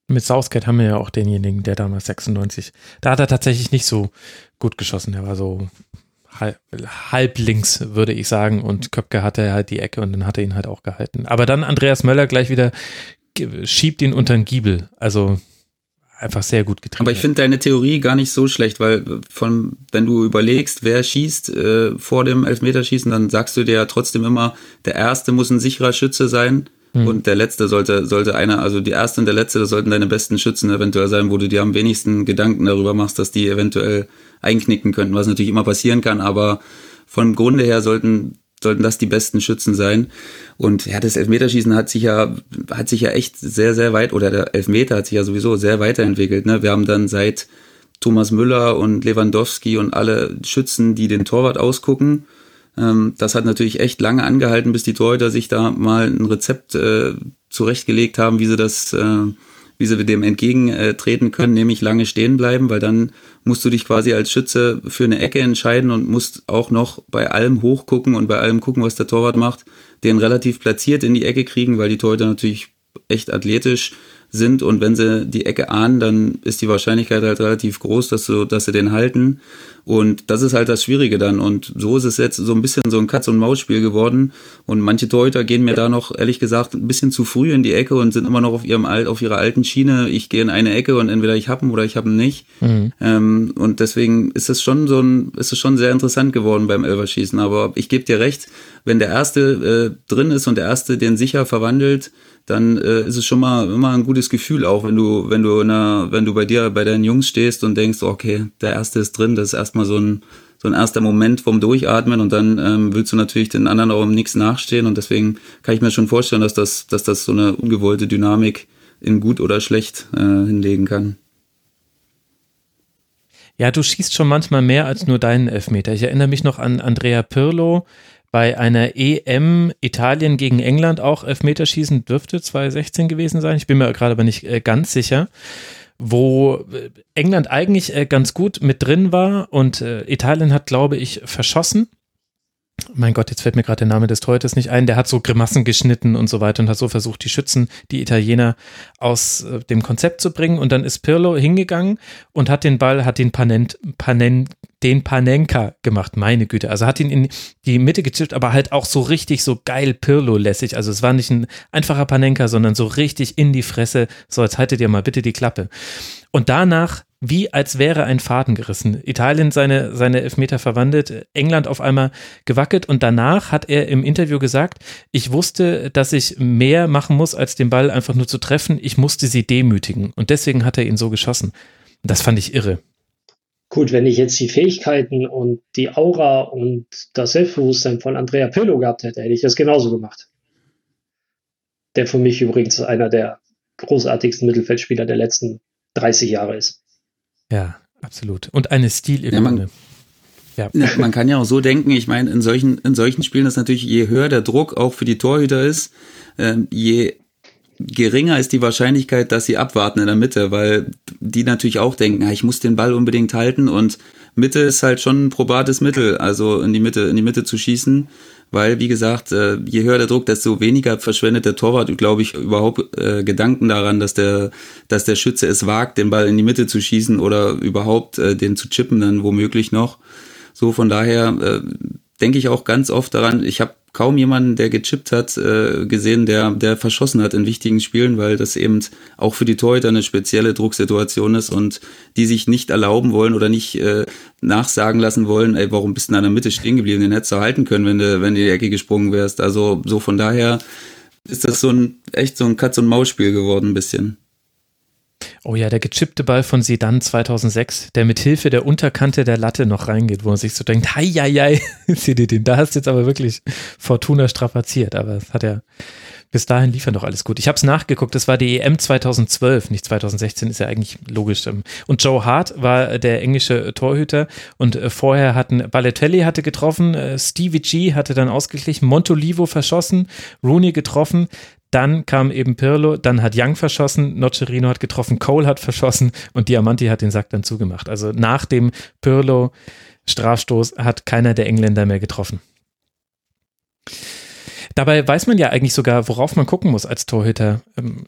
Mit Southgate haben wir ja auch denjenigen, der damals 96, da hat er tatsächlich nicht so gut geschossen. Er war so halb, halb links, würde ich sagen. Und Köpke hatte halt die Ecke und dann hat er ihn halt auch gehalten. Aber dann Andreas Möller gleich wieder schiebt ihn unter den Giebel. Also einfach sehr gut getrieben. Aber ich finde deine Theorie gar nicht so schlecht, weil von, wenn du überlegst, wer schießt äh, vor dem Elfmeterschießen, dann sagst du dir ja trotzdem immer, der Erste muss ein sicherer Schütze sein Mhm. Und der letzte sollte, sollte einer, also die erste und der letzte, das sollten deine besten Schützen eventuell sein, wo du dir am wenigsten Gedanken darüber machst, dass die eventuell einknicken könnten, was natürlich immer passieren kann, aber vom Grunde her sollten, sollten das die besten Schützen sein. Und ja, das Elfmeterschießen hat sich ja, hat sich ja echt sehr, sehr weit, oder der Elfmeter hat sich ja sowieso sehr weiterentwickelt. Ne? Wir haben dann seit Thomas Müller und Lewandowski und alle Schützen, die den Torwart ausgucken, das hat natürlich echt lange angehalten, bis die Torhüter sich da mal ein Rezept äh, zurechtgelegt haben, wie sie das, äh, wie sie dem entgegentreten können, nämlich lange stehen bleiben, weil dann musst du dich quasi als Schütze für eine Ecke entscheiden und musst auch noch bei allem hochgucken und bei allem gucken, was der Torwart macht, den relativ platziert in die Ecke kriegen, weil die Torhüter natürlich echt athletisch sind und wenn sie die Ecke ahnen, dann ist die Wahrscheinlichkeit halt relativ groß, dass, du, dass sie den halten. Und das ist halt das Schwierige dann. Und so ist es jetzt so ein bisschen so ein Katz-und-Maus-Spiel geworden. Und manche Torhüter gehen mir da noch, ehrlich gesagt, ein bisschen zu früh in die Ecke und sind immer noch auf ihrem auf ihrer alten Schiene. Ich gehe in eine Ecke und entweder ich habe ihn oder ich habe ihn nicht. Mhm. Ähm, und deswegen ist es schon so ein, ist es schon sehr interessant geworden beim Elverschießen. Aber ich gebe dir recht, wenn der erste äh, drin ist und der erste den sicher verwandelt, dann äh, ist es schon mal immer ein gutes Gefühl, auch wenn du, wenn du, na, wenn du bei dir, bei deinen Jungs stehst und denkst, okay, der erste ist drin, das ist erstmal so ein, so ein erster Moment vom Durchatmen und dann ähm, willst du natürlich den anderen auch im nichts nachstehen und deswegen kann ich mir schon vorstellen, dass das, dass das so eine ungewollte Dynamik in gut oder schlecht äh, hinlegen kann. Ja, du schießt schon manchmal mehr als nur deinen Elfmeter. Ich erinnere mich noch an Andrea Pirlo, bei einer EM Italien gegen England auch Elfmeterschießen dürfte 2016 gewesen sein. Ich bin mir gerade aber nicht äh, ganz sicher wo äh, England eigentlich äh, ganz gut mit drin war und Italien hat, glaube ich, verschossen mein Gott, jetzt fällt mir gerade der Name des Torhüters nicht ein, der hat so Grimassen geschnitten und so weiter und hat so versucht, die Schützen, die Italiener aus äh, dem Konzept zu bringen. Und dann ist Pirlo hingegangen und hat den Ball, hat den Panent, Panen, den Panenka gemacht, meine Güte. Also hat ihn in die Mitte gechippt, aber halt auch so richtig so geil Pirlo-lässig. Also es war nicht ein einfacher Panenka, sondern so richtig in die Fresse. So, jetzt haltet ihr mal bitte die Klappe. Und danach wie als wäre ein Faden gerissen. Italien seine, seine Elfmeter verwandelt, England auf einmal gewackelt und danach hat er im Interview gesagt, ich wusste, dass ich mehr machen muss, als den Ball einfach nur zu treffen. Ich musste sie demütigen und deswegen hat er ihn so geschossen. Das fand ich irre. Gut, wenn ich jetzt die Fähigkeiten und die Aura und das Selbstbewusstsein von Andrea Pirlo gehabt hätte, hätte ich das genauso gemacht. Der für mich übrigens einer der großartigsten Mittelfeldspieler der letzten 30 Jahre ist. Ja, absolut. Und eine Stilikone. Ja, man, ja. man kann ja auch so denken, ich meine, in solchen, in solchen Spielen ist natürlich, je höher der Druck auch für die Torhüter ist, äh, je geringer ist die Wahrscheinlichkeit, dass sie abwarten in der Mitte, weil die natürlich auch denken, ich muss den Ball unbedingt halten und Mitte ist halt schon ein probates Mittel, also in die Mitte, in die Mitte zu schießen weil, wie gesagt, äh, je höher der Druck, desto weniger verschwendet der Torwart, glaube ich, überhaupt äh, Gedanken daran, dass der, dass der Schütze es wagt, den Ball in die Mitte zu schießen oder überhaupt äh, den zu chippen dann womöglich noch. So von daher denke ich auch ganz oft daran, ich habe kaum jemanden, der gechippt hat, äh, gesehen, der, der verschossen hat in wichtigen Spielen, weil das eben auch für die Torhüter eine spezielle Drucksituation ist und die sich nicht erlauben wollen oder nicht äh, nachsagen lassen wollen, ey, warum bist du in der Mitte stehen geblieben? Den hättest du halten können, wenn du, wenn du in die Ecke gesprungen wärst. Also so von daher ist das so ein echt so ein Katz-und-Maus-Spiel geworden ein bisschen. Oh ja, der gechippte Ball von Sedan 2006, der mit Hilfe der Unterkante der Latte noch reingeht, wo man sich so denkt, hei, hei, hei, da hast du jetzt aber wirklich Fortuna strapaziert, aber es hat ja bis dahin lief ja noch alles gut. Ich habe es nachgeguckt, das war die EM 2012, nicht 2016, ist ja eigentlich logisch. Ähm. Und Joe Hart war der englische Torhüter und äh, vorher hatten Balotelli hatte getroffen, äh, Stevie G hatte dann ausgeglichen, Montolivo verschossen, Rooney getroffen, dann kam eben Pirlo, dann hat Young verschossen, Nocerino hat getroffen, Cole hat verschossen und Diamanti hat den Sack dann zugemacht. Also nach dem Pirlo Strafstoß hat keiner der Engländer mehr getroffen. Dabei weiß man ja eigentlich sogar, worauf man gucken muss als Torhüter, ähm,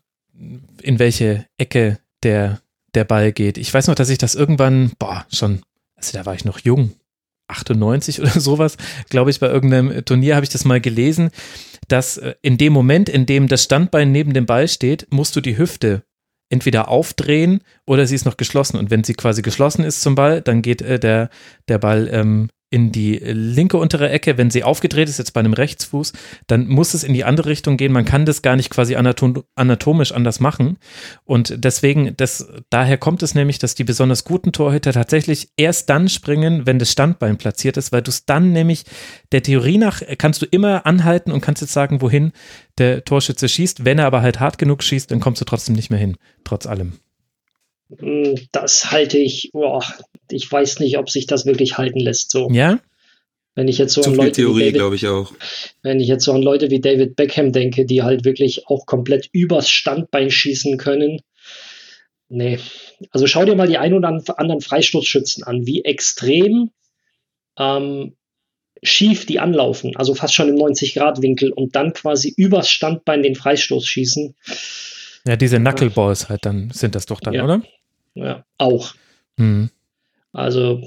in welche Ecke der, der Ball geht. Ich weiß noch, dass ich das irgendwann, boah, schon, also da war ich noch jung, 98 oder sowas, glaube ich, bei irgendeinem Turnier habe ich das mal gelesen, dass äh, in dem Moment, in dem das Standbein neben dem Ball steht, musst du die Hüfte entweder aufdrehen oder sie ist noch geschlossen. Und wenn sie quasi geschlossen ist zum Ball, dann geht äh, der, der Ball ähm, in die linke untere Ecke, wenn sie aufgedreht ist, jetzt bei einem Rechtsfuß, dann muss es in die andere Richtung gehen. Man kann das gar nicht quasi anatom anatomisch anders machen. Und deswegen, das, daher kommt es nämlich, dass die besonders guten Torhüter tatsächlich erst dann springen, wenn das Standbein platziert ist, weil du es dann nämlich der Theorie nach kannst du immer anhalten und kannst jetzt sagen, wohin der Torschütze schießt. Wenn er aber halt hart genug schießt, dann kommst du trotzdem nicht mehr hin, trotz allem. Das halte ich, boah, ich weiß nicht, ob sich das wirklich halten lässt. So. Ja? Wenn ich jetzt so Zu an Leute Theorie, wie David, glaube ich auch. wenn ich jetzt so an Leute wie David Beckham denke, die halt wirklich auch komplett übers Standbein schießen können. Nee. Also schau dir mal die ein oder anderen Freistoßschützen an, wie extrem ähm, schief die anlaufen, also fast schon im 90-Grad-Winkel und dann quasi übers Standbein den Freistoß schießen. Ja, diese Knuckleballs halt dann sind das doch dann, Ja. oder? Ja, auch. Hm. Also,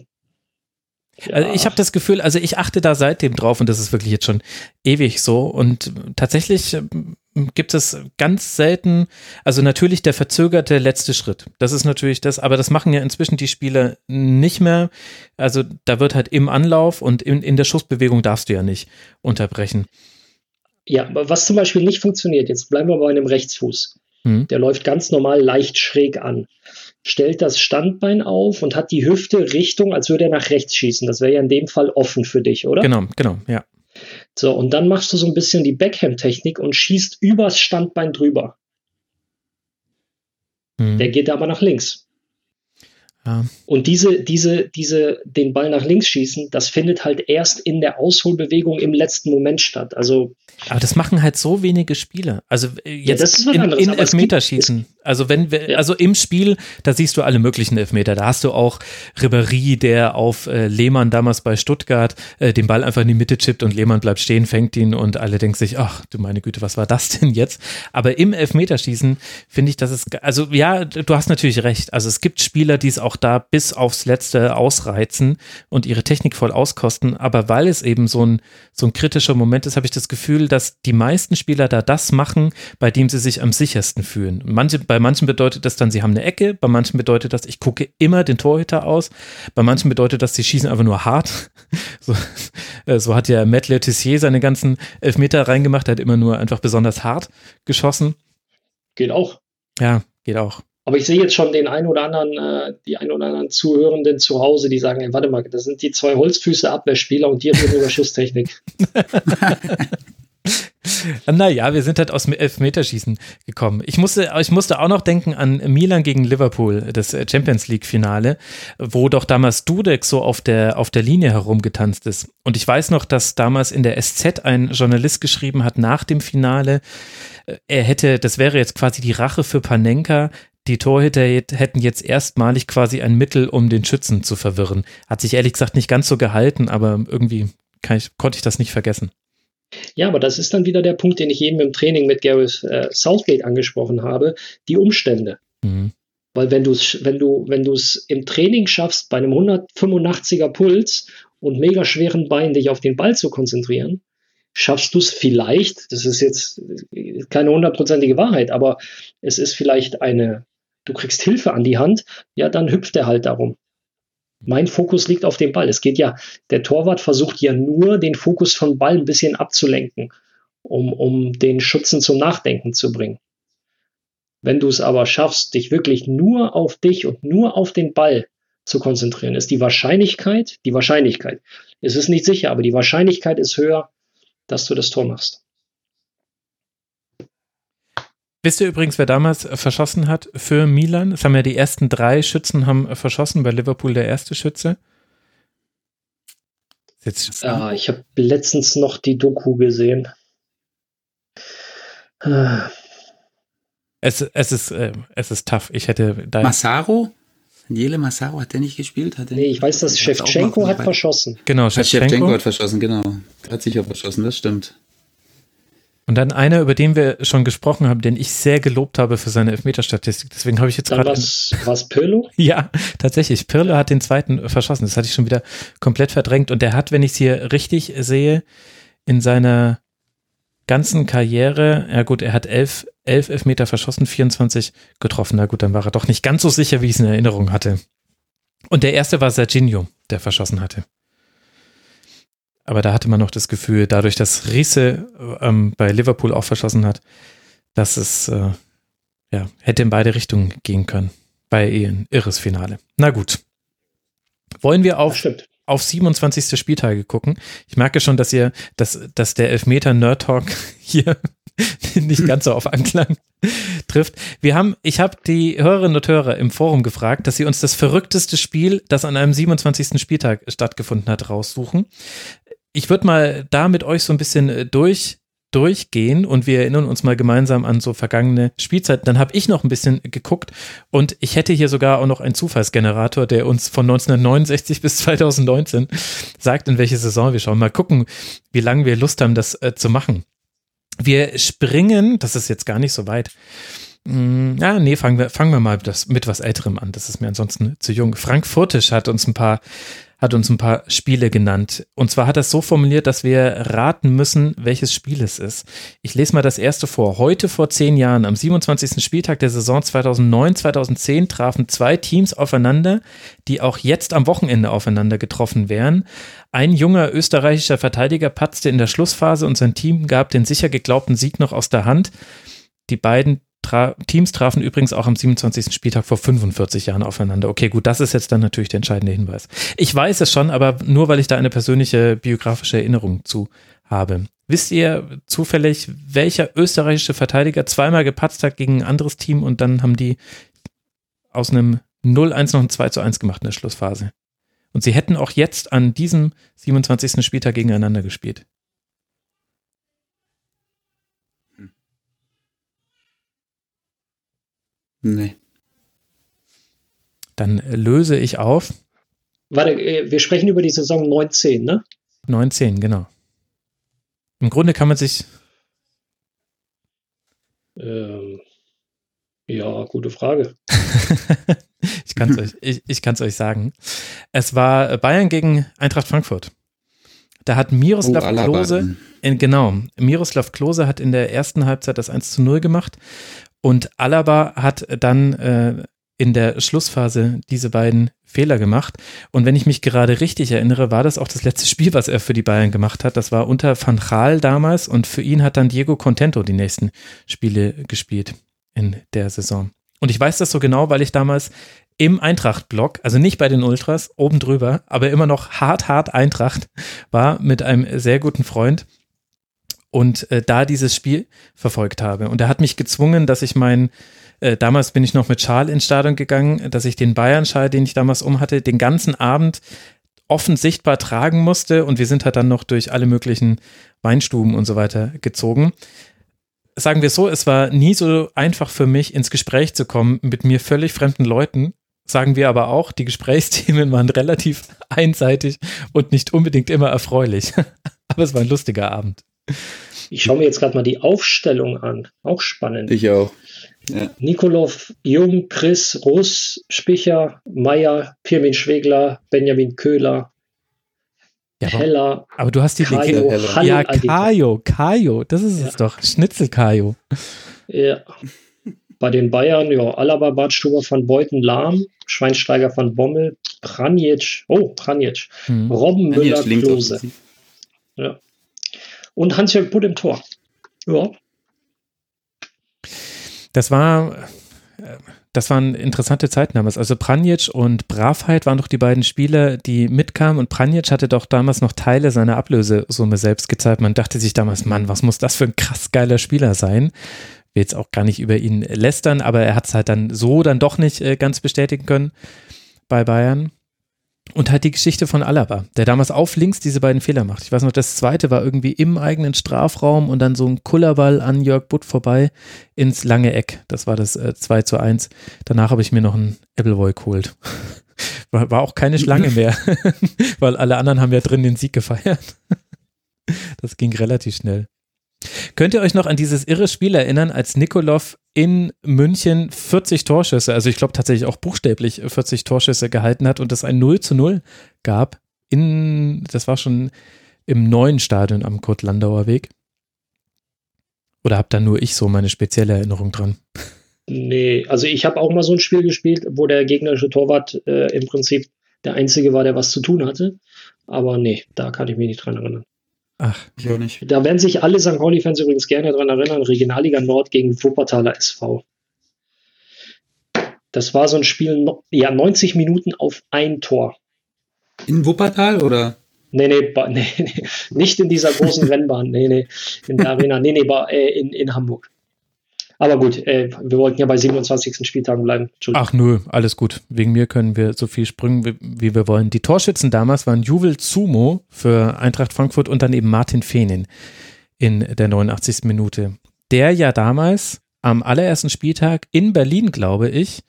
ja, Also ich habe das Gefühl, also ich achte da seitdem drauf und das ist wirklich jetzt schon ewig so. Und tatsächlich ähm, gibt es ganz selten, also natürlich der verzögerte letzte Schritt. Das ist natürlich das, aber das machen ja inzwischen die Spieler nicht mehr. Also da wird halt im Anlauf und in, in der Schussbewegung darfst du ja nicht unterbrechen. ja, aber was zum Beispiel nicht funktioniert, jetzt bleiben wir bei einem Rechtsfuß. Hm. Der läuft ganz normal leicht schräg an, stellt das Standbein auf und hat die Hüfte Richtung, als würde er nach rechts schießen. Das wäre ja in dem Fall offen für dich, oder? Genau, genau, ja. So, und dann machst du so ein bisschen die Backhand-Technik und schießt übers Standbein drüber. Hm. Der geht aber nach links. Ja. Und diese, diese, diese, den Ball nach links schießen, das findet halt erst in der Ausholbewegung im letzten Moment statt. Also, Aber das machen halt so wenige Spieler. Also äh, jetzt das ist was in, anderes, in aber es Elfmeterschießen. Also wenn wir, Ja. also im Spiel, da siehst du alle möglichen Elfmeter. Da hast du auch Ribéry, der auf äh, Lehmann damals bei Stuttgart äh, den Ball einfach in die Mitte chippt und Lehmann bleibt stehen, fängt ihn und alle denken sich, ach du meine Güte, was war das denn jetzt? Aber im Elfmeterschießen finde ich, dass es, also ja, du hast natürlich recht. Also es gibt Spieler, die es auch da bis aufs Letzte ausreizen und ihre Technik voll auskosten. Aber weil es eben so ein, so ein kritischer Moment ist, habe ich das Gefühl, dass die meisten Spieler da das machen, bei dem sie sich am sichersten fühlen. Manche, bei manchen bedeutet das dann, sie haben eine Ecke, bei manchen bedeutet das, ich gucke immer den Torhüter aus, bei manchen bedeutet das, sie schießen einfach nur hart. So, äh, so hat ja Matt Letizier seine ganzen Elfmeter reingemacht, er hat immer nur einfach besonders hart geschossen. geht auch. Ja, geht auch. Aber ich sehe jetzt schon den einen oder anderen, äh, die ein oder anderen Zuhörenden zu Hause, die sagen, ey, warte mal, das sind die zwei Holzfüße Abwehrspieler und die reden über Schusstechnik. Naja, wir sind halt aus Elfmeterschießen gekommen. Ich musste, ich musste auch noch denken an Milan gegen Liverpool, das äh, Champions League-Finale, wo doch damals Dudek so auf der, auf der Linie herumgetanzt ist. Und ich weiß noch, dass damals in der SZ ein Journalist geschrieben hat nach dem Finale, äh, er hätte, das wäre jetzt quasi die Rache für Panenka, die Torhüter hätten jetzt erstmalig quasi ein Mittel, um den Schützen zu verwirren. Hat sich ehrlich gesagt nicht ganz so gehalten, aber irgendwie ich, konnte ich das nicht vergessen. Ja, aber das ist dann wieder der Punkt, den ich eben im Training mit Gareth äh, Southgate angesprochen habe, die Umstände. Mhm. Weil wenn du es wenn du, wenn du es im Training schaffst, bei einem 185er Puls und mega schweren Beinen dich auf den Ball zu konzentrieren, schaffst du es vielleicht, das ist jetzt keine hundertprozentige Wahrheit, aber es ist vielleicht eine, du kriegst Hilfe an die Hand, ja, dann hüpft er halt darum. Mein Fokus liegt auf dem Ball. Es geht ja, der Torwart versucht ja nur, den Fokus vom Ball ein bisschen abzulenken, um, um den Schützen zum Nachdenken zu bringen. Wenn du es aber schaffst, dich wirklich nur auf dich und nur auf den Ball zu konzentrieren, ist die Wahrscheinlichkeit, die Wahrscheinlichkeit, es ist nicht sicher, aber die Wahrscheinlichkeit ist höher, dass du das Tor machst. Wisst ihr übrigens, wer damals äh, verschossen hat für Milan? Es haben ja die ersten drei Schützen haben äh, verschossen, bei Liverpool der erste Schütze. Jetzt, Ja, ich habe letztens noch die Doku gesehen. Es, es, ist, äh, es ist tough. Ich hätte da. Massaro? Daniele Massaro, hat der nicht gespielt? Hat der nee, ich weiß, dass auch Shevchenko hat verschossen. Genau, Shevchenko hat verschossen, genau. Hat sicher verschossen, das stimmt. Und dann einer, über den wir schon gesprochen haben, den ich sehr gelobt habe für seine Elfmeterstatistik. Deswegen habe ich jetzt gerade. was, was Pirlo? Ja, tatsächlich. Pirlo hat den zweiten verschossen. Das hatte ich schon wieder komplett verdrängt. Und der hat, wenn ich es hier richtig sehe, in seiner ganzen Karriere, ja gut, er hat elf, elf Elfmeter verschossen, 24 getroffen. Na gut, dann war er doch nicht ganz so sicher, wie ich es in Erinnerung hatte. Und der erste war Serginho, der verschossen hatte. Aber da hatte man noch das Gefühl, dadurch, dass Riese ähm, bei Liverpool auch verschossen hat, dass es äh, ja, hätte in beide Richtungen gehen können. Bei eh ein irres Finale. Na gut. Wollen wir auf, auf 27. Spieltage gucken? Ich merke schon, dass ihr, dass, dass der Elfmeter Nerd Talk hier nicht ganz so auf Anklang trifft. Wir haben, ich habe die Hörerinnen und Hörer im Forum gefragt, dass sie uns das verrückteste Spiel, das an einem 27. Spieltag stattgefunden hat, raussuchen. Ich würde mal da mit euch so ein bisschen äh, durch durchgehen und wir erinnern uns mal gemeinsam an so vergangene Spielzeiten. Dann habe ich noch ein bisschen geguckt und ich hätte hier sogar auch noch einen Zufallsgenerator, der uns von 1969 bis 2019 sagt, in welche Saison wir schauen. Mal gucken, wie lange wir Lust haben, das äh, zu machen. Wir springen, das ist jetzt gar nicht so weit. Hm, ja, nee, fangen wir, fangen wir mal das, mit was Älterem an. Das ist mir ansonsten zu jung. Frank Furtisch hat uns ein paar hat uns ein paar Spiele genannt. Und zwar hat er es so formuliert, dass wir raten müssen, welches Spiel es ist. Ich lese mal das erste vor. Heute vor zehn Jahren, am 27. Spieltag der Saison 2009-2010, trafen zwei Teams aufeinander, die auch jetzt am Wochenende aufeinander getroffen wären. Ein junger österreichischer Verteidiger patzte in der Schlussphase und sein Team gab den sicher geglaubten Sieg noch aus der Hand. Die beiden Tra Teams trafen übrigens auch am 27. Spieltag vor 45 Jahren aufeinander. Okay, gut, das ist jetzt dann natürlich der entscheidende Hinweis. Ich weiß es schon, aber nur weil ich da eine persönliche biografische Erinnerung zu habe. Wisst ihr zufällig, welcher österreichische Verteidiger zweimal gepatzt hat gegen ein anderes Team und dann haben die aus einem 0-1 noch ein 2 1 gemacht in der Schlussphase? Und sie hätten auch jetzt an diesem 27. Spieltag gegeneinander gespielt. Nee. Dann löse ich auf. Warte, äh, wir sprechen über die Saison 19, ne? 19, genau. Im Grunde kann man sich. Ähm, ja, gute Frage. ich kann es euch, ich, ich euch sagen. Es war Bayern gegen Eintracht Frankfurt. Da hat Miroslav oh, Klose, in, genau, Miroslav Klose hat in der ersten Halbzeit das 1 zu 0 gemacht und Alaba hat dann äh, in der Schlussphase diese beiden Fehler gemacht. Und wenn ich mich gerade richtig erinnere, war das auch das letzte Spiel, was er für die Bayern gemacht hat. Das war unter Van Gaal damals und für ihn hat dann Diego Contento die nächsten Spiele gespielt in der Saison. Und ich weiß das so genau, weil ich damals im Eintracht-Blog, also nicht bei den Ultras, oben drüber, aber immer noch hart, hart Eintracht war mit einem sehr guten Freund und äh, da dieses Spiel verfolgt habe. Und er hat mich gezwungen, dass ich mein, äh, damals bin ich noch mit Schal ins Stadion gegangen, dass ich den Bayern-Schal, den ich damals umhatte, den ganzen Abend offen sichtbar tragen musste und wir sind halt dann noch durch alle möglichen Weinstuben und so weiter gezogen. Sagen wir so, es war nie so einfach für mich, ins Gespräch zu kommen mit mir völlig fremden Leuten. Sagen wir aber auch, die Gesprächsthemen waren relativ einseitig und nicht unbedingt immer erfreulich. aber es war ein lustiger Abend. Ich schaue mir jetzt gerade mal die Aufstellung an. Auch spannend. Ich auch. Ja. Nikolov, Jung, Chris, Russ, Spicher, Meier, Pirmin Schwegler, Benjamin Köhler, ja, aber, Heller. Aber du hast die Kajo, Legende. Ja, Kajo, Kajo, das ist ja. es doch. Schnitzel Kajo. Ja. Bei den Bayern, ja, Alaba, Badstuber von Beuten, Lahm, Schweinsteiger von Bommel, Pranjic, oh, Pranjic, hm. Robben, Müller, Klose. Ja und Hans-Jörg Butt im Tor. Ja. Das war, das waren interessante Zeiten damals. Also Pranjic und Bravheit waren doch die beiden Spieler, die mitkamen und Pranjic hatte doch damals noch Teile seiner Ablösesumme selbst gezahlt. Man dachte sich damals, Mann, was muss das für ein krass geiler Spieler sein? Will jetzt auch gar nicht über ihn lästern, aber er hat es halt dann so dann doch nicht äh, ganz bestätigen können bei Bayern. Und halt die Geschichte von Alaba, der damals auf links diese beiden Fehler macht. Ich weiß noch, das zweite war irgendwie im eigenen Strafraum und dann so ein Kullerball an Jörg Butt vorbei ins lange Eck. Das war das äh, 2 zu 1. Danach habe ich mir noch einen Appleboy geholt. War, war auch keine Schlange mehr, weil alle anderen haben ja drin den Sieg gefeiert. Das ging relativ schnell. Könnt ihr euch noch an dieses irre Spiel erinnern, als Nikolov in München 40 Torschüsse, also ich glaube tatsächlich auch buchstäblich 40 Torschüsse gehalten hat und es ein 0 zu 0 gab? In, das war schon im neuen Stadion am Kurt-Landauer Weg. Oder habt da nur ich so meine spezielle Erinnerung dran? Nee, also ich habe auch mal so ein Spiel gespielt, wo der gegnerische Torwart äh, im Prinzip der Einzige war, der was zu tun hatte. Aber nee, da kann ich mich nicht dran erinnern. Ach, ich auch nicht. Da werden sich alle St. Pauli-Fans übrigens gerne daran erinnern, Regionalliga Nord gegen Wuppertaler SV. Das war so ein Spiel, ja, 90 Minuten auf ein Tor. In Wuppertal oder? Nee, nee, nee, nee, nicht in dieser großen Rennbahn, nee, nee, in der Arena, nee, nee, äh, in, in Hamburg. Aber gut, äh, wir wollten ja bei 27. Spieltagen bleiben. Ach nö, alles gut. Wegen mir können wir so viel springen, wie, wie wir wollen. Die Torschützen damals waren Juvel Zumo für Eintracht Frankfurt und dann eben Martin Fehnin in der 89. Minute. Der ja damals am allerersten Spieltag in Berlin, glaube ich,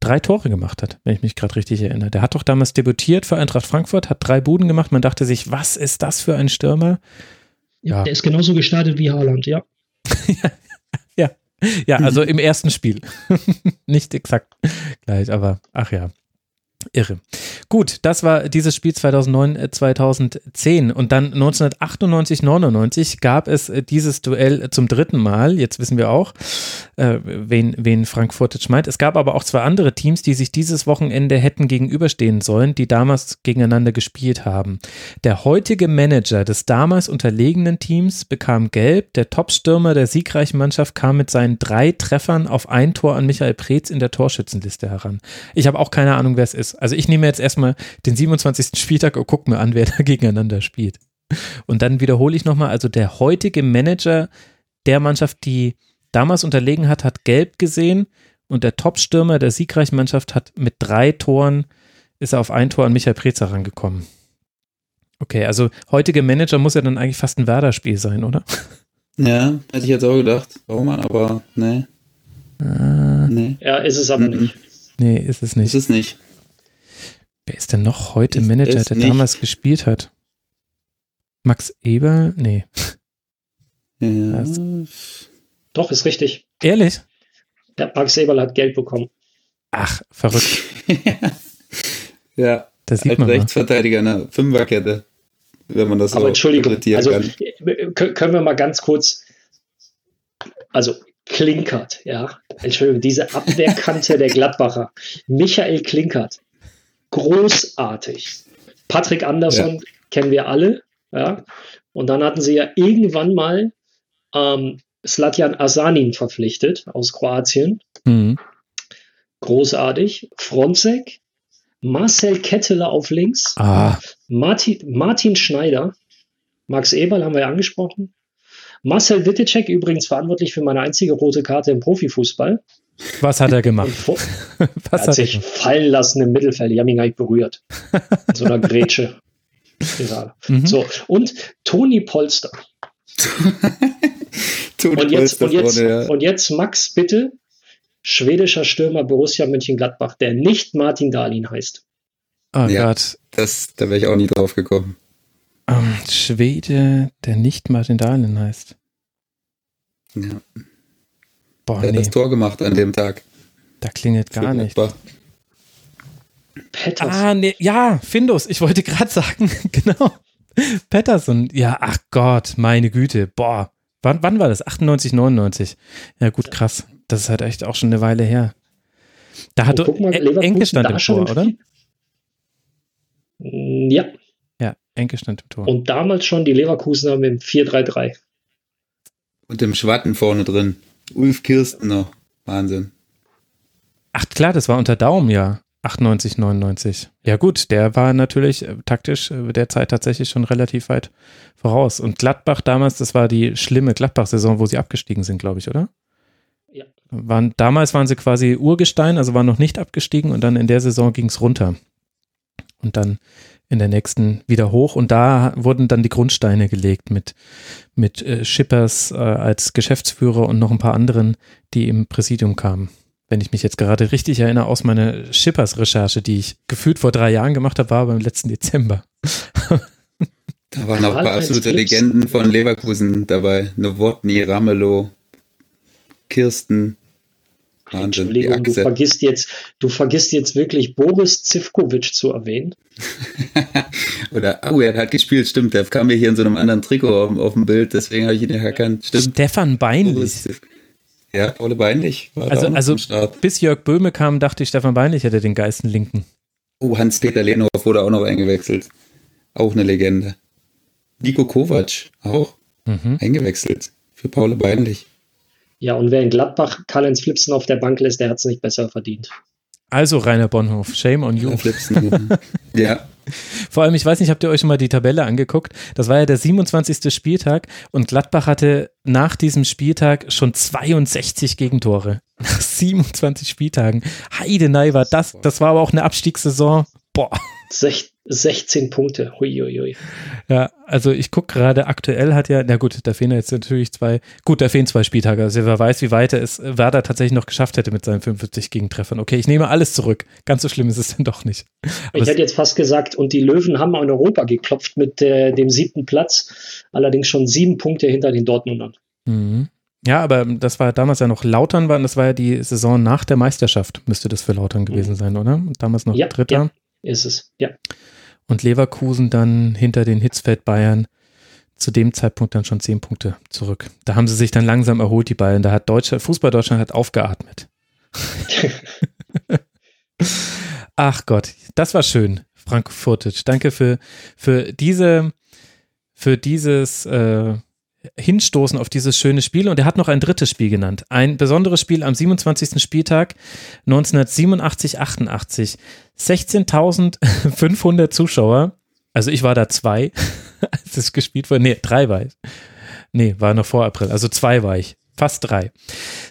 drei Tore gemacht hat, wenn ich mich gerade richtig erinnere. Der hat doch damals debütiert für Eintracht Frankfurt, hat drei Buden gemacht. Man dachte sich, was ist das für ein Stürmer? Ja, der ist genauso gestartet wie Haaland, ja. ja, also im ersten Spiel. Nicht exakt gleich, aber ach ja. Irre. Gut, das war dieses Spiel 2009, 2010 äh, und dann 1998, 99 gab es äh, dieses Duell zum dritten Mal. Jetzt wissen wir auch, äh, wen, wen Frankfurt jetzt meint. Es gab aber auch zwei andere Teams, die sich dieses Wochenende hätten gegenüberstehen sollen, die damals gegeneinander gespielt haben. Der heutige Manager des damals unterlegenen Teams bekam gelb. Der Topstürmer der siegreichen Mannschaft kam mit seinen drei Treffern auf ein Tor an Michael Preetz in der Torschützenliste heran. Ich habe auch keine Ahnung, wer es ist. Also ich nehme jetzt erstmal den 27. Spieltag und gucke mir an, wer da gegeneinander spielt. Und dann wiederhole ich nochmal, also der heutige Manager der Mannschaft, die damals unterlegen hat, hat gelb gesehen und der Topstürmer der siegreichen Mannschaft hat mit drei Toren, ist er auf ein Tor an Michael Prezer rangekommen. Okay, also heutige Manager muss ja dann eigentlich fast ein Werder-Spiel sein, oder? Ja, hätte ich jetzt auch gedacht. Warum, aber nee. Ah. nee. Ja, ist es aber nicht. Nee, ist es nicht. Ist es nicht. Wer ist denn noch heute ist Manager, der nicht. damals gespielt hat? Max Eber? Nee. Ja. Doch, ist richtig. Ehrlich? Ja, Max Eberl hat Geld bekommen. Ach, verrückt. ja, da sieht man Rechtsverteidiger in der Fünferkette, wenn man das Aber so Entschuldigung, also, kann. Können wir mal ganz kurz, also Klinkert, ja, Entschuldigung, diese Abwehrkante der Gladbacher, Michael Klinkert, großartig. Patrick Andersson ja. kennen wir alle. Ja. Und dann hatten sie ja irgendwann mal ähm, Slatjan Asanin verpflichtet aus Kroatien. Mhm. Großartig. Fronzek, Marcel Ketteler auf links, ah. Martin, Martin Schneider, Max Eberl haben wir ja angesprochen. Marcel Wittecek übrigens verantwortlich für meine einzige rote Karte im Profifußball. Was hat er gemacht? Er hat sich fallen lassen im Mittelfeld. Ich habe ihn gar nicht berührt. In so einer Grätsche. Mhm. So, und Toni Polster. Toni und, jetzt, Polster und, jetzt, vorne, ja. und jetzt Max, bitte. Schwedischer Stürmer Borussia Mönchengladbach, der nicht Martin Dahlin heißt. Oh ja, Gott. Das, da wäre ich auch nie drauf gekommen. Ähm, Schwede, der nicht Martin Dahlin heißt. Ja. Boah, der nee. hat das Tor gemacht an dem Tag. Da klingelt gar nicht. Patterson. Ah, nee, ja, Findus, ich wollte gerade sagen, genau. Patterson, ja, ach Gott, meine Güte, boah. Wann, wann war das? 98, 99. Ja, gut, krass. Das ist halt echt auch schon eine Weile her. Da hat oh, mal, Enke stand im Tor, oder? Ja. Ja, Enke stand im Tor. Und damals schon die Leverkusener mit dem 4-3-3. Und dem Schwatten vorne drin. Ulf Kirsten noch. Wahnsinn. Ach klar, das war unter Daumen, ja. 98, 99. Ja gut, der war natürlich äh, taktisch äh, der Zeit tatsächlich schon relativ weit voraus. Und Gladbach damals, das war die schlimme Gladbach-Saison, wo sie abgestiegen sind, glaube ich, oder? Ja. Waren, damals waren sie quasi Urgestein, also waren noch nicht abgestiegen und dann in der Saison ging es runter. Und dann in der nächsten wieder hoch und da wurden dann die Grundsteine gelegt mit, mit äh, Schippers äh, als Geschäftsführer und noch ein paar anderen, die im Präsidium kamen. Wenn ich mich jetzt gerade richtig erinnere aus meiner Schippers-Recherche, die ich gefühlt vor drei Jahren gemacht habe, war beim letzten Dezember. da waren auch ein paar absolute Legenden von Leverkusen dabei. Nowotny, Ramelow, Kirsten, Wahnsinn, Entschuldigung, du vergisst jetzt, du vergisst jetzt wirklich Boris Zivkovic zu erwähnen. Oder, oh, er hat gespielt, stimmt, der kam mir hier in so einem anderen Trikot auf, auf dem Bild, deswegen habe ich ihn ja erkannt. Stimmt. Stefan Beinlich. Ja, Paul Beinlich. also, also bis Jörg Böhme kam, dachte ich, Stefan Beinlich hätte den geisten Linken. Oh, Hans-Peter Lehnhoff wurde auch noch eingewechselt. Auch eine Legende. Nico Kovac, auch mhm. eingewechselt für Paul Beinlich. Ja, und wer in Gladbach Karl-Heinz Flipsen auf der Bank lässt, der hat es nicht besser verdient. Also Rainer Bonhof, shame on you. Flipsen, ja. Vor allem, ich weiß nicht, habt ihr euch schon mal die Tabelle angeguckt? Das war ja der 27. Spieltag und Gladbach hatte nach diesem Spieltag schon 62 Gegentore. Nach 27 Spieltagen. Heidenei war das. Das war aber auch eine Abstiegssaison. Boah. 16 Punkte. Huiuiui. Ja, also ich gucke gerade, aktuell hat ja, na gut, da fehlen jetzt natürlich zwei, gut, da fehlen zwei Spieltage. Also wer weiß, wie weit er es Werder tatsächlich noch geschafft hätte mit seinen 45 Gegentreffern. Okay, ich nehme alles zurück. Ganz so schlimm ist es dann doch nicht. Aber ich hätte jetzt fast gesagt, und die Löwen haben in Europa geklopft mit äh, dem siebten Platz, allerdings schon sieben Punkte hinter den Dortmundern. Mhm. Ja, aber das war damals ja noch Lautern, war, das war ja die Saison nach der Meisterschaft, müsste das für Lautern gewesen sein, oder? Damals noch ja, Dritter. Ja, ist es, ja. Und Leverkusen dann hinter den Hitzfeld Bayern zu dem Zeitpunkt dann schon zehn Punkte zurück. Da haben sie sich dann langsam erholt, die Bayern. Da hat Deutschland, Fußball Deutschland hat aufgeatmet. Ach Gott, das war schön, Frank Furtic. Danke für, für diese, für dieses, äh, hinstoßen auf dieses schöne Spiel und er hat noch ein drittes Spiel genannt. Ein besonderes Spiel am 27. Spieltag 1987-88. 16.500 Zuschauer. Also ich war da zwei, als es gespielt wurde. Nee, drei war ich. Nee, war noch vor April. Also zwei war ich fast drei.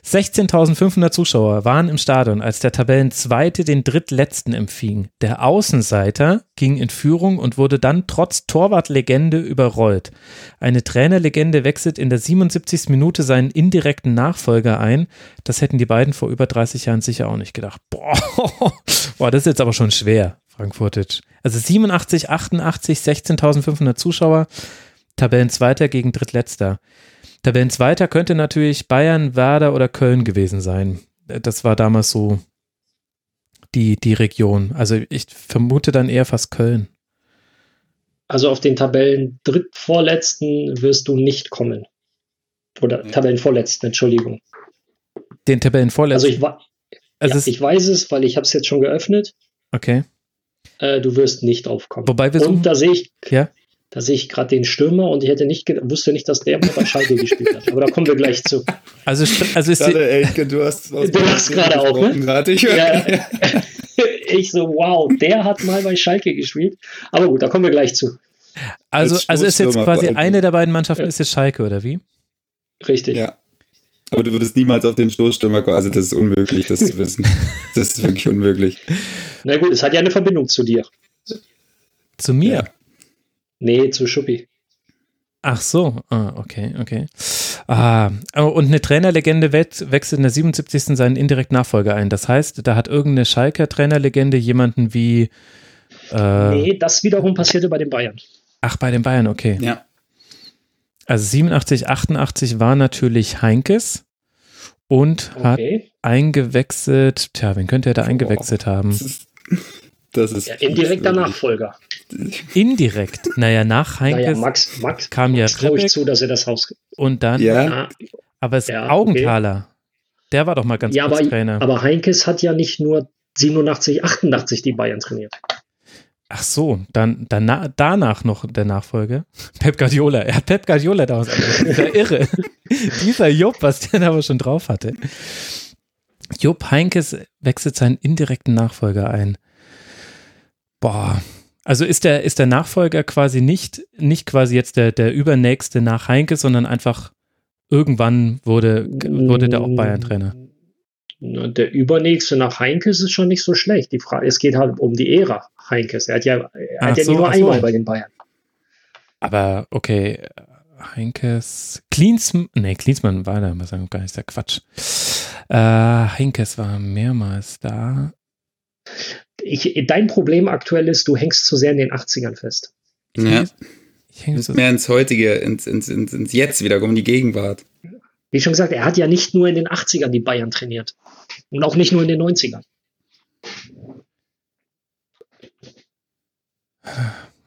16.500 Zuschauer waren im Stadion, als der Tabellenzweite den Drittletzten empfing. Der Außenseiter ging in Führung und wurde dann trotz Torwartlegende überrollt. Eine Trainerlegende wechselt in der 77. Minute seinen indirekten Nachfolger ein. Das hätten die beiden vor über 30 Jahren sicher auch nicht gedacht. Boah, boah das ist jetzt aber schon schwer, Frankfurtisch. Also 87, 88, 16.500 Zuschauer, Tabellenzweiter gegen Drittletzter. Tabellenzweiter könnte natürlich Bayern, Werder oder Köln gewesen sein. Das war damals so die, die Region. Also ich vermute dann eher fast Köln. Also auf den Tabellen drittvorletzten wirst du nicht kommen. Oder ja. Tabellenvorletzten, Entschuldigung. Den Tabellenvorletzten? Also ich, also ja, ich weiß es, weil ich habe es jetzt schon geöffnet. Okay. Äh, du wirst nicht aufkommen. Wobei wir Und da sehe ich, ja? Da sehe ich gerade den Stürmer und ich hätte nicht wusste nicht, dass der mal bei Schalke gespielt hat. Aber da kommen wir gleich zu. Also, also ist gerade, Elke, du hast du hast gerade auch, ne? Ich, ja, ich so, wow, der hat mal bei Schalke gespielt. Aber gut, da kommen wir gleich zu. Also, also ist jetzt quasi eine der beiden Mannschaften ist jetzt Schalke, oder wie? Richtig. Ja. Aber du würdest niemals auf den Stoßstürmer kommen. Also das ist unmöglich, das zu wissen. Das ist wirklich unmöglich. Na gut, es hat ja eine Verbindung zu dir. Zu mir? Ja. Nee, zu Schuppi. Ach so, ah, okay, okay. Ah, und eine Trainerlegende wechselt in der 77. seinen indirekten Nachfolger ein. Das heißt, da hat irgendeine Schalker Trainerlegende jemanden wie. Äh, nee, das wiederum passierte bei den Bayern. Ach, bei den Bayern, okay. Ja. Also 87, 88 war natürlich Heinkes und okay. hat eingewechselt. Tja, wen könnte er da eingewechselt haben? Das ist ja, indirekter Nachfolger. Indirekt. Naja, nach Heinkes naja, Max, Max, kam ja Max ich zu, dass er das Haus. Und dann. Ja. Aber es ja, Augenthaler. Okay. Der war doch mal ganz ja, kurz aber, Trainer. Aber Heinkes hat ja nicht nur 87, 88 die Bayern trainiert. Ach so, dann, dann danach noch der Nachfolger. Pep Guardiola. Er hat Pep Guardiola daraus Dieser irre. Dieser Jupp, was der da aber schon drauf hatte. Jupp Heinkes wechselt seinen indirekten Nachfolger ein. Boah. Also ist der, ist der Nachfolger quasi nicht, nicht quasi jetzt der, der übernächste nach Heinke, sondern einfach irgendwann wurde, wurde der auch Bayern-Trainer. Der übernächste nach Heinkes ist schon nicht so schlecht. Die Frage, es geht halt um die Ära Heinkes. Er hat ja, er hat ja so, nur einmal so. bei den Bayern. Aber okay, Heinkes, Klinsmann, nee, Klinsmann war da, was gar nicht, der Quatsch. Äh, Heinkes war mehrmals da ich, dein Problem aktuell ist, du hängst zu sehr in den 80ern fest. Ja. Ich hänge mehr ins Heutige, ins, ins, ins, ins Jetzt wieder, um die Gegenwart. Wie schon gesagt, er hat ja nicht nur in den 80ern die Bayern trainiert. Und auch nicht nur in den 90ern.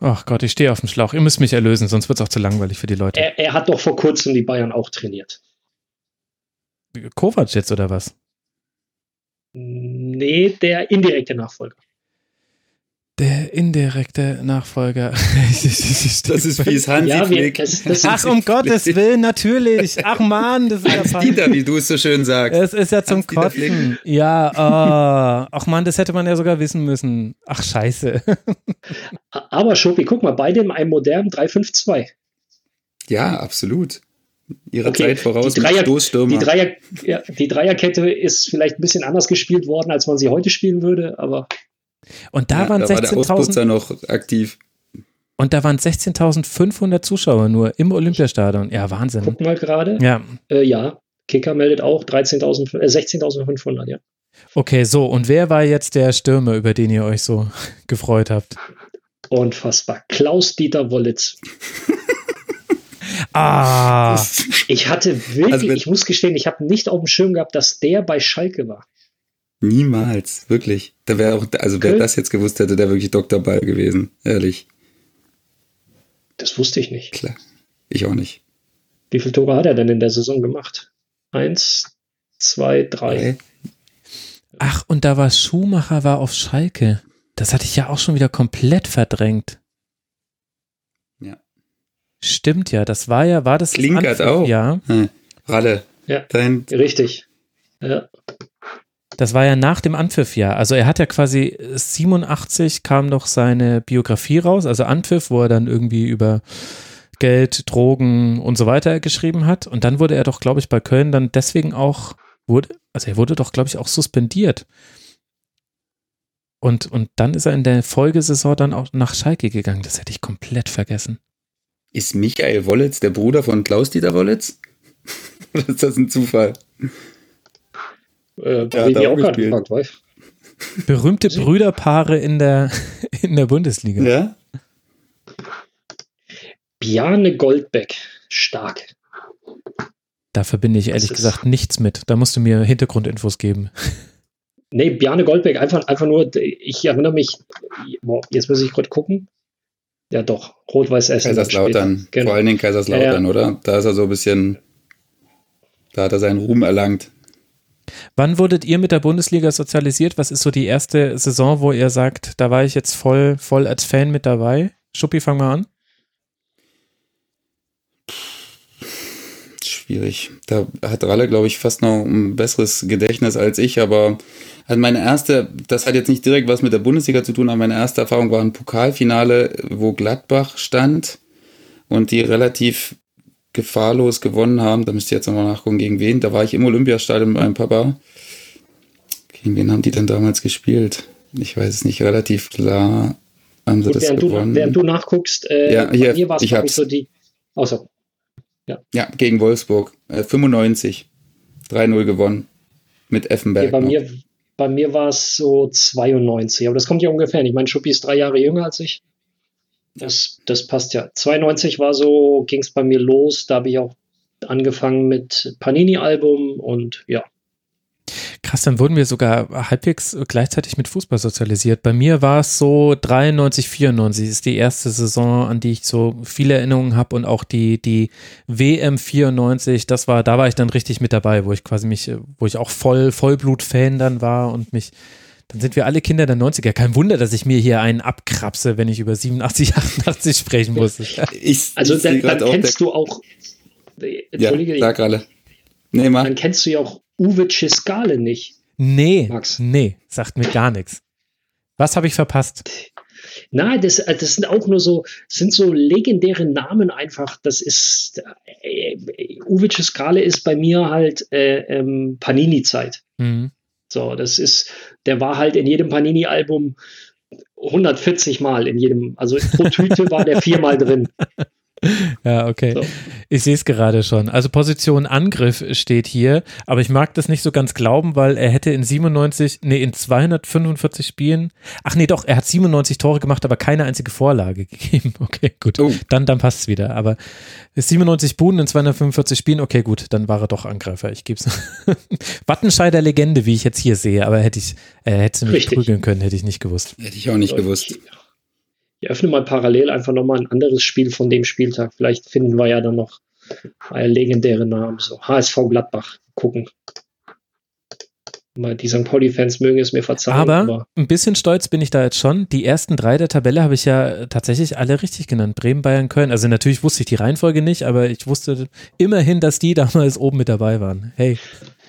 Ach Gott, ich stehe auf dem Schlauch. Ihr müsst mich erlösen, sonst wird es auch zu langweilig für die Leute. Er, er, hat doch vor kurzem die Bayern auch trainiert. Kovac jetzt oder was? Nee, der indirekte Nachfolger. Der indirekte Nachfolger. das ist fies Hansi ja, wir, das, das Ach, um Gottes Willen, natürlich. Ach man, das ist ja Dieter, wie du es so schön sagst. Es ist ja zum Hans Kotzen. Ja, oh. ach man, das hätte man ja sogar wissen müssen. Ach, scheiße. Aber Schopi, guck mal, beide in einem modernen 3-5-2. Ja, absolut. Ihre Okay, Zeit voraus die Dreier- Stoßstürmer. Die, Dreier, ja, die Dreierkette ist vielleicht ein bisschen anders gespielt worden, als man sie heute spielen würde, aber Und da ja, waren da war der 16.000 Ausputzer noch aktiv. und da waren 16.500 Zuschauer nur im Olympiastadion. Ja, Wahnsinn. guck mal gerade. Ja, Äh, ja, Kicker meldet auch 13.000, äh, 16.500, ja. okay, so. Und wer war jetzt der Stürmer, über den ihr euch so gefreut habt? Unfassbar. Klaus-Dieter Wollitz. Ah, Ich hatte wirklich, Also ich muss gestehen, ich habe nicht auf dem Schirm gehabt, dass der bei Schalke war. Niemals, wirklich. Da wäre auch, also wer Köln- das jetzt gewusst hätte, der wirklich Dr. Ball gewesen. Ehrlich. Das wusste ich nicht. Klar. Ich auch nicht. Wie viele Tore hat er denn in der Saison gemacht? Eins, zwei, drei. Drei. ach, und da war Schumacher war auf Schalke. Das hatte ich ja auch schon wieder komplett verdrängt. Ja. Stimmt ja, das war ja, war das das Klinkert Anpfiff? auch. Ja, Hm. Ralle. Ja. Dein, Richtig. Ja. Das war ja nach dem Anpfiff-Jahr. Also er hat ja quasi 87 kam noch seine Biografie raus, also Anpfiff, wo er dann irgendwie über Geld, Drogen und so weiter geschrieben hat. Und dann wurde er doch, glaube ich, bei Köln dann deswegen auch, wurde, also er wurde doch, glaube ich, auch suspendiert. Und, und dann ist er in der Folgesaison dann auch nach Schalke gegangen. Das hätte ich komplett vergessen. ist Michael Wollitz der Bruder von Klaus-Dieter Wollitz? Oder ist das ein Zufall? Äh, Ja, hab ich auch gerade gefragt, weißt Berühmte Brüderpaare in der, in der Bundesliga. Ja? Bjarne Goldbeck. Stark. Da verbinde ich ehrlich gesagt nichts mit. Da musst du mir Hintergrundinfos geben. Nee, Bjarne Goldbeck, einfach, einfach nur, ich erinnere mich, boah, jetzt muss ich gerade gucken. Ja, doch, Rot-Weiß Essen. Kaiserslautern. Genau. Vor allen Dingen Kaiserslautern, Ja, ja. oder? Da ist er so ein bisschen, da hat er seinen Ruhm erlangt. Wann wurdet ihr mit der Bundesliga sozialisiert? Was ist so die erste Saison, wo ihr sagt, da war ich jetzt voll, voll als Fan mit dabei? Schuppi, fang mal an. Schwierig. Da hat Ralle, glaube ich, fast noch ein besseres Gedächtnis als ich, aber also meine erste, das hat jetzt nicht direkt was mit der Bundesliga zu tun, aber meine erste Erfahrung war ein Pokalfinale, wo Gladbach stand und die relativ gefahrlos gewonnen haben. Da müsst ihr jetzt nochmal nachgucken, gegen wen. Da war ich im Olympiastadion mit meinem Papa. Gegen wen haben die denn damals gespielt? Ich weiß es nicht, relativ klar haben sie Gut, das während, du, gewonnen. während du nachguckst, äh, Ja, hier, bei mir war es so die. Außer, Ja, gegen Wolfsburg. Äh, 95. 3-0 gewonnen. Mit Effenberg. okay, bei mir, bei mir war es so 92, aber das kommt ja ungefähr hin. Ich meine, Schuppi ist drei Jahre jünger als ich. Das, das passt ja. 92 war so, ging es bei mir los. Da habe ich auch angefangen mit Panini-Album und ja. Krass, dann wurden wir sogar halbwegs gleichzeitig mit Fußball sozialisiert. Bei mir war es so 93, 94 ist die erste Saison, an die ich so viele Erinnerungen habe und auch die, die WM 94, das war, da war ich dann richtig mit dabei, wo ich quasi mich, wo ich auch voll, Vollblut-Fan dann war und mich, dann sind wir alle Kinder der 90er. Kein Wunder, dass ich mir hier einen abkrapse, wenn ich über 87, 88 sprechen muss. Ich, Also ich dann, dann auch kennst du auch. Entschuldige, ja, sag alle. Nee, mach. dann kennst du ja auch Uwe Ciscale nicht. Nee, Max. nee, sagt mir gar nichts. Was habe ich verpasst? Nein, das, das sind auch nur so, das sind so legendäre Namen einfach. Das ist, äh, Uwe Ciscale ist bei mir halt äh, ähm, Panini-Zeit. Mhm. So, das ist, der war halt in jedem Panini-Album 140 Mal in jedem, also pro Tüte war der viermal drin. Ja, okay. So. Ich sehe es gerade schon. Also Position Angriff steht hier, aber ich mag das nicht so ganz glauben, weil er hätte in 97, nee, in 245 Spielen, ach nee, doch, er hat 97 Tore gemacht, aber keine einzige Vorlage gegeben. Okay, gut. Oh. Dann, dann passt es wieder. Aber 97 Buden in 245 Spielen, okay, gut, dann war er doch Angreifer. Ich gebe es. Wattenscheider Legende, wie ich jetzt hier sehe, aber hätte ich, äh, hätte mich Richtig. prügeln können, hätte ich nicht gewusst. Hätte ich auch nicht gewusst. Ich, öffne mal parallel einfach nochmal ein anderes Spiel von dem Spieltag. Vielleicht finden wir ja dann noch äh, legendäre Namen. So HSV Gladbach gucken. Mal Die St. Pauli-Fans mögen es mir verzeihen. Aber ein bisschen stolz bin ich da jetzt schon. Die ersten drei der Tabelle habe ich ja tatsächlich alle richtig genannt. Bremen, Bayern, Köln. Also natürlich wusste ich die Reihenfolge nicht, aber ich wusste immerhin, dass die damals oben mit dabei waren. Hey,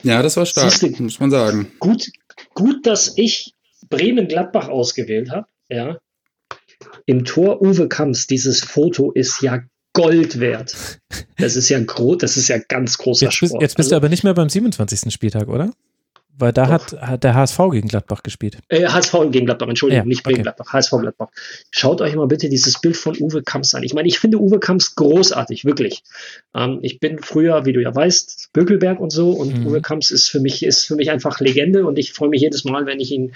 Ja, das war stark, du- muss man sagen. gut, gut, dass ich Bremen-Gladbach ausgewählt habe. Ja. Im Tor Uwe Kamps, dieses Foto ist ja Gold wert. Das ist ja groß, das ist ja ganz großer Jetzt bist, Sport. jetzt bist also, du aber nicht mehr beim 27. Spieltag, oder? Weil da hat, hat der HSV gegen Gladbach gespielt. Äh, HSV gegen Gladbach, Entschuldigung, Ja, nicht gegen okay. Gladbach, HSV Gladbach. Schaut euch mal bitte dieses Bild von Uwe Kamps an. Ich meine, ich finde Uwe Kamps großartig, wirklich. Ähm, ich bin früher, wie du ja weißt, Bökelberg und so und Mhm. Uwe Kamps ist für mich, ist für mich einfach Legende und ich freue mich jedes Mal, wenn ich ihn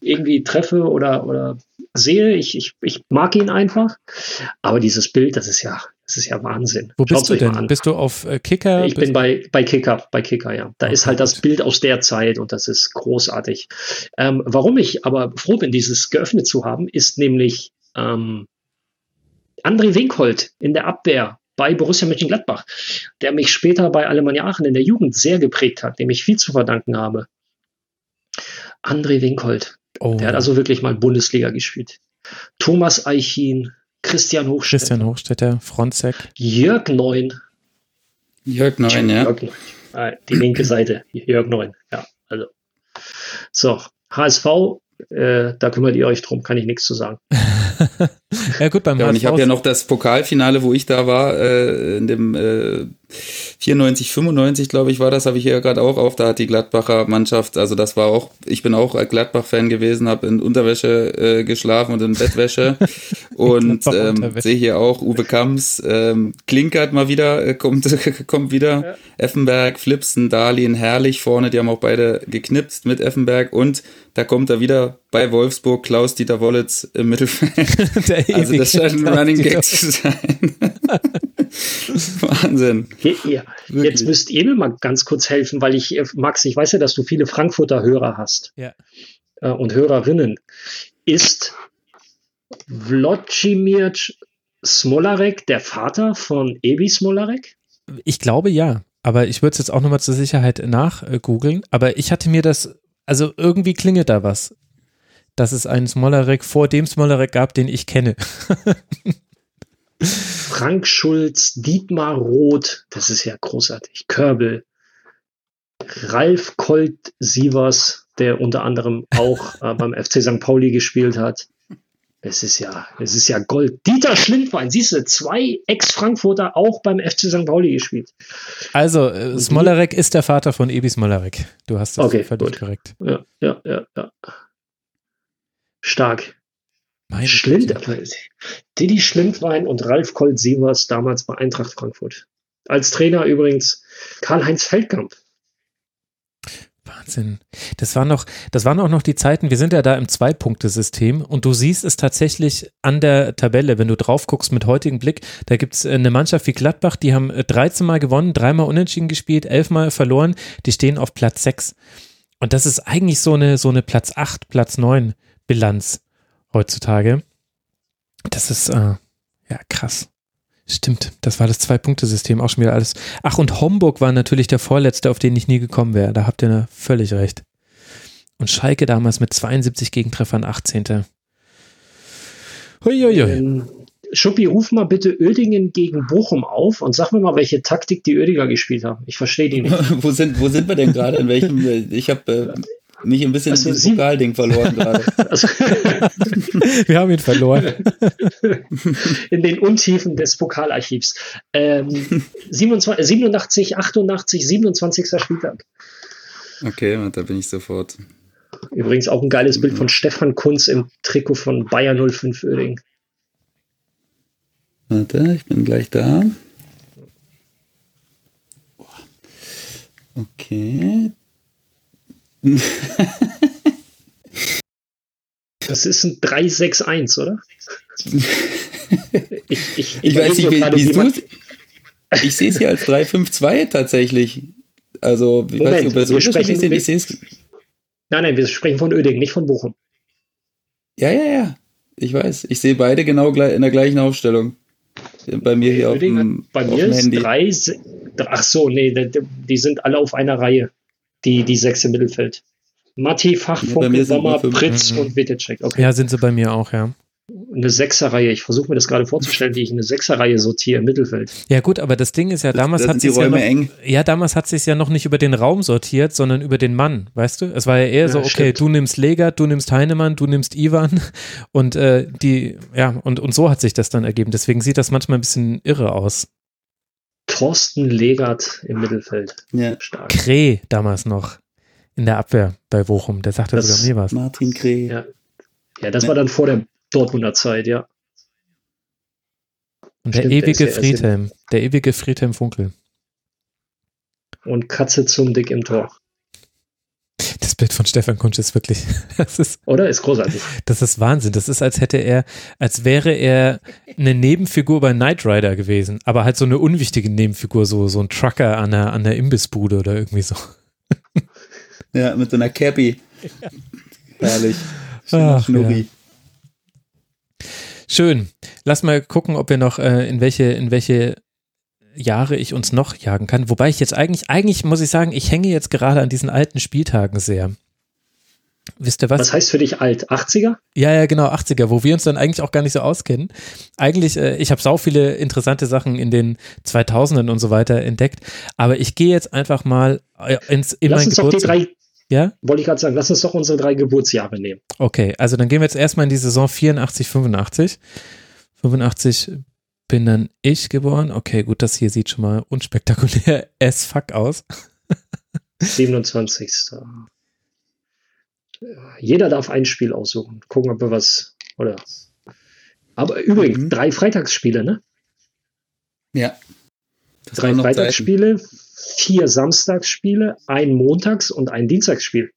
irgendwie treffe oder, oder sehe. Ich, ich, ich mag ihn einfach. Aber dieses Bild, das ist ja, das ist ja Wahnsinn. Wo bist Schaut's du denn? Bist du auf äh, Kicker? Ich bin bei, bei Kicker, bei Kicker, ja. Da Okay, ist halt das. Bild aus der Zeit und das ist großartig. Ähm, warum ich aber froh bin, dieses geöffnet zu haben, ist nämlich ähm, André Winkhold in der Abwehr bei Borussia Mönchengladbach, der mich später bei Alemannia Aachen in der Jugend sehr geprägt hat, dem ich viel zu verdanken habe. André Winkhold, oh, der hat also wirklich mal Bundesliga gespielt. Thomas Eichin, Christian Hochstetter, Christian Hochstetter, Fronzek. Jörg Neun, Jörg Neun, ja. Jörg, äh, die linke Seite, Jörg Neun. Ja, also. So, HSV, äh, da kümmert ihr euch drum, kann ich nichts zu sagen. ja gut, beim Ja, und HSV ich habe ja noch das Pokalfinale, wo ich da war, äh, in dem äh, 94, 95, glaube ich, war das, habe ich hier gerade auch auf. Da hat die Gladbacher Mannschaft, also das war auch, ich bin auch Gladbach-Fan gewesen, habe in Unterwäsche äh, geschlafen und in Bettwäsche. und ähm, sehe hier auch Uwe Kamps, ähm, Klinkert mal wieder, äh, kommt, kommt wieder. Effenberg, Flipsen, Dahlin, Herrlich vorne, die haben auch beide geknipst mit Effenberg und da kommt er wieder bei Wolfsburg Klaus-Dieter Wollitz im Mittelfeld. Der Also das scheint ein Running Gag zu sein. Wahnsinn. Wirklich. Jetzt müsst ihr mir mal ganz kurz helfen, weil ich, äh, Max, ich weiß ja, dass du viele Frankfurter Hörer hast Ja. äh, und Hörerinnen. Ist Wlodzimir Smolarek der Vater von Ebi Smolarek? Ich glaube ja, aber ich würde es jetzt auch nochmal zur Sicherheit nachgoogeln. Aber ich hatte mir das, also irgendwie klingelt da was, dass es einen Smolarek vor dem Smolarek gab, den ich kenne. Frank Schulz, Dietmar Roth, das ist ja großartig. Körbel, Ralf Colt Sievers, der unter anderem auch äh, beim FC St. Pauli gespielt hat. Es ist ja, es ist ja Gold. Dieter Schlindwein, siehst du, zwei Ex-Frankfurter auch beim FC St. Pauli gespielt. Also, äh, Smolarek ist der Vater von Ebi Smolarek. Du hast das Okay, völlig gut. korrekt. Ja, ja, ja, ja. Stark. Meine Schlind. Didi Schlindwein und Ralf Colt Sievers damals bei Eintracht Frankfurt. Als Trainer übrigens Karl-Heinz Feldkamp. Wahnsinn. Das waren noch, das waren auch noch die Zeiten, wir sind ja da im Zwei-Punkte-System und du siehst es tatsächlich an der Tabelle, wenn du drauf guckst mit heutigem Blick, da gibt es eine Mannschaft wie Gladbach, die haben äh, 13 Mal gewonnen, dreimal unentschieden gespielt, 11 Mal verloren, die stehen auf Platz 6. Und das ist eigentlich so eine, so eine Platz 8, Platz 9 Bilanz heutzutage. Das ist, äh, ja, krass. Stimmt, das war das Zwei-Punkte-System, auch schon wieder alles. Ach, und Homburg war natürlich der Vorletzte, auf den ich nie gekommen wäre. Da habt ihr völlig recht. Und Schalke damals mit 72 Gegentreffern 18. Huiuiui. Ähm, Schuppi, ruf mal bitte Oerdingen gegen Bochum auf und sag mir mal, welche Taktik die Oedinger gespielt haben. Ich verstehe die nicht. wo, sind, wo sind wir denn gerade? In welchem? äh, Ich habe äh, mich ein bisschen Also Sie- Pokalding verloren gerade. Also, Wir haben ihn verloren. in den Untiefen des Pokalarchivs. Ähm, 27, 87, 88, 27. Spieltag. Okay, da bin ich sofort. Übrigens auch ein geiles Bild von Stefan Kunz im Trikot von Bayer 05 Oerding. Warte, ich bin gleich da. Okay. Das ist ein 361, oder? ich, ich, Ich weiß nicht, wie, wie du Ich sehe es hier als 352 tatsächlich. Also, ich weiß Moment, nicht, ob das wir sprechen- sind. Ich sehe es. Nein, nein, wir sprechen von Oerding, nicht von Bochum. Ja, ja, ja. Ich weiß. Ich sehe beide genau in der gleichen Aufstellung. Bei mir hier auf Oerding hat- dem, Bei auf mir dem ist Handy. drei, ach so, nee, die sind alle auf einer Reihe, die, die sechs im Mittelfeld. Matti, Ja, mir sind Sommer. Pritz Mhm. und Wittecek. Okay. Ja, sind sie bei mir auch, ja. eine Sechserreihe. Ich versuche mir das gerade vorzustellen, wie ich eine Sechserreihe sortiere im Mittelfeld. Ja gut, aber das Ding ist ja, damals das hat sind die sich ja noch, eng. ja damals hat sich ja noch nicht über den Raum sortiert, sondern über den Mann, weißt du? Es war ja eher Ja, so, okay, stimmt. du nimmst Legert, du nimmst Heinemann, du nimmst Ivan und äh, die, ja und und so hat sich das dann ergeben. Deswegen sieht das manchmal ein bisschen irre aus. Thorsten Legert im Mittelfeld. Ja. Stark. Kreh damals noch in der Abwehr bei Bochum, der sagte Das- sogar mir was. Martin Kreh. Ja. Ja, das war dann vor der Dortmunder Zeit, ja. Und der stimmt, der ewige ja in- Friedhelm, der ewige Friedhelm Funkel. Und Katze zum Dick im Tor. Das Bild von Stefan Kunsch ist wirklich, das ist Oder? Ist großartig. Das ist Wahnsinn. Das ist, als hätte er, als wäre er eine Nebenfigur bei Knight Rider gewesen, aber halt so eine unwichtige Nebenfigur, so, so ein Trucker an der, an der Imbissbude oder irgendwie so. Ja, mit so einer Cappy. Herrlich. Schöner Ach, Schnurri. Schön. Lass mal gucken, ob wir noch, äh, in welche, in welche Jahre ich uns noch jagen kann. Wobei ich jetzt eigentlich, eigentlich muss ich sagen, ich hänge jetzt gerade an diesen alten Spieltagen sehr. Wisst ihr was? Was heißt für dich alt? 80er? Ja, ja, genau, 80er, wo wir uns dann eigentlich auch gar nicht so auskennen. Eigentlich, äh, ich habe sau viele interessante Sachen in den 2000ern und so weiter entdeckt, aber ich gehe jetzt einfach mal äh, ins in Lass mein uns doch die drei, Ja, wollte ich gerade sagen, lass uns doch unsere drei Geburtsjahre nehmen. okay, also dann gehen wir jetzt erstmal in die Saison 84, 85. 85 bin dann ich geboren. Okay, gut, das hier sieht schon mal unspektakulär as fuck aus. 27. Jeder darf ein Spiel aussuchen. Gucken, ob wir was, oder. Aber übrigens, Mhm. drei Freitagsspiele, ne? Ja. Das Drei Zeiten. Freitagsspiele, vier Samstagsspiele, ein Montags- und ein Dienstagsspiel.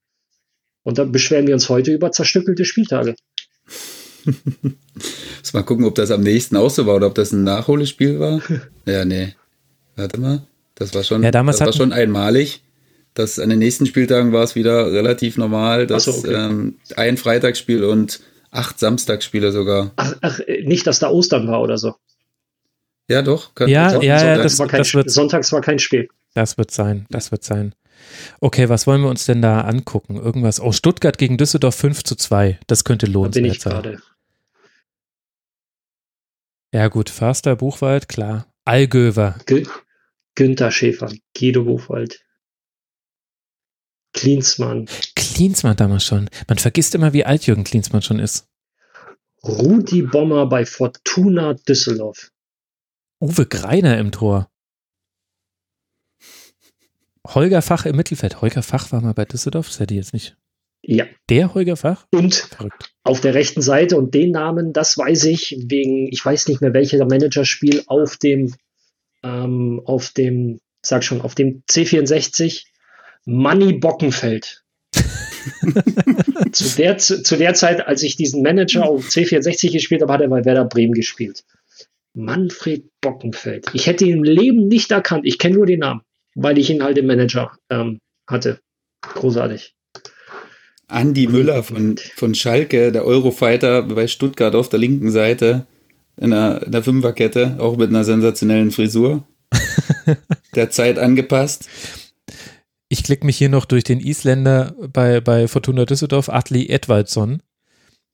Und da beschweren wir uns heute über zerstückelte Spieltage. Muss mal gucken, ob das am nächsten auch so war oder ob das ein Nachholespiel war. ja, nee. Warte mal. Das war schon, Ja, damals das war schon einmalig. Das, an den nächsten Spieltagen war es wieder relativ normal, dass so, okay. ähm, ein Freitagsspiel und acht Samstagsspiele sogar. Ach, ach, äh, nicht, dass da Ostern war oder so. Ja, doch. Kann Ja, sein. ja, ja, Sonntag- das- war kein, das wird- Sonntags war kein Spiel. Das wird sein, das wird sein. Okay, was wollen wir uns denn da angucken? Irgendwas? Oh, Stuttgart gegen Düsseldorf 5 zu 2. Das könnte Da bin lohnenswert ich sein. gerade. Ja, gut, Förster, Buchwald, klar. Allgöwer. Gü Günther Schäfer, Guido Buchwald, Klinsmann, Klinsmann damals schon. Man vergisst immer, wie alt Jürgen Klinsmann schon ist. Rudi Bommer bei Fortuna Düsseldorf. Uwe Greiner im Tor. Holger Fach im Mittelfeld. Holger Fach war mal bei Düsseldorf, das hätte ich jetzt nicht. Ja, Der Holger Fach? und Verrückt. auf der rechten Seite und den Namen, das weiß ich wegen, ich weiß nicht mehr welcher Managerspiel auf dem, ähm, auf dem, sag schon, auf dem C64 Manny Bockenfeld. zu, der, zu, zu der Zeit, als ich diesen Manager auf C64 gespielt habe, hat er bei Werder Bremen gespielt. Manfred Bockenfeld. Ich hätte ihn im Leben nicht erkannt. Ich kenne nur den Namen, weil ich ihn halt im Manager ähm, hatte. Großartig. Andi Müller von, von Schalke, der Eurofighter bei Stuttgart auf der linken Seite in der, in der Fünferkette, auch mit einer sensationellen Frisur. der Zeit angepasst. Ich klicke mich hier noch durch den Isländer bei, bei Fortuna Düsseldorf, Atli Edvaldsson,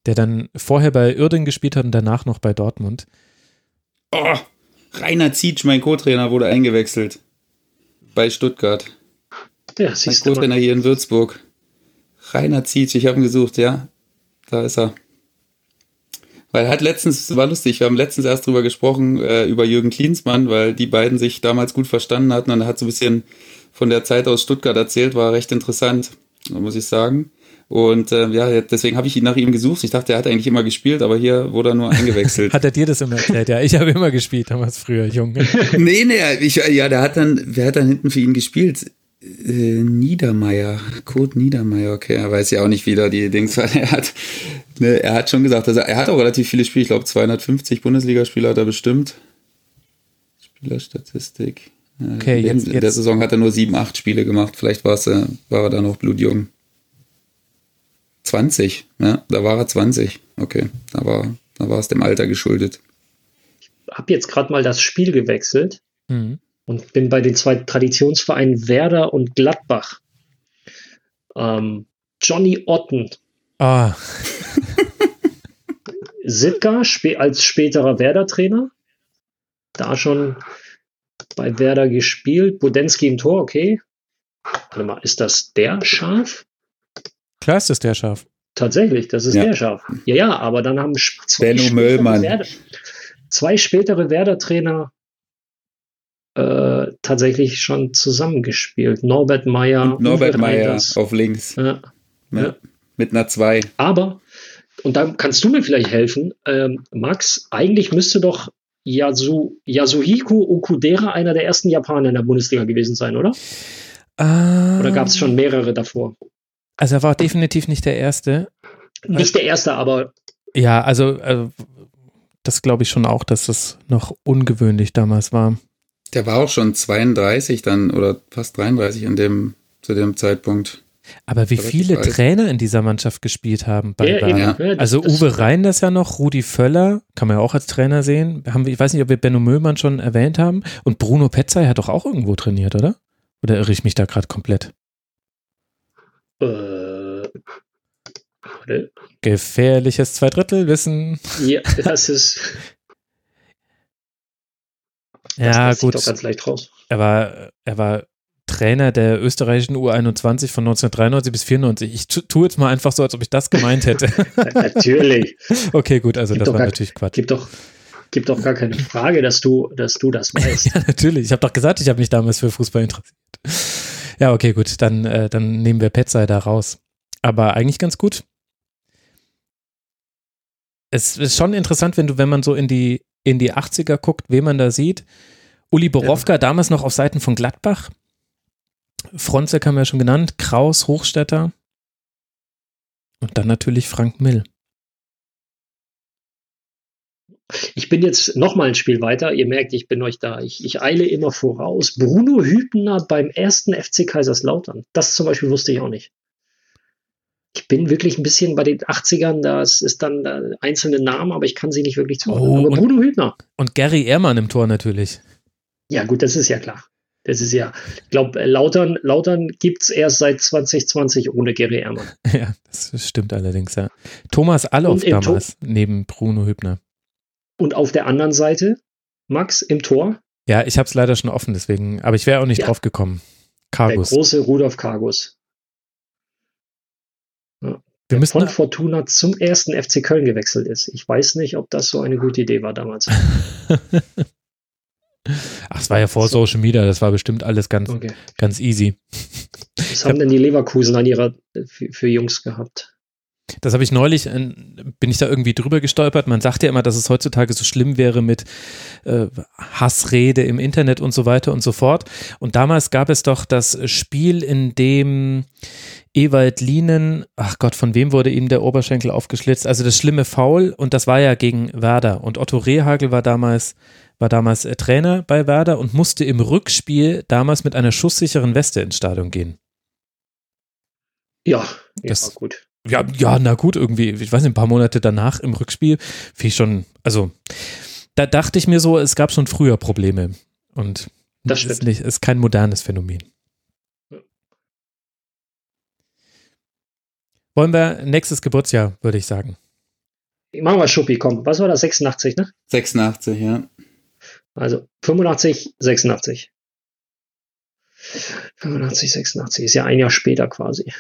der dann vorher bei Uerdingen gespielt hat und danach noch bei Dortmund. Oh, Rainer Zietsch, mein Co-Trainer, wurde eingewechselt. Bei Stuttgart. Ja, Mein. Co-Trainer hier in Würzburg. Rainer Zietsch, ich habe ihn gesucht, ja. Da ist er. Weil er hat letztens, war lustig, wir haben letztens erst drüber gesprochen, äh, über Jürgen Klinsmann, weil die beiden sich damals gut verstanden hatten und er hat so ein bisschen von der Zeit aus Stuttgart erzählt, war recht interessant, muss ich sagen. Und äh, ja, deswegen habe ich ihn nach ihm gesucht. Ich dachte, er hat eigentlich immer gespielt, aber hier wurde er nur eingewechselt. Hat er dir das immer erzählt? Ja, ich habe immer gespielt, damals früher, Junge. nee, nee, ich, ja, der hat dann, wer hat dann hinten für ihn gespielt? Äh, Niedermeier, Kurt Niedermeier, okay, er weiß ja auch nicht, wie da die Dings war. Er hat, ne, er hat schon gesagt, also er hat auch relativ viele Spiele, ich glaube 250 Bundesligaspiele hat er bestimmt. Spielerstatistik. Okay, in, jetzt- in der jetzt- Saison hat er nur sieben, acht Spiele gemacht, vielleicht war, es, äh, war er da noch blutjung. 20, ja, da war er 20, okay, da war, da war es dem Alter geschuldet. habe jetzt gerade mal das Spiel gewechselt Mhm. Und bin bei den zwei Traditionsvereinen Werder und Gladbach. Ähm, Johnny Otten, Ah, Sitka als späterer Werder-Trainer. Da schon bei Werder gespielt. Budensky im Tor, okay. Warte mal, ist das der Schaf? Klar ist das der Schaf. Tatsächlich, das ist ja. der Schaf. Ja, ja, aber dann haben zwei, Benno Möllmann. Werder, zwei spätere Werder-Trainer äh, tatsächlich schon zusammengespielt. Norbert Meyer. Norbert Meyer auf links. Ja. Ja. Mit einer 2. Aber, und da kannst du mir vielleicht helfen, ähm, Max, eigentlich müsste doch Yasu, Yasuhiko Okudera einer der ersten Japaner in der Bundesliga gewesen sein, oder? Ähm, oder gab es schon mehrere davor? Also er war definitiv nicht der Erste. Nicht der Erste, aber. Ja, also äh, das glaube ich schon auch, dass das noch ungewöhnlich damals war. Der war auch schon 32 dann oder fast 33 in dem, zu dem Zeitpunkt. Aber wie viele Trainer in dieser Mannschaft gespielt haben bei ja, ja. Also Uwe Reinders ja noch, Rudi Völler, kann man ja auch als Trainer sehen. Haben wir, ich weiß nicht, ob wir Benno Möllmann schon erwähnt haben. Und Bruno Petzai hat doch auch irgendwo trainiert, oder? Oder irre ich mich da gerade komplett? Äh, Gefährliches Zweidrittelwissen. Ja, das ist. ja, das gut. Doch ganz leicht raus. Er war, er war Trainer der österreichischen U21 von 1993 bis 94. Ich tue jetzt mal einfach so, als ob ich das gemeint hätte. natürlich. Okay, gut, also gibt das war gar, natürlich Quatsch. Gibt doch, gibt doch gar keine Frage, dass du, dass du das weißt. ja, natürlich. Ich habe doch gesagt, ich habe mich damals für Fußball interessiert. Ja, okay, gut, dann, äh, dann nehmen wir Petzai da raus. Aber eigentlich ganz gut. Es ist schon interessant, wenn du, wenn man so in die, in die 80er guckt, wen man da sieht. Uli Borowka, ja. damals noch auf Seiten von Gladbach. Fronzek haben wir ja schon genannt, Kraus, Hochstetter. Und dann natürlich Frank Mill. Ich bin jetzt noch mal ein Spiel weiter. Ihr merkt, ich bin euch da. Ich, ich eile immer voraus. Bruno Hübner beim ersten FC Kaiserslautern. Das zum Beispiel wusste ich auch nicht. Ich bin wirklich ein bisschen bei den 80ern, das ist dann einzelne Namen, aber ich kann sie nicht wirklich zuordnen. Oh, aber Bruno Hübner. Und Gary Ehrmann im Tor natürlich. Ja, gut, das ist ja klar. Das ist ja, ich glaube, Lautern, Lautern gibt es erst seit 2020 ohne Gary Ehrmann. Ja, das stimmt allerdings, ja. Thomas Allof damals, neben Bruno Hübner. Und auf der anderen Seite, Max im Tor. Ja, ich habe es leider schon offen, deswegen, aber ich wäre auch nicht ja. drauf gekommen. Kargus. Der große Rudolf Kargus. Ja. Der von Fortuna zum ersten FC Köln gewechselt ist. Ich weiß nicht, ob das so eine gute Idee war damals. Ach, es war ja vor so. Social Media, das war bestimmt alles ganz, okay. ganz easy. Was haben denn die Leverkusen an ihrer für, für Jungs gehabt? Das habe ich neulich, bin ich da irgendwie drüber gestolpert. Man sagt ja immer, dass es heutzutage so schlimm wäre mit äh, Hassrede im Internet und so weiter und so fort. Und damals gab es doch das Spiel, in dem Ewald Lienen, ach Gott, von wem wurde ihm der Oberschenkel aufgeschlitzt? Also das schlimme Foul und das war ja gegen Werder. Und Otto Rehagel war damals war damals äh, Trainer bei Werder und musste im Rückspiel damals mit einer schusssicheren Weste ins Stadion gehen. Ja, das, ja, gut. Ja, ja, na gut, irgendwie, ich weiß nicht, ein paar Monate danach im Rückspiel, wie schon, also da dachte ich mir so, es gab schon früher Probleme. Und das ist, nicht, ist kein modernes Phänomen. Wollen wir nächstes Geburtsjahr, würde ich sagen. Machen wir Schuppi, komm. Was war das? 86, ne? 86, ja. Also 85, 86. 85, 86 ist ja ein Jahr später quasi.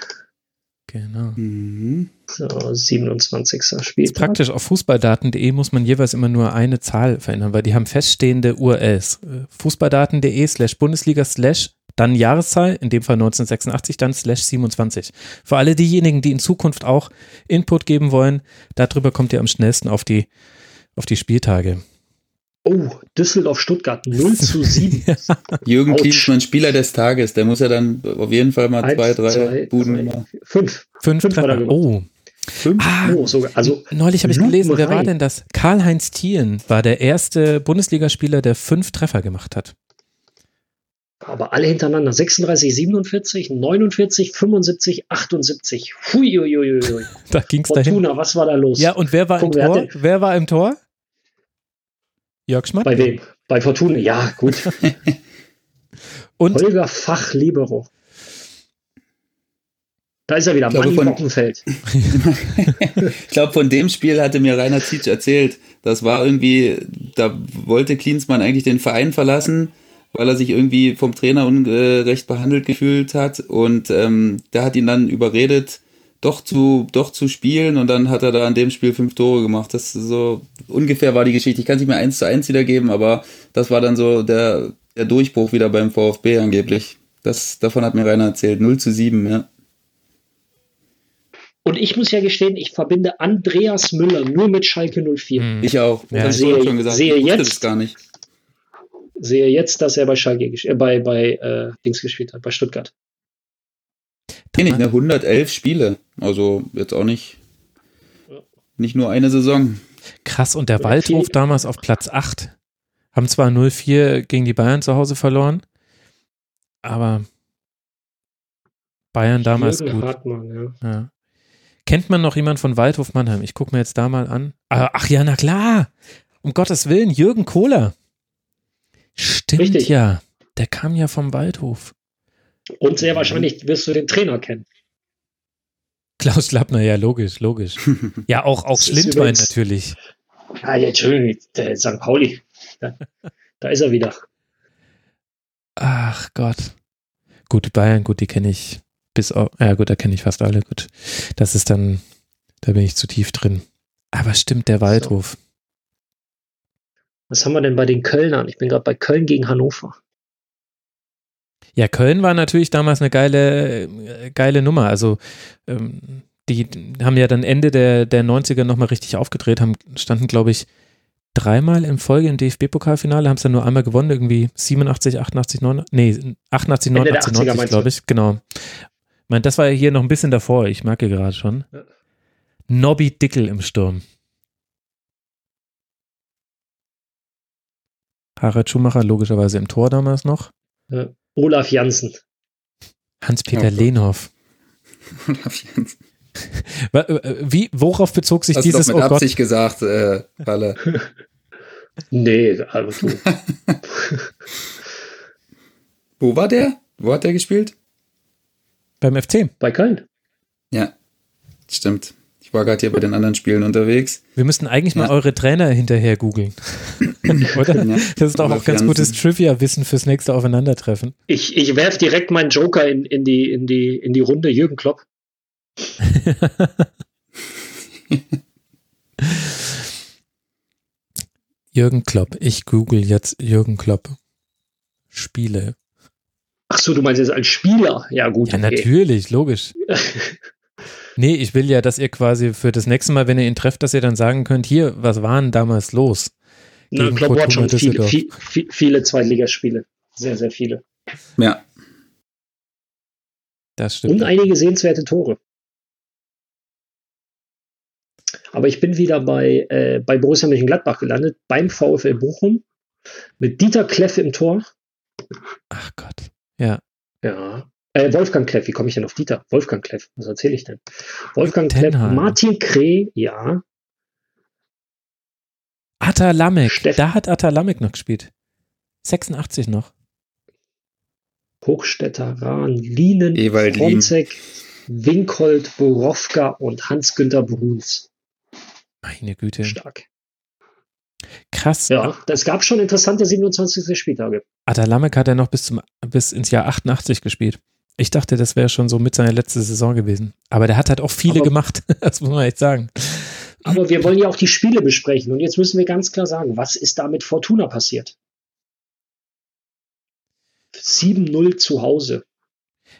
Genau. Mhm. So, 27. Spieltag. Praktisch auf fußballdaten.de muss man jeweils immer nur eine Zahl verändern, weil die haben feststehende URLs. Fußballdaten.de slash Bundesliga slash dann Jahreszahl, in dem Fall 1986, dann slash 27. Für alle diejenigen, die in Zukunft auch Input geben wollen, darüber kommt ihr am schnellsten auf die, auf die Spieltage. Oh, Düsseldorf-Stuttgart 0 zu 7. Jürgen Klinsmann, Spieler des Tages. Der muss ja dann auf jeden Fall mal Eins, zwei, drei zwei, Buden zwei. Fünf. Fünf, Fünf Treffer. Oh. Fünf? Ah, oh, sogar. Also, neulich habe ich gelesen, wer war denn das? Karl-Heinz Thielen war der erste Bundesligaspieler, der fünf Treffer gemacht hat. Aber alle hintereinander. 36, 47, 49, 75, 78. Huiuiuiui. da ging es dahin. Fortuna, was war da los? Ja, und wer war Guck, im Tor? Wer, wer war im Tor? Jörg Schmatt? Bei wem? Bei Fortuna, ja, gut. Und Holger Fachlibero. Da ist er wieder, Ich glaube, Manni von- Bockenfeld. ich glaube, von dem Spiel hatte mir Rainer Zietsch erzählt. Das war irgendwie, da wollte Klinsmann eigentlich den Verein verlassen, weil er sich irgendwie vom Trainer ungerecht behandelt gefühlt hat. Und ähm, der hat ihn dann überredet, doch zu, doch zu spielen. Und dann hat er da an dem Spiel fünf Tore gemacht. Das ist so ungefähr war die Geschichte. Ich kann es nicht mehr eins zu eins wiedergeben, aber das war dann so der, der Durchbruch wieder beim VfB angeblich. Das, davon hat mir Rainer erzählt. 0 zu 7, ja. Und ich muss ja gestehen, ich verbinde Andreas Müller nur mit Schalke 04. Hm. Ich auch. Ja. Das Sehe- schon gesagt. sehe ich jetzt- das gar nicht. Sehe jetzt, dass er bei Schalke äh, bei, bei äh, Dings gespielt hat, bei Stuttgart. Nee, nicht, ne? 111 Spiele. Also jetzt auch nicht, nicht nur eine Saison. Krass, und der Waldhof damals auf Platz 8. Haben zwar 0-4 gegen die Bayern zu Hause verloren, aber Bayern damals Jürgen gut. Hartmann, ja. Ja. Kennt man noch jemand von Waldhof Mannheim? Ich gucke mir jetzt da mal an. Ah, Ach ja, na klar. Um Gottes Willen, Jürgen Kohler. Stimmt Richtig. ja. Der kam ja vom Waldhof. Und sehr wahrscheinlich wirst du den Trainer kennen. Klaus Lappner, ja, logisch, logisch. Ja, auch, auch Schlindwein übrigens- natürlich. Ah, ja, Entschuldigung, der St. Pauli. Da, da ist er wieder. Ach Gott. Gut, Bayern, gut, die kenne ich bis auf, ja gut, da kenne ich fast alle, gut. Das ist dann, da bin ich zu tief drin. Aber stimmt, der Waldhof. Was haben wir denn bei den Kölnern? Ich bin gerade bei Köln gegen Hannover. Ja, Köln war natürlich damals eine geile, geile Nummer. Also ähm, die haben ja dann Ende der, der 90er nochmal richtig aufgedreht, haben, standen, glaube ich, dreimal in Folge im DFB-Pokalfinale, haben es dann nur einmal gewonnen, irgendwie 87, 88, 89, nee, 88, Ende der 89, 80er 90, meinst du? glaube ich, genau. Ich meine, das war ja hier noch ein bisschen davor, ich merke gerade schon. Ja. Nobby Dickel im Sturm. Harald Schumacher logischerweise im Tor damals noch. Äh, Olaf Janssen. Hans-Peter Oh Gott. Lehnhoff. Wa- äh, Wie, worauf bezog sich Hast du doch dieses, mit oh Gott, Absicht gesagt, äh, Palle. Nee, also du. Wo war der? Wo hat der gespielt? beim FC? bei Köln. Ja, stimmt. Ich war gerade hier bei den anderen Spielen unterwegs. Wir müssten eigentlich mal Ja. eure Trainer hinterher googeln. Oder? Ja. Das ist doch auch ganz gutes Trivia-Wissen fürs nächste Aufeinandertreffen. Ich, ich werf direkt meinen Joker in, in, die, in, die, in die Runde. Jürgen Klopp. Jürgen Klopp. Ich google jetzt Jürgen Klopp. Spiele. Ach so, du meinst jetzt als Spieler? Ja, gut. Ja, okay. natürlich, logisch. Nee, ich will ja, dass ihr quasi für das nächste Mal, wenn ihr ihn trefft, dass ihr dann sagen könnt, hier, was war denn damals los? Na, gegen Klopp hat schon viele, Düsseldorf. viel, viel, viele Zweitligaspiele. Sehr, sehr viele. Ja, Das Und stimmt. einige sehenswerte Tore. Aber ich bin wieder bei, äh, bei Borussia Mönchengladbach gelandet, beim VfL Bochum, mit Dieter Kleff im Tor. Ach Gott. Ja. Ja. Äh, Wolfgang Kleff, wie komme ich denn auf Dieter? Wolfgang Kleff, was erzähle ich denn? Wolfgang Kleff. Martin Kreh, ja. Atta Lamek. Steff- Da hat Atta Lamek noch gespielt. 86 noch. Hochstetter, Rahn, Lienen, Ewald. Fronzek, Winkold, Borowka und Hans-Günther Bruns. Meine Güte. Stark. Krass. Ja, es gab schon interessante 27. Spieltage. Atta Lamek hat er noch bis, zum, bis ins Jahr 88 gespielt. Ich dachte, das wäre schon so mit seiner letzten Saison gewesen. Aber der hat halt auch viele Aber- gemacht. Das muss man echt sagen. Aber wir wollen ja auch die Spiele besprechen. Und jetzt müssen wir ganz klar sagen, was ist da mit Fortuna passiert? 7-0 zu Hause.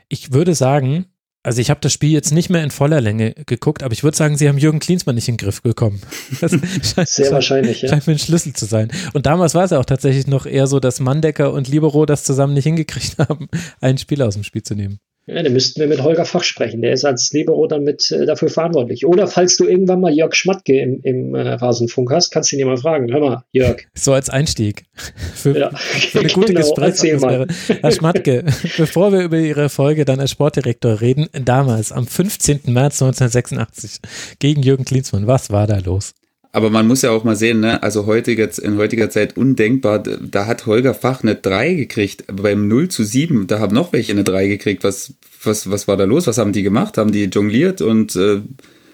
Ich würde sagen, also ich habe das Spiel jetzt nicht mehr in voller Länge geguckt, aber ich würde sagen, sie haben Jürgen Klinsmann nicht in den Griff bekommen. Das scheint, Sehr wahrscheinlich, ja. scheint mir ein Schlüssel zu sein. Und damals war es ja auch tatsächlich noch eher so, dass Mandecker und Libero das zusammen nicht hingekriegt haben, einen Spieler aus dem Spiel zu nehmen. Ja, dann müssten wir mit Holger Fach sprechen. Der ist als Libero dann mit äh, dafür verantwortlich. Oder falls du irgendwann mal Jörg Schmatke im, im äh, Rasenfunk hast, kannst du ihn ja mal fragen. Hör mal, Jörg. So als Einstieg. Für, Ja, für eine gute genau. Gesprächsatmosphäre. Herr Schmatke, bevor wir über Ihre Folge dann als Sportdirektor reden, damals am 15. März 1986 gegen Jürgen Klinsmann, was war da los? Aber man muss ja auch mal sehen, ne? also heutiger, in heutiger Zeit undenkbar, da hat Holger Fach eine 3 gekriegt. Beim 0 zu 7, da haben noch welche eine 3 gekriegt. Was, was, was war da los? Was haben die gemacht? Haben die jongliert und äh,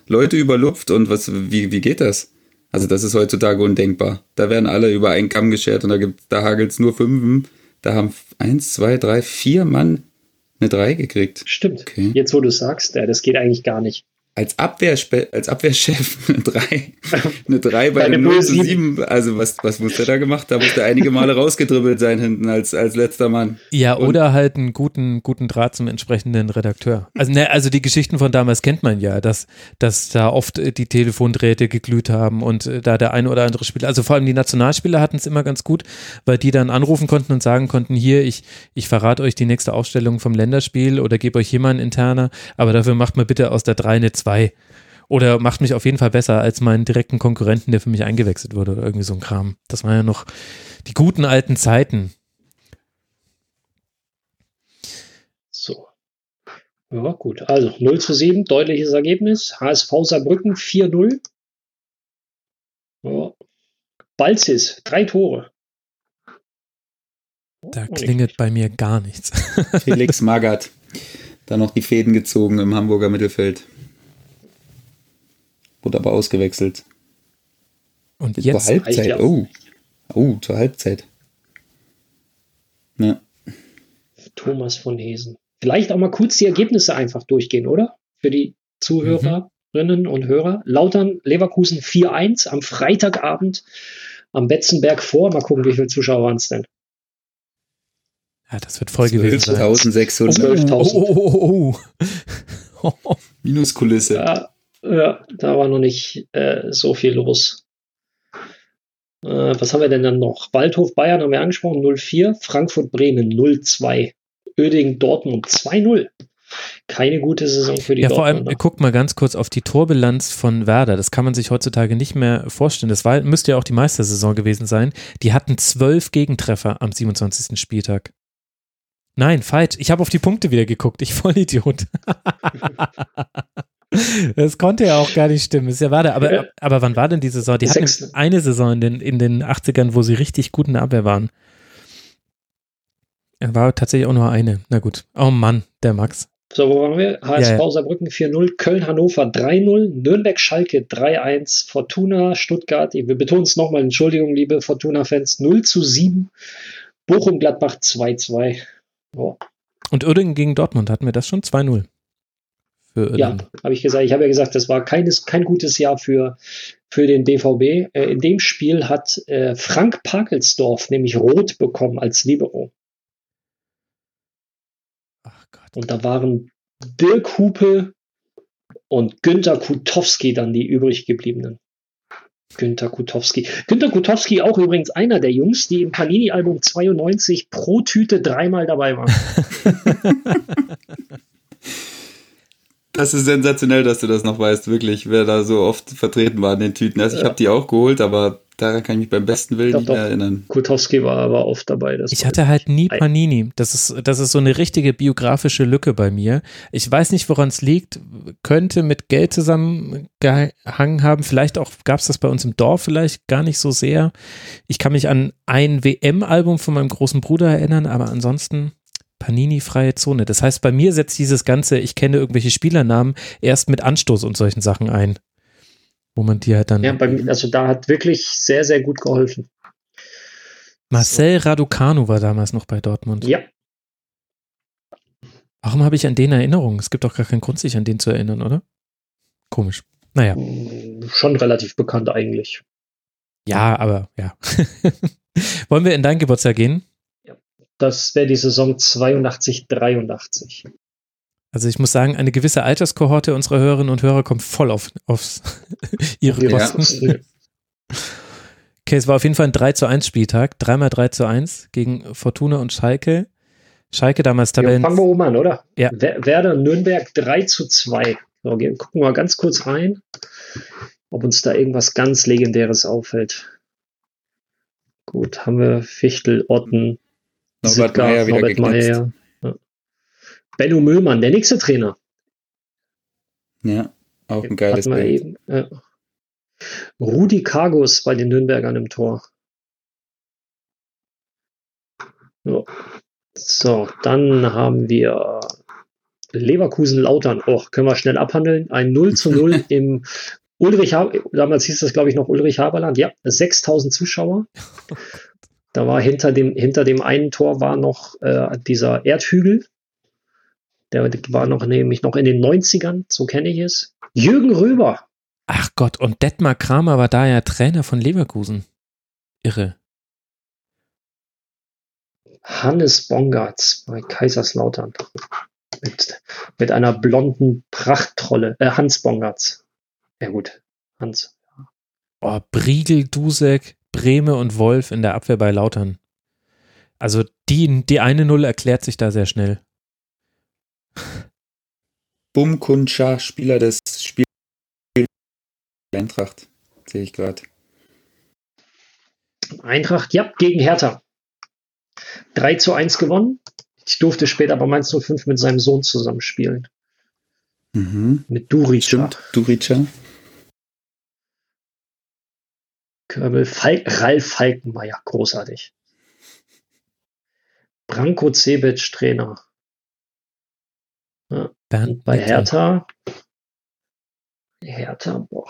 Leute überlupft und was, wie, wie geht das? Also das ist heutzutage undenkbar. Da werden alle über einen Kamm geschert und da, gibt, da hagelt es nur Fünfen. Da haben eins, zwei, drei, vier Mann eine 3 gekriegt. Stimmt. Okay. Jetzt, wo du sagst, ja, das geht eigentlich gar nicht als, Abwehrspe als Abwehrchef eine 3, eine 3 bei einem 0 zu 7. Also was, was muss der da gemacht? Da musste einige Male rausgedribbelt sein hinten als, als letzter Mann. Ja, Und oder halt einen guten, guten Draht zum entsprechenden Redakteur. Also, ne, also die Geschichten von damals kennt man ja, dass, dass da oft die Telefondrähte geglüht haben und äh, da der eine oder andere Spieler, also vor allem die Nationalspieler hatten es immer ganz gut, weil die dann anrufen konnten und sagen konnten, hier, ich, ich verrate euch die nächste Aufstellung vom Länderspiel oder gebe euch hier mal einen interner, aber dafür macht mal bitte aus der 3 eine 2 2. Oder macht mich auf jeden Fall besser als meinen direkten Konkurrenten, der für mich eingewechselt wurde oder irgendwie so ein Kram. Das waren ja noch die guten alten Zeiten. So. Ja, gut. Also 0 zu 7, deutliches Ergebnis. HSV Saarbrücken 4-0. Ja. Balzis, drei Tore. Da klingelt bei mir gar nichts. Felix Magath. Dann noch die Fäden gezogen im Hamburger Mittelfeld. Wurde aber ausgewechselt. Und jetzt? Zur Halbzeit. Oh. Oh, zur Halbzeit. Ja. Thomas von Hesen. Vielleicht auch mal kurz die Ergebnisse einfach durchgehen, oder? Für die Zuhörerinnen mhm. und Hörer. Lautern, Leverkusen 4-1 am Freitagabend am Betzenberg vor. Mal gucken, wie viele Zuschauer waren es denn? Ja, das wird voll gewesen sein. 12.600. 12.000. Oh, oh, oh, oh. Minuskulisse. Ja, ja, da war noch nicht äh, so viel los. Äh, was haben wir denn dann noch? Waldhof Bayern haben wir angesprochen, 0-4. Frankfurt Bremen 0-2. Öding Dortmund 2-0. Keine gute Saison für die Ja, vor allem, guck mal ganz kurz auf die Torbilanz von Werder. Das kann man sich heutzutage nicht mehr vorstellen. Das war, müsste ja auch die Meistersaison gewesen sein. Die hatten zwölf Gegentreffer am 27. Spieltag. Nein, falsch. Ich habe auf die Punkte wieder geguckt. Ich Vollidiot. Das konnte ja auch gar nicht stimmen. Ist ja warte, aber, aber wann war denn die Saison? Die hatten eine Saison in den, in den 80ern, wo sie richtig gut in der Abwehr waren. Er war tatsächlich auch nur eine. Na gut. Oh Mann, der Max. So, wo waren wir? HSV ja, ja. Saarbrücken 4-0, Köln-Hannover 3-0, Nürnberg-Schalke 3-1, Fortuna Stuttgart, wir betonen es nochmal, Entschuldigung, liebe Fortuna-Fans, 0 zu 7, Bochum-Gladbach 2-2. Oh. Und Uerdingen gegen Dortmund hatten wir das schon 2-0 für Ja, habe ich gesagt. Ich habe ja gesagt, das war keines, kein gutes Jahr für, für den BVB. Äh, in dem Spiel hat äh, Frank Parkelsdorf nämlich rot bekommen als Libero. Ach Gott. Und da waren Dirk Hupe und Günter Kutowski dann die übrig gebliebenen. Günter Kutowski. Günter Kutowski auch übrigens einer der Jungs, die im Panini-Album 92 pro Tüte dreimal dabei waren. Das ist sensationell, dass du das noch weißt, wirklich, wer da so oft vertreten war in den Tüten. Also ich ja. habe die auch geholt, aber daran kann ich mich beim besten Willen nicht mehr erinnern. Kutowski war aber oft dabei. ich hatte halt nie Panini. Das ist, das ist so eine richtige biografische Lücke bei mir. Ich weiß nicht, woran es liegt. Könnte mit Geld zusammengehangen haben. Vielleicht auch gab es das bei uns im Dorf vielleicht gar nicht so sehr. Ich kann mich an ein WM-Album von meinem großen Bruder erinnern, aber ansonsten Panini-freie Zone. Das heißt, bei mir setzt dieses Ganze, ich kenne irgendwelche Spielernamen, erst mit Anstoß und solchen Sachen ein. Wo man die halt dann. Ja, bei, also da hat wirklich sehr, sehr gut geholfen. Marcel. Raducanu war damals noch bei Dortmund. Ja. Warum habe ich an den Erinnerungen? Es gibt doch gar keinen Grund, sich an den zu erinnern, oder? Komisch. Naja. Schon relativ bekannt eigentlich. Ja, aber ja. Wollen wir in dein Geburtstag gehen? Das wäre die Saison 82, 83. Also ich muss sagen, eine gewisse Alterskohorte unserer Hörerinnen und Hörer kommt voll auf aufs, ihre ja. Kosten. Okay, es war auf jeden Fall ein 3 zu 1 Spieltag, dreimal 3 zu 1 gegen Fortuna und Schalke. Schalke damals Tabellen. Ja, fangen wir oben an, oder? Ja. Werder Nürnberg 3 zu 2. So, gucken wir mal ganz kurz rein, ob uns da irgendwas ganz Legendäres auffällt. Gut, haben wir Fichtel, Otten, Norbert Meyer wieder Norbert Meyer, ja. Benno Müllmann, der nächste Trainer. Ja, auch ein geiles Bild. Eben, ja. Rudi Kargus bei den Nürnbergern im Tor. So, so dann haben wir Leverkusen-Lautern. Oh, können wir schnell abhandeln. Ein 0 zu 0 im Ulrich, damals hieß das, glaube ich, noch Ulrich Haberland. Ja, 6000 Zuschauer. Da war hinter dem, hinter dem einen Tor war noch äh, dieser Erdhügel. Der war noch nämlich noch in den 90ern, so kenne ich es. Jürgen Röber. Ach Gott, und Detmar Kramer war da ja Trainer von Leverkusen. Irre. Hannes Bongartz bei Kaiserslautern. Mit, mit einer blonden Prachttrolle. Äh, Hans Bongartz. Ja gut, Hans. Oh, Briegel, Dusek, Breme und Wolf in der Abwehr bei Lautern. Also die, die eine Null erklärt sich da sehr schnell. Bumkundscha, Spieler des Spiels Eintracht, sehe ich gerade. Eintracht, ja, gegen Hertha. 3 zu 1 gewonnen. Ich durfte später bei Mainz 05 mit seinem Sohn zusammenspielen. Mhm. Mit Durica. Stimmt, Durica. Körbel, Falk, Ralf Falkenmeier, großartig. Branko Cebic, Trainer. Ja. Und bei Hertha, Hertha, boah.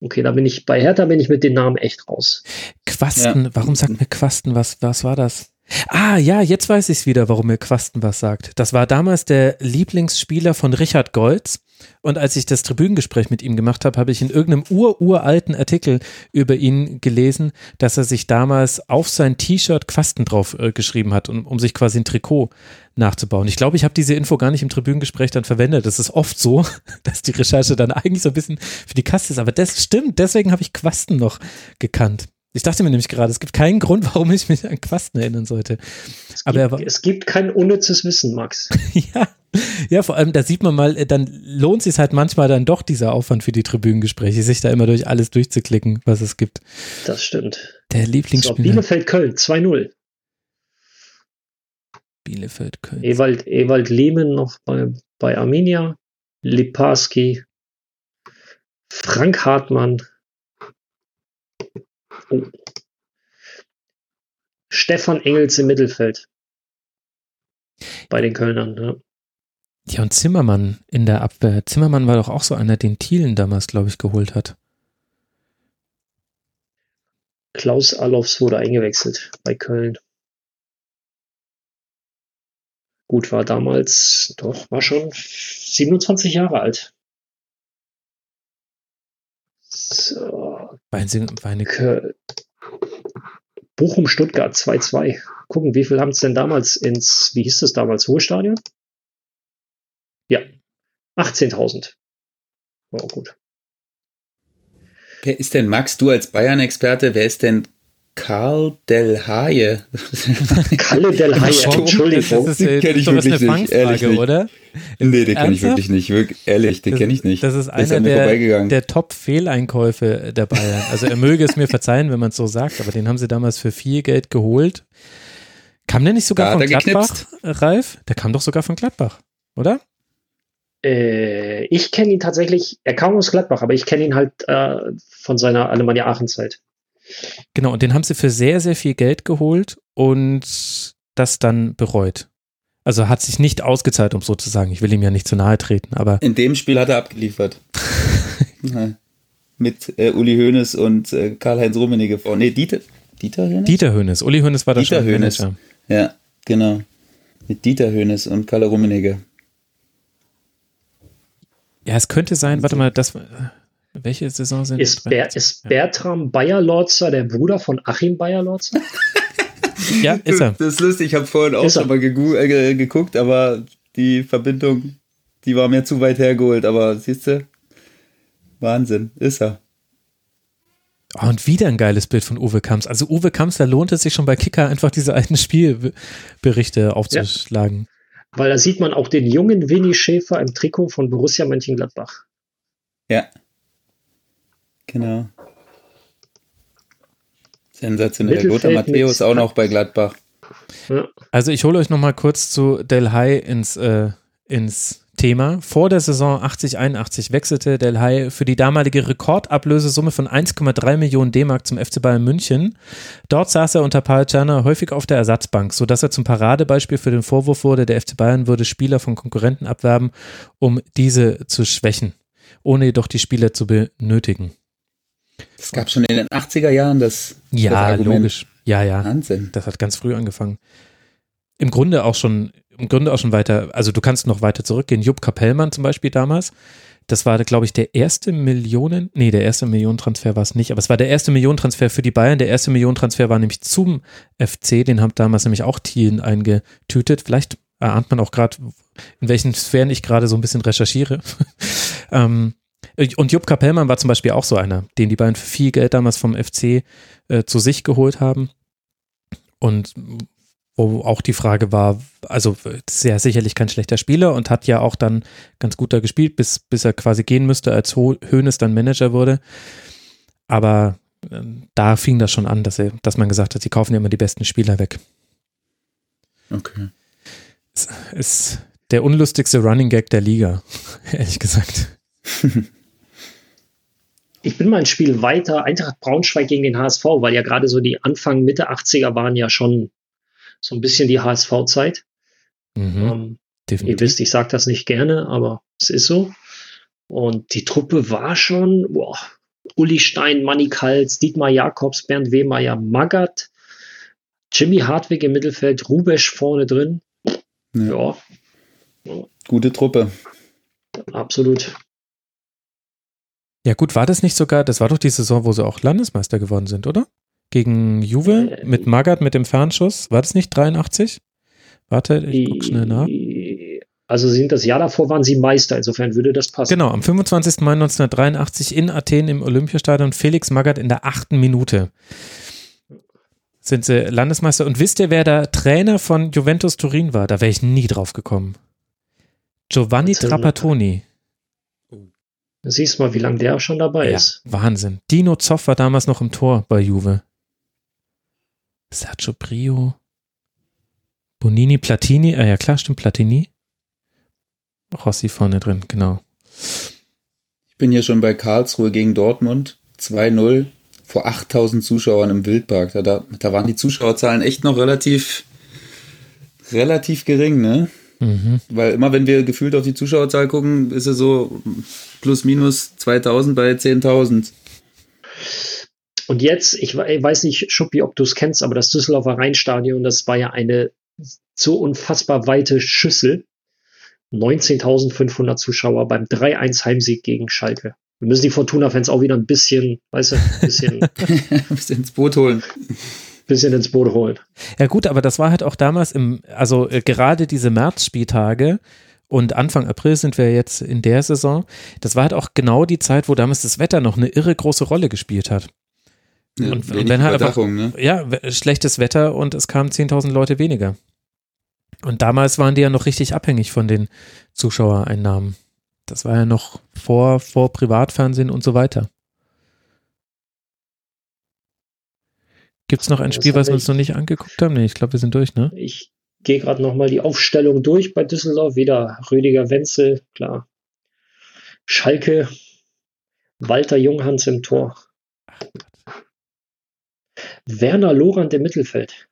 Okay, da bin ich, bei Hertha bin ich mit den Namen echt raus. Quasten, ja. warum sagt mir Quasten was, was war das? Ah, ja, jetzt weiß ich es wieder, warum mir Quasten was sagt. Das war damals der Lieblingsspieler von Richard Goltz. Und als ich das Tribünengespräch mit ihm gemacht habe, habe ich in irgendeinem ururalten Artikel über ihn gelesen, dass er sich damals auf sein T-Shirt Quasten drauf äh, geschrieben hat, um, um sich quasi ein Trikot nachzubauen. Ich glaube, ich habe diese Info gar nicht im Tribünengespräch dann verwendet. Das ist oft so, dass die Recherche dann eigentlich so ein bisschen für die Kaste ist. Aber das stimmt, deswegen habe ich Quasten noch gekannt. Ich dachte mir nämlich gerade, es gibt keinen Grund, warum ich mich an Quasten erinnern sollte. Es Aber gibt, es gibt kein unnützes Wissen, Max. ja, ja, vor allem, da sieht man mal, äh, dann lohnt sich halt manchmal dann doch dieser Aufwand für die Tribünengespräche, sich da immer durch alles durchzuklicken, was es gibt. Das stimmt. Der Lieblingsspieler. So, Bielefeld-Köln, 2-0. Bielefeld-Köln. Ewald, Ewald Lehmann noch bei, bei Arminia, Liparski, Frank Hartmann, Oh. Stefan Engels im Mittelfeld. Bei den Kölnern, ja. Ja, und Zimmermann in der Abwehr. Zimmermann war doch auch so einer, den Thielen damals, glaube ich, geholt hat. Klaus Allofs wurde eingewechselt bei Köln. Gut, war damals, doch, war schon 27 Jahre alt. So. Weine, Weine. Bochum Stuttgart 2-2. Gucken, wie viel haben es denn damals ins, wie hieß das damals, Ruhestadion? Ja, 18.000. Oh, gut. Wer ist denn, Max, du als Bayern-Experte, wer ist denn Karl Del Haie. Kalle Del Haie, Entschuldigung. Das ist, kenne ich wirklich nicht, ehrlich nicht. oder? Nee, den kenne ich wirklich nicht, wirklich, ehrlich, den kenne ich nicht. Das ist einer der, der Top-Fehleinkäufe der Bayern. Also er möge es mir verzeihen, wenn man es so sagt, aber den haben sie damals für viel Geld geholt. Kam der nicht sogar von Gladbach, geknipst. Ralf? Der kam doch sogar von Gladbach, oder? Äh, ich kenne ihn tatsächlich, er kam aus Gladbach, aber ich kenne ihn halt äh, von seiner Alemannia Aachen-Zeit. Genau, und den haben sie für sehr, sehr viel Geld geholt und das dann bereut. Also hat sich nicht ausgezahlt, um so zu sagen. Ich will ihm ja nicht zu nahe treten, aber. In dem Spiel hat er abgeliefert. Mit äh, Uli Hoeneß und äh, Karl-Heinz Rummenigge vor. Nee, Dieter, Dieter Hoeneß? Dieter Hoeneß. Uli Hoeneß war der Dieter Hoeneß. Ja, genau. Mit Dieter Hoeneß und Karl Rummenigge. Ja, es könnte sein, warte mal, das, welche Saison sind ist, Ber ist Bertram Bayer-Lorzer der Bruder von Achim Bayer-Lorzer? ja, ist er. Das ist lustig, ich habe vorhin auch schon mal äh, geguckt, aber die Verbindung, die war mir zu weit hergeholt. Aber siehst du, Wahnsinn, ist er. Oh, und wieder ein geiles Bild von Uwe Kamps. Also Uwe Kamps, da lohnt es sich schon bei Kicker einfach diese alten Spielberichte aufzuschlagen. Ja. Weil da sieht man auch den jungen Winnie Schäfer im Trikot von Borussia Mönchengladbach. Ja, Genau. Sensationell. Lothar Matthäus auch noch bei Gladbach. Also ich hole euch noch mal kurz zu Del Hai ins, äh, ins Thema. Vor der Saison 80-81 wechselte Del Haye für die damalige Rekordablösesumme von 1,3 Millionen D-Mark zum FC Bayern München. Dort saß er unter Paul Czerner häufig auf der Ersatzbank, sodass er zum Paradebeispiel für den Vorwurf wurde, der FC Bayern würde Spieler von Konkurrenten abwerben, um diese zu schwächen, ohne jedoch die Spieler zu benötigen. Es gab schon in den 80er Jahren das, Ja, das Argument. logisch. Ja, ja. Wahnsinn. Das hat ganz früh angefangen. Im Grunde auch schon, im Grunde auch schon weiter, also du kannst noch weiter zurückgehen. Jupp Kapellmann zum Beispiel damals. Das war, glaube ich, der erste Millionen, nee, der erste Millionentransfer war es nicht, aber es war der erste Millionentransfer für die Bayern. Der erste Millionentransfer war nämlich zum FC, den haben damals nämlich auch Thielen eingetütet. Vielleicht erahnt man auch gerade, in welchen Sphären ich gerade so ein bisschen recherchiere. ähm, und Jupp Kapellmann war zum Beispiel auch so einer, den die Bayern für viel Geld damals vom FC äh, zu sich geholt haben. Und wo auch die Frage war, also sehr sicherlich kein schlechter Spieler und hat ja auch dann ganz gut da gespielt, bis, bis er quasi gehen müsste, als Hoeneß dann Manager wurde. Aber äh, da fing das schon an, dass, er, dass man gesagt hat, sie kaufen ja immer die besten Spieler weg. Okay. Es ist der unlustigste Running Gag der Liga, ehrlich gesagt. Ich bin mal ein Spiel weiter, Eintracht Braunschweig gegen den HSV, weil ja gerade so die Anfang, Mitte 80er waren ja schon so ein bisschen die HSV-Zeit. Mhm, Ähm, definitiv. ihr wisst, ich sage das nicht gerne, aber es ist so. Und die Truppe war schon, boah, Uli Stein, Manny Kals, Dietmar Jakobs, Bernd Wehmeier, Magath, Jimmy Hartwig im Mittelfeld, Rubesch vorne drin. Ja. Ja, Gute Truppe. absolut. Ja gut, war das nicht sogar, das war doch die Saison, wo sie auch Landesmeister geworden sind, oder? Gegen Juve Äh, mit Magath mit dem Fernschuss. War das nicht 83? Warte, ich guck schnell nach. Also sind das Jahr davor waren sie Meister, insofern würde das passen. Genau, am 25. Mai 1983 in Athen im Olympiastadion Felix Magath in der achten Minute sind sie Landesmeister. Und wisst ihr, wer der Trainer von Juventus Turin war? Da wäre ich nie drauf gekommen. Giovanni. Trapattoni. Du siehst mal, wie lange der schon dabei ist. Wahnsinn. Dino Zoff war damals noch im Tor bei Juve. Sergio Brio. Bonini, Platini. Ah ja, klar, stimmt, Platini. Rossi vorne drin, genau. Ich bin hier schon bei Karlsruhe gegen Dortmund. 2-0 vor 8000 Zuschauern im Wildpark. Da, da, da waren die Zuschauerzahlen echt noch relativ, relativ gering, ne? Mhm. Weil immer, wenn wir gefühlt auf die Zuschauerzahl gucken, ist es so plus minus 2000 bei 10.000. Und jetzt, ich we- ich weiß nicht, Schuppi, ob du es kennst, aber das Düsseldorfer Rheinstadion, das war ja eine so unfassbar weite Schüssel. 19.500 Zuschauer beim 3-1 Heimsieg gegen Schalke. Wir müssen die Fortuna-Fans auch wieder ein bisschen, weißt du, ein bisschen, Ein bisschen ins Boot holen. Bisschen ins Boot holen. Ja gut, aber das war halt auch damals im, also äh, gerade diese Märzspieltage und Anfang April sind wir jetzt in der Saison, das war halt auch genau die Zeit, wo damals das Wetter noch eine irre große Rolle gespielt hat. Ja, Und- und wenig wenn halt einfach- ne? Ja, schlechtes Wetter und es kamen 10.000 Leute weniger. Und damals waren die ja noch richtig abhängig von den Zuschauereinnahmen. Das war ja noch vor, vor Privatfernsehen und so weiter. Gibt es noch ein Das Spiel, was wir uns noch nicht angeguckt haben? Nee, ich glaube, wir sind durch, ne? Ich gehe gerade nochmal die Aufstellung durch bei Düsseldorf. Wieder Rüdiger Wenzel, klar. Schalke, Walter Junghans im Tor. Werner Lorand im Mittelfeld.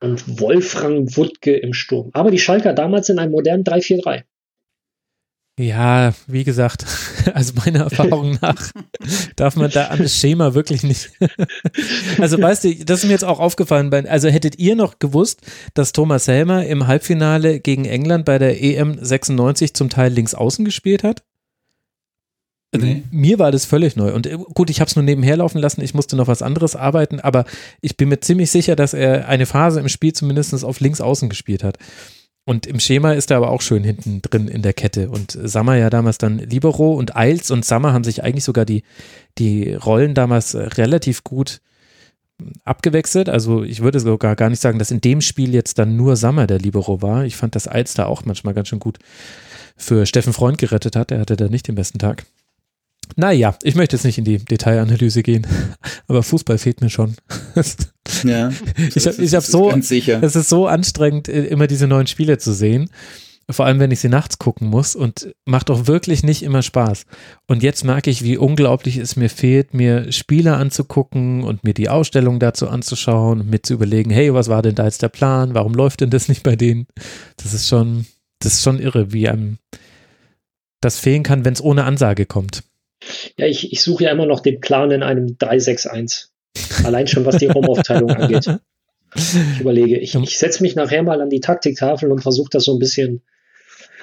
Und Wolfram Wuttke im Sturm. Aber die Schalker damals in einem modernen 3-4-3. Ja, wie gesagt, also meiner Erfahrung nach darf man da an das Schema wirklich nicht. Also weißt du, das ist mir jetzt auch aufgefallen. Also hättet ihr noch gewusst, dass Thomas Helmer im Halbfinale gegen England bei der EM 96 zum Teil links außen gespielt hat? Also Nee. Mir war das völlig neu. Und äh, gut, ich habe es nur nebenher laufen lassen. Ich musste noch was anderes arbeiten, aber ich bin mir ziemlich sicher, dass er eine Phase im Spiel zumindest auf links außen gespielt hat. Und im Schema ist er aber auch schön hinten drin in der Kette. Und Sammer ja damals dann Libero und Eils und Sammer haben sich eigentlich sogar die, die Rollen damals äh, relativ gut abgewechselt. Also ich würde sogar gar nicht sagen, dass in dem Spiel jetzt dann nur Sammer der Libero war. Ich fand, dass Eils da auch manchmal ganz schön gut für Steffen Freund gerettet hat. Er hatte da nicht den besten Tag. Naja, ich möchte jetzt nicht in die Detailanalyse gehen, aber Fußball fehlt mir schon. Ja, ich habe hab so, es ist so anstrengend, immer diese neuen Spiele zu sehen. Vor allem, wenn ich sie nachts gucken muss und macht doch wirklich nicht immer Spaß. Und jetzt merke ich, wie unglaublich es mir fehlt, mir Spiele anzugucken und mir die Ausstellung dazu anzuschauen und mir zu überlegen, hey, was war denn da jetzt der Plan? Warum läuft denn das nicht bei denen? Das ist schon, das ist schon irre, wie einem das fehlen kann, wenn es ohne Ansage kommt. Ja, ich, ich suche ja immer noch den Plan in einem 361. Allein schon, was die Raumaufteilung angeht. Ich überlege, ich, ich setze mich nachher mal an die Taktiktafel und versuche das so ein bisschen.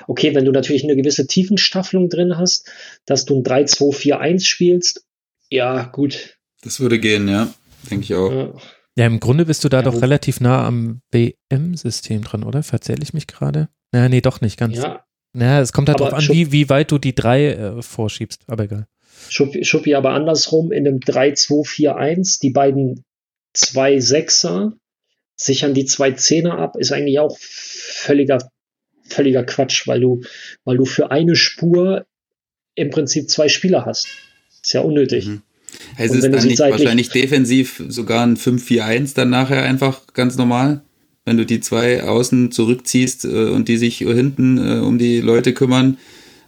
Okay, wenn du natürlich eine gewisse Tiefenstaffelung drin hast, dass du ein 3-2-4-1 spielst, ja, gut. Das würde gehen, ja. Denke ich auch. Ja. ja. im Grunde bist du da ja, doch relativ nah am BM-System dran, oder? Verzähle ich mich gerade? Na, nee, doch nicht ganz. Ja. Naja, es kommt halt darauf an, wie, wie weit du die 3 äh, vorschiebst, aber egal. Schuppi, Schuppi aber andersrum in einem 3-2-4-1, die beiden zwei Sechser sichern die zwei Zehner ab, ist eigentlich auch völliger, völliger Quatsch, weil du, weil du für eine Spur im Prinzip zwei Spieler hast. Ist ja unnötig. Mhm. Es ist dann nicht wahrscheinlich defensiv sogar ein 5-4-1 dann nachher einfach ganz normal, wenn du die zwei außen zurückziehst äh, und die sich hinten äh, um die Leute kümmern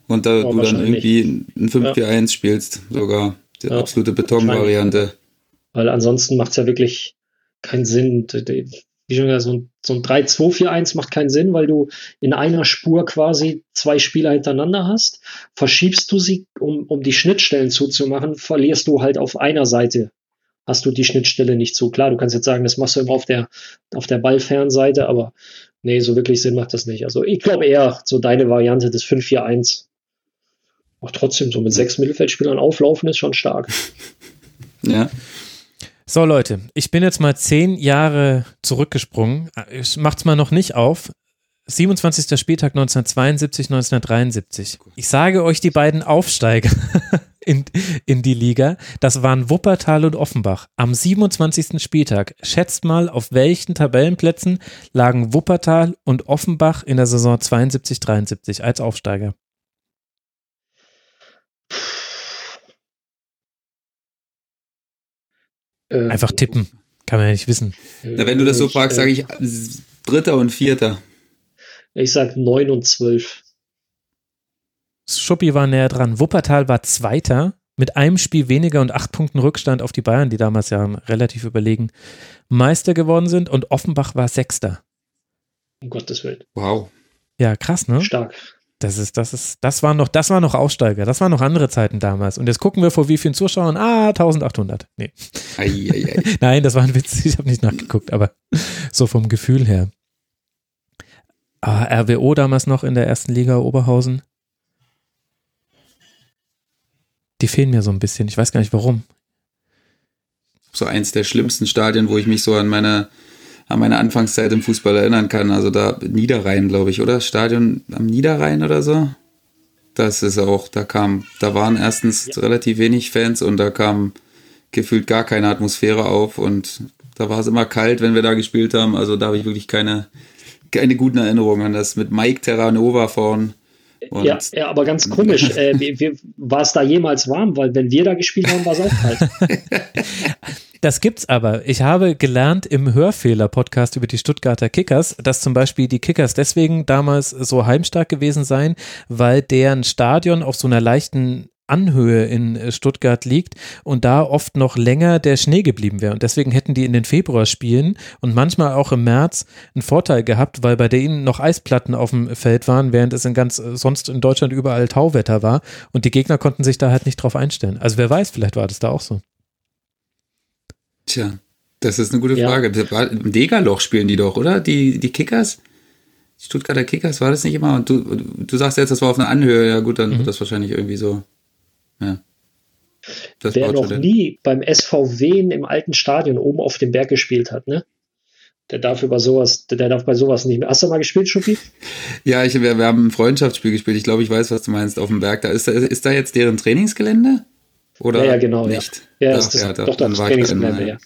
und da oh, du dann irgendwie ein 5-4-1 ja. spielst, sogar die ja. absolute Betonvariante. Weil ansonsten macht es ja wirklich keinen Sinn. Wie schon gesagt, so ein, so ein 3-2-4-1 macht keinen Sinn, weil du in einer Spur quasi zwei Spieler hintereinander hast. Verschiebst du sie, um, um die Schnittstellen zuzumachen, verlierst du halt auf einer Seite hast du die Schnittstelle nicht so klar. Du kannst jetzt sagen, das machst du immer auf der, auf der Ballfernseite, aber nee, so wirklich Sinn macht das nicht. Also ich glaube eher so deine Variante des 5-4-1 auch trotzdem so mit sechs Mittelfeldspielern auflaufen ist schon stark. Ja. So, Leute, ich bin jetzt mal zehn Jahre zurückgesprungen. Ich mach's mal noch nicht auf. 27. Spieltag 1972, 1973. Ich sage euch die beiden Aufsteiger in, in die Liga. Das waren Wuppertal und Offenbach. Am 27. Spieltag. Schätzt mal, auf welchen Tabellenplätzen lagen Wuppertal und Offenbach in der Saison 72, 73 als Aufsteiger? Äh, Einfach tippen. Kann man ja nicht wissen. Na, wenn du das so fragst, sage ich Dritter und Vierter. Ich sag neun und zwölf. Schuppi war näher dran. Wuppertal war Zweiter mit einem Spiel weniger und acht Punkten Rückstand auf die Bayern, die damals ja relativ überlegen Meister geworden sind. Und Offenbach war Sechster. Um Gottes Willen. Wow. Ja, krass, ne? Stark. Das ist, das ist, das war noch, das war noch Aussteiger. Das waren noch andere Zeiten damals. Und jetzt gucken wir vor wie vielen Zuschauern? Ah, 1800. Nee. Ei, ei, ei. Nein, das war ein Witz. Ich habe nicht nachgeguckt, aber so vom Gefühl her. Ah, RWO damals noch in der ersten Liga Oberhausen. Die fehlen mir so ein bisschen. Ich weiß gar nicht warum. So eins der schlimmsten Stadien, wo ich mich so an meine an meine Anfangszeit im Fußball erinnern kann. Also da Niederrhein, glaube ich, oder? Stadion am Niederrhein oder so. Das ist auch, da kam, da waren erstens ja. relativ wenig Fans und da kam gefühlt gar keine Atmosphäre auf und da war es immer kalt, wenn wir da gespielt haben. Also da habe ich wirklich keine, keine guten Erinnerungen an das mit Mike Terranova vorn. Ja, ja, aber ganz komisch. äh, war es da jemals warm? Weil wenn wir da gespielt haben, war es auch kalt. Das gibt's aber. Ich habe gelernt im Hörfehler-Podcast über die Stuttgarter Kickers, dass zum Beispiel die Kickers deswegen damals so heimstark gewesen seien, weil deren Stadion auf so einer leichten Anhöhe in Stuttgart liegt und da oft noch länger der Schnee geblieben wäre. Und deswegen hätten die in den Februarspielen und manchmal auch im März einen Vorteil gehabt, weil bei denen noch Eisplatten auf dem Feld waren, während es in ganz sonst in Deutschland überall Tauwetter war und die Gegner konnten sich da halt nicht drauf einstellen. Also wer weiß, vielleicht war das da auch so. Tja, das ist eine gute Frage. Im Degerloch spielen die doch, oder? Die, die Kickers? Die Stuttgarter Kickers, war das nicht immer? Und du, du sagst jetzt, das war auf einer Anhöhe. Ja, gut, dann mhm. wird das wahrscheinlich irgendwie so. Ja. Das Wer noch nie beim SVW im alten Stadion oben auf dem Berg gespielt hat, ne? Der darf über sowas, der darf bei sowas nicht mehr. Hast du mal gespielt, Schuppi? Ja, ich, wir, wir haben ein Freundschaftsspiel gespielt. Ich glaube, ich weiß, was du meinst, auf dem Berg. Da ist, da, ist da jetzt deren Trainingsgelände? Oder ja, ja genau. Nicht? Ja, ja Ach, ist das, ja, doch, doch, das Trainingsgelände, ja.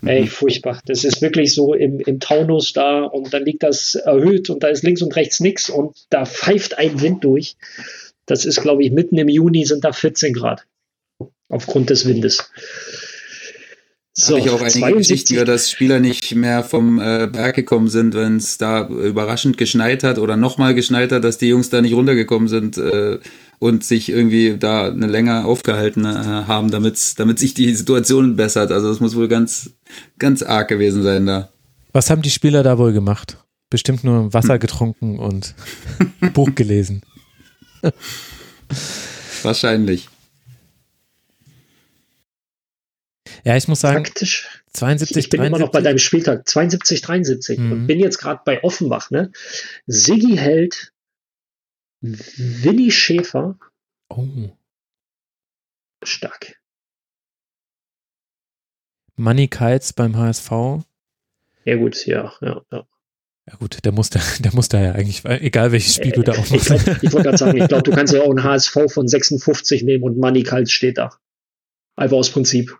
Mhm. Ey, furchtbar. Das ist wirklich so im, im Taunus da und dann liegt das erhöht und da ist links und rechts nichts und da pfeift ein Wind durch. Das ist, glaube ich, mitten im Juni sind da 14 Grad. Aufgrund des Windes. So, habe ich auch einige 72. Geschichten gehört, dass Spieler nicht mehr vom äh, Berg gekommen sind, wenn es da überraschend geschneit hat oder nochmal geschneit hat, dass die Jungs da nicht runtergekommen sind äh, und sich irgendwie da eine länger aufgehalten äh, haben, damit, damit sich die Situation bessert. Also es muss wohl ganz, ganz arg gewesen sein da. Was haben die Spieler da wohl gemacht? Bestimmt nur Wasser hm. getrunken und Buch gelesen. Wahrscheinlich. Ja, ich muss sagen, Faktisch, 72, ich bin 73. immer noch bei deinem Spieltag, 72, 73 mhm. und bin jetzt gerade bei Offenbach, ne? Siggi Held, Willi Schäfer. Oh. Stark. Money Kites beim HSV. Ja, gut, ja, ja, ja. Ja gut, der muss da, der muss da ja eigentlich, egal welches Spiel du da auch machst. Ich, ich wollte gerade sagen, ich glaube, du kannst ja auch einen HSV von 56 nehmen und Money Kites steht da. Einfach aus Prinzip.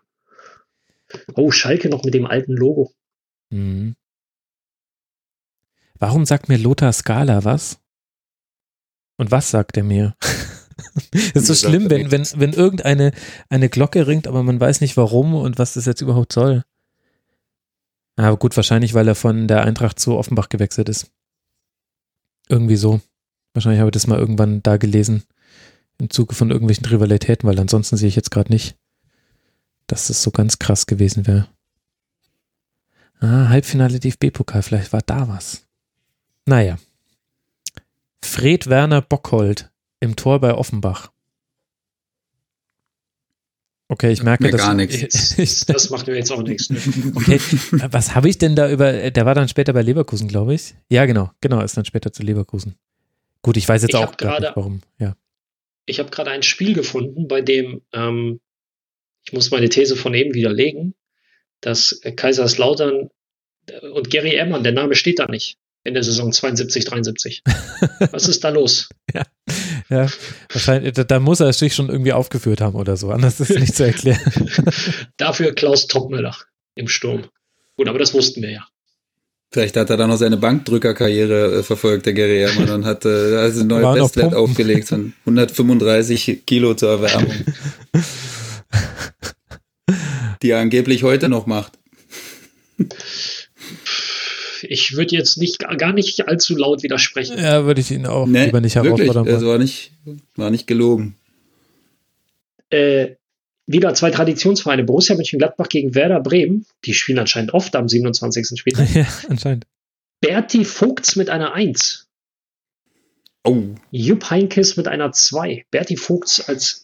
Oh, Schalke noch mit dem alten Logo. Mhm. Warum sagt mir Lothar Skala was? Und was sagt er mir? Es ist so schlimm, wenn, wenn, wenn irgendeine eine Glocke ringt, aber man weiß nicht warum und was das jetzt überhaupt soll. Aber gut, wahrscheinlich, weil er von der Eintracht zu Offenbach gewechselt ist. Irgendwie so. Wahrscheinlich habe ich das mal irgendwann da gelesen. Im Zuge von irgendwelchen Rivalitäten, weil ansonsten sehe ich jetzt gerade nicht dass das so ganz krass gewesen wäre. Ah, Halbfinale DFB-Pokal, vielleicht war da was. Naja. Fred Werner Bockhold im Tor bei Offenbach. Okay, ich merke, dass gar nichts. das macht mir jetzt auch nichts. Ne? Okay, was habe ich denn da über? Der war dann später bei Leverkusen, glaube ich. Ja, genau, genau, ist dann später zu Leverkusen. Gut, ich weiß jetzt ich auch gerade nicht, warum. Ja. Ich habe gerade ein Spiel gefunden, bei dem ähm, ich muss meine These von eben widerlegen, dass Kaiserslautern und Gary Ehrmann, der Name steht da nicht in der Saison 72, 73. Was ist da los? ja, ja, wahrscheinlich, da muss er sich schon irgendwie aufgeführt haben oder so, anders ist es nicht zu erklären. Dafür Klaus Tockmüller im Sturm. Gut, aber das wussten wir ja. Vielleicht hat er dann noch seine Bankdrückerkarriere äh, verfolgt, der Gary Ehrmann, und hat äh, also ein neues Bestwert aufgelegt von 135 Kilo zur Erwärmung. die er angeblich heute noch macht. Ich würde jetzt nicht gar nicht allzu laut widersprechen. Ja, würde ich ihn auch nee, lieber nicht herausfordern. Es war nicht, war nicht gelogen. Äh, wieder zwei Traditionsvereine, Borussia Mönchengladbach gegen Werder Bremen. Die spielen anscheinend oft am 27. Spieltag. ja, anscheinend. Berti Vogts mit einer 1. Oh. Jupp Heinkes mit einer 2. Berti Vogts als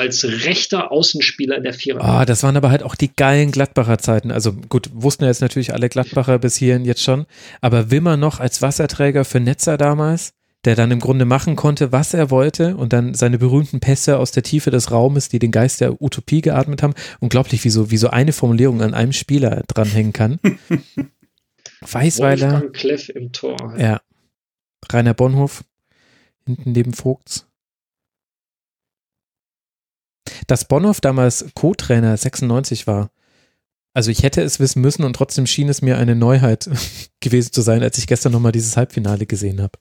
als rechter Außenspieler in der Vierer. Ah, oh, das waren aber halt auch die geilen Gladbacher Zeiten. Also gut, wussten ja jetzt natürlich alle Gladbacher bis hierhin jetzt schon. Aber Wimmer noch als Wasserträger für Netzer damals, der dann im Grunde machen konnte, was er wollte und dann seine berühmten Pässe aus der Tiefe des Raumes, die den Geist der Utopie geatmet haben. Unglaublich, wie so, wie so eine Formulierung an einem Spieler dranhängen kann. Weißweiler. Wolfgang Kleff im Tor. Ja. Rainer Bonhof hinten neben Vogts. Dass Bonhoff damals Co-Trainer 96 war, also ich hätte es wissen müssen und trotzdem schien es mir eine Neuheit gewesen zu sein, als ich gestern nochmal dieses Halbfinale gesehen habe.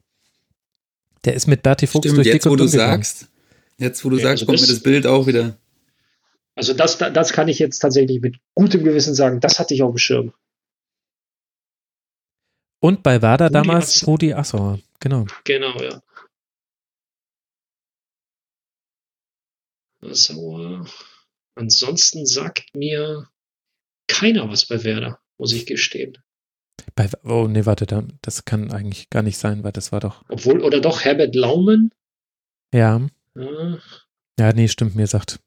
Der ist mit Berti Fuchs Stimmt, durch jetzt, wo du sagst, jetzt, wo du ja, sagst, also kommt das, mir das Bild auch wieder. Also das, das kann ich jetzt tatsächlich mit gutem Gewissen sagen, das hatte ich auf dem Schirm. Und bei Werder Rudi damals Assauer. Rudi Assauer, genau. Genau, ja. Sauer. Ansonsten sagt mir keiner was bei Werder, muss ich gestehen. Bei, oh, nee, warte, das kann eigentlich gar nicht sein, weil das war doch. Obwohl, oder doch Herbert Laumen? Ja. Ja, ja nee, stimmt, mir sagt.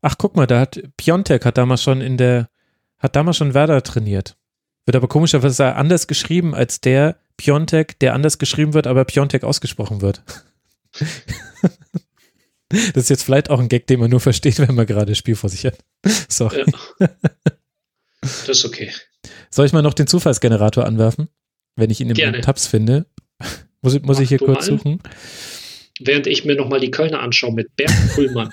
Ach, guck mal, da hat Piontek hat damals schon in der, hat damals schon Werder trainiert. Wird aber komischerweise anders geschrieben als der Piontek, der anders geschrieben wird, aber Piontek ausgesprochen wird. Das ist jetzt vielleicht auch ein Gag, den man nur versteht, wenn man gerade das Spiel vor sich hat. Sorry. Ja. Das ist okay. Soll ich mal noch den Zufallsgenerator anwerfen? Wenn ich ihn im Tabs finde. Muss, muss ich hier kurz mal. suchen? Während ich mir nochmal die Kölner anschaue mit Bernd Pullmann.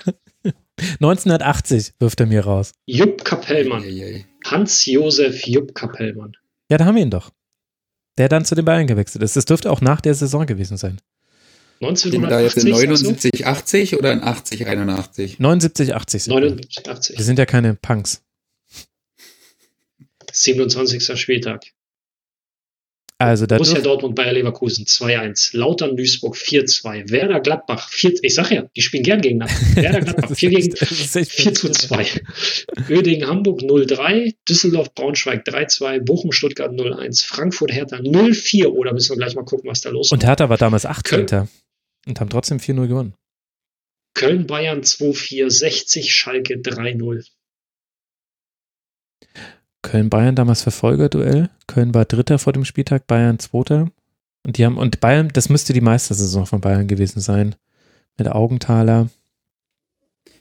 1980 wirft er mir raus. Jupp Kapellmann. Hans-Josef Jupp Kapellmann. Ja, da haben wir ihn doch. Der dann zu den Bayern gewechselt ist. Das dürfte auch nach der Saison gewesen sein. 1980. Da jetzt in 79, 80 oder in 80, 81? 79, 80. 79, 80. Wir sind ja keine Punks. 27. Spieltag. Also da Borussia Dortmund, Bayer Leverkusen 2-1, Lautern Duisburg 4-2, Werder Gladbach 4, ich sag ja, die spielen gern gegeneinander. Werder Gladbach 4 gegen 4 zu 2. Öding Hamburg 0-3, Düsseldorf Braunschweig 3-2, Bochum Stuttgart 0-1, Frankfurt Hertha 0-4. Oder müssen wir gleich mal gucken, was da los ist. Und Hertha war damals 18. Köln, und haben trotzdem 4-0 gewonnen. Köln Bayern 2-4, 60 Schalke 3-0. Köln-Bayern damals Verfolgerduell. Köln war Dritter vor dem Spieltag, Bayern Zweiter. Und die haben, und Bayern, das müsste die Meistersaison von Bayern gewesen sein. Mit Augenthaler.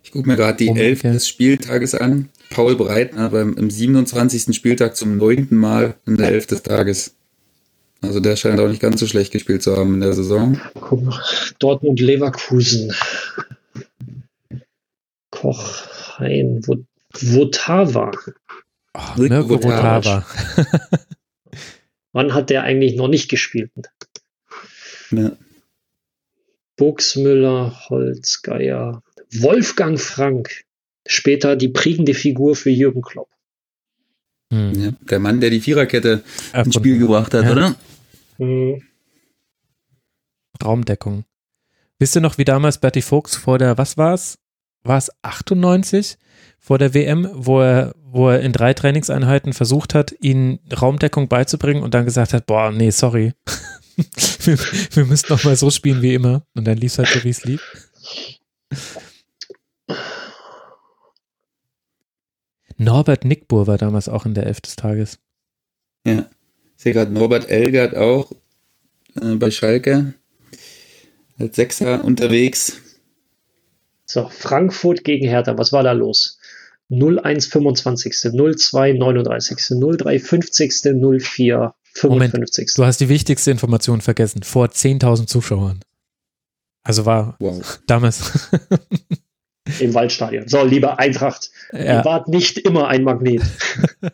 Ich gucke mir gerade die Elf des Spieltages an. Paul Breitner beim im 27. Spieltag zum neunten Mal in der Elf des Tages. Also der scheint auch nicht ganz so schlecht gespielt zu haben in der Saison. Guck mal, Dortmund Leverkusen. Koch, Hein, Votava. Oh, Mirko Votava. Wann hat der eigentlich noch nicht gespielt? Ja. Buxmüller, Holzgeier, Wolfgang Frank. Später die prägende Figur für Jürgen Klopp. Hm. Ja, der Mann, der die Viererkette Erfunden. ins Spiel gebracht hat, ja. oder? Mhm. Raumdeckung. Wisst ihr noch, wie damals Bertie Fuchs vor der, was war's? War es 98? vor der WM, wo er, wo er in drei Trainingseinheiten versucht hat, ihnen Raumdeckung beizubringen und dann gesagt hat, boah, nee, sorry. wir, wir müssen noch mal so spielen wie immer. Und dann lief es halt so, wie es lief. Norbert Nickbur war damals auch in der Elf des Tages. Ja, ich sehe gerade Norbert Elgert auch äh, bei Schalke als Sechser unterwegs. So, Frankfurt gegen Hertha, was war da los? 01 25. 02 39. 03 50. 04 55. Moment, du hast die wichtigste Information vergessen. Vor 10.000 Zuschauern. Also war wow. damals. Im Waldstadion. So, lieber Eintracht, ja. ihr wart nicht immer ein Magnet.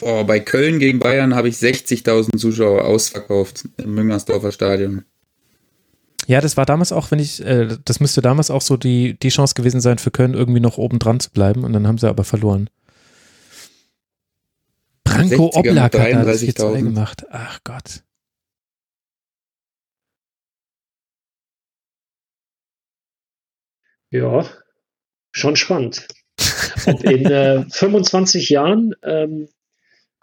oh, bei Köln gegen Bayern habe ich 60.000 Zuschauer ausverkauft im Müngersdorfer Stadion. Ja, das war damals auch, wenn ich, äh, das müsste damals auch so die, die Chance gewesen sein, für Köln irgendwie noch oben dran zu bleiben und dann haben sie aber verloren. Branko Oblak hat da das 4 gemacht. Ach Gott. Ja, schon spannend. Ob in äh, 25 Jahren ähm,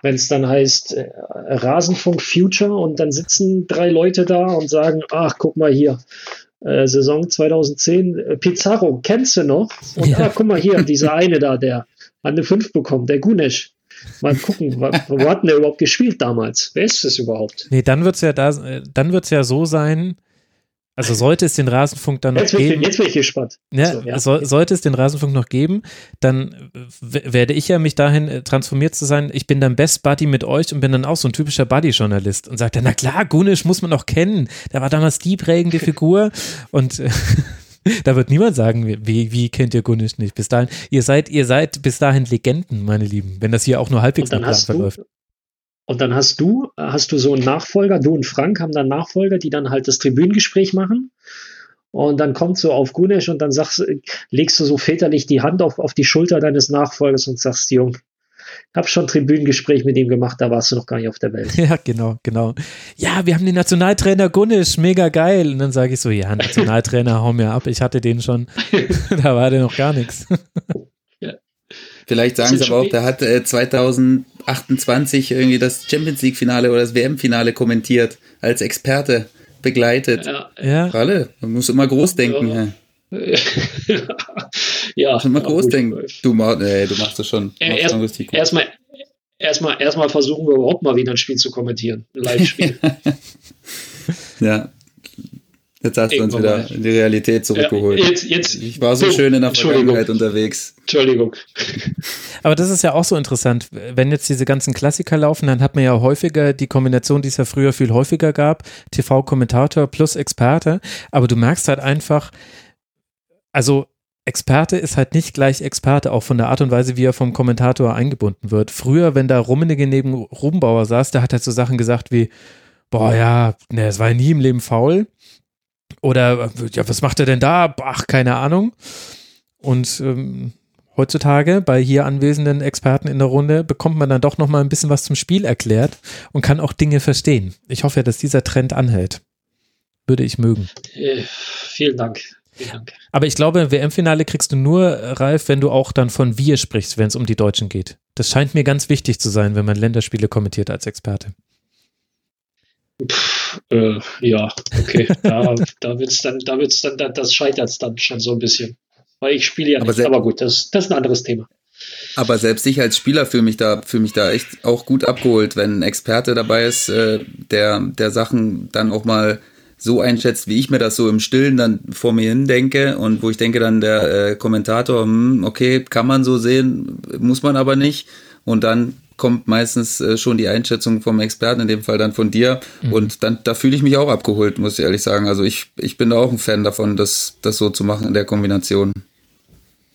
wenn es dann heißt äh, Rasenfunk Future und dann sitzen drei Leute da und sagen, ach, guck mal hier, äh, Saison 2010, äh, Pizarro, kennst du noch? Und ja. ah, guck mal hier, dieser eine da, der hat eine 5 bekommen, der Gunesch. Mal gucken, wo, wo hat denn der überhaupt gespielt damals? Wer ist das überhaupt? Nee, dann wird es ja da, äh, dann wird's ja so sein, also sollte es den Rasenfunk dann noch jetzt geben. jetzt bin ich gespannt. Ja, so, ja. So, sollte es den Rasenfunk noch geben, dann werde ich ja mich dahin äh, transformiert zu sein. Ich bin dann Best Buddy mit euch und bin dann auch so ein typischer Buddy-Journalist und sagt dann, na klar, Gunisch muss man noch kennen. Der war damals die prägende Figur und äh, da wird niemand sagen, wie, wie kennt ihr Gunisch nicht? Bis dahin, ihr seid, ihr seid bis dahin Legenden, meine Lieben, wenn das hier auch nur halbwegs nach Plan verläuft. Und dann hast du, hast du so einen Nachfolger, du und Frank haben dann Nachfolger, die dann halt das Tribünengespräch machen. Und dann kommt so auf Gunesch und dann sagst, legst du so väterlich die Hand auf, auf die Schulter deines Nachfolgers und sagst, Jung, hab schon Tribünengespräch mit ihm gemacht, da warst du noch gar nicht auf der Welt. Ja, genau, genau. Ja, wir haben den Nationaltrainer Gunnisch, mega geil. Und dann sage ich so, ja, Nationaltrainer, hau mir ab, ich hatte den schon. da war der noch gar nichts. Vielleicht sagen sie aber auch, der hat äh, 2028 irgendwie das Champions League Finale oder das WM Finale kommentiert, als Experte begleitet. Ja. ja. Alle, man muss immer groß denken. Ja. ja. Muss immer groß gut. denken. Du, äh, du machst das schon. Äh, erst, richtig gut. Erstmal erstmal erstmal versuchen wir überhaupt mal wieder ein Spiel zu kommentieren, ein Live-Spiel. ja, Jetzt hast du uns wieder in die Realität zurückgeholt. Ja, jetzt, jetzt, ich war so schön in der Vergangenheit unterwegs. Entschuldigung. Aber das ist ja auch so interessant. Wenn jetzt diese ganzen Klassiker laufen, dann hat man ja häufiger die Kombination, die es ja früher viel häufiger gab, TV-Kommentator plus Experte. Aber du merkst halt einfach, also Experte ist halt nicht gleich Experte, auch von der Art und Weise, wie er vom Kommentator eingebunden wird. Früher, wenn da Rummenigge neben Rubenbauer saß, der hat halt so Sachen gesagt wie, boah, ja, ne, es war ja nie im Leben faul. Oder, ja, was macht er denn da? Ach, keine Ahnung. Und ähm, heutzutage bei hier anwesenden Experten in der Runde bekommt man dann doch noch mal ein bisschen was zum Spiel erklärt und kann auch Dinge verstehen. Ich hoffe, dass dieser Trend anhält. Würde ich mögen. Äh, vielen Dank. Vielen Dank. Aber ich glaube, im WM-Finale kriegst du nur, Ralf, wenn du auch dann von wir sprichst, wenn es um die Deutschen geht. Das scheint mir ganz wichtig zu sein, wenn man Länderspiele kommentiert als Experte. Pff, äh, ja, okay. da, da wird's dann, da wird's dann, das scheitert dann schon so ein bisschen. Weil ich spiele ja Aber nicht. Aber gut, das, das ist ein anderes Thema. Aber selbst ich als Spieler fühle mich da, fühle mich da echt auch gut abgeholt, wenn ein Experte dabei ist, äh, der, der Sachen dann auch mal so einschätzt, wie ich mir das so im Stillen dann vor mir hin denke und wo ich denke dann der äh, Kommentator, hm, okay, kann man so sehen, muss man aber nicht. Und dann kommt meistens äh, schon die Einschätzung vom Experten, in dem Fall dann von dir. Mhm. Und dann, da fühle ich mich auch abgeholt, muss ich ehrlich sagen. Also ich, ich bin da auch ein Fan davon, das, das so zu machen in der Kombination.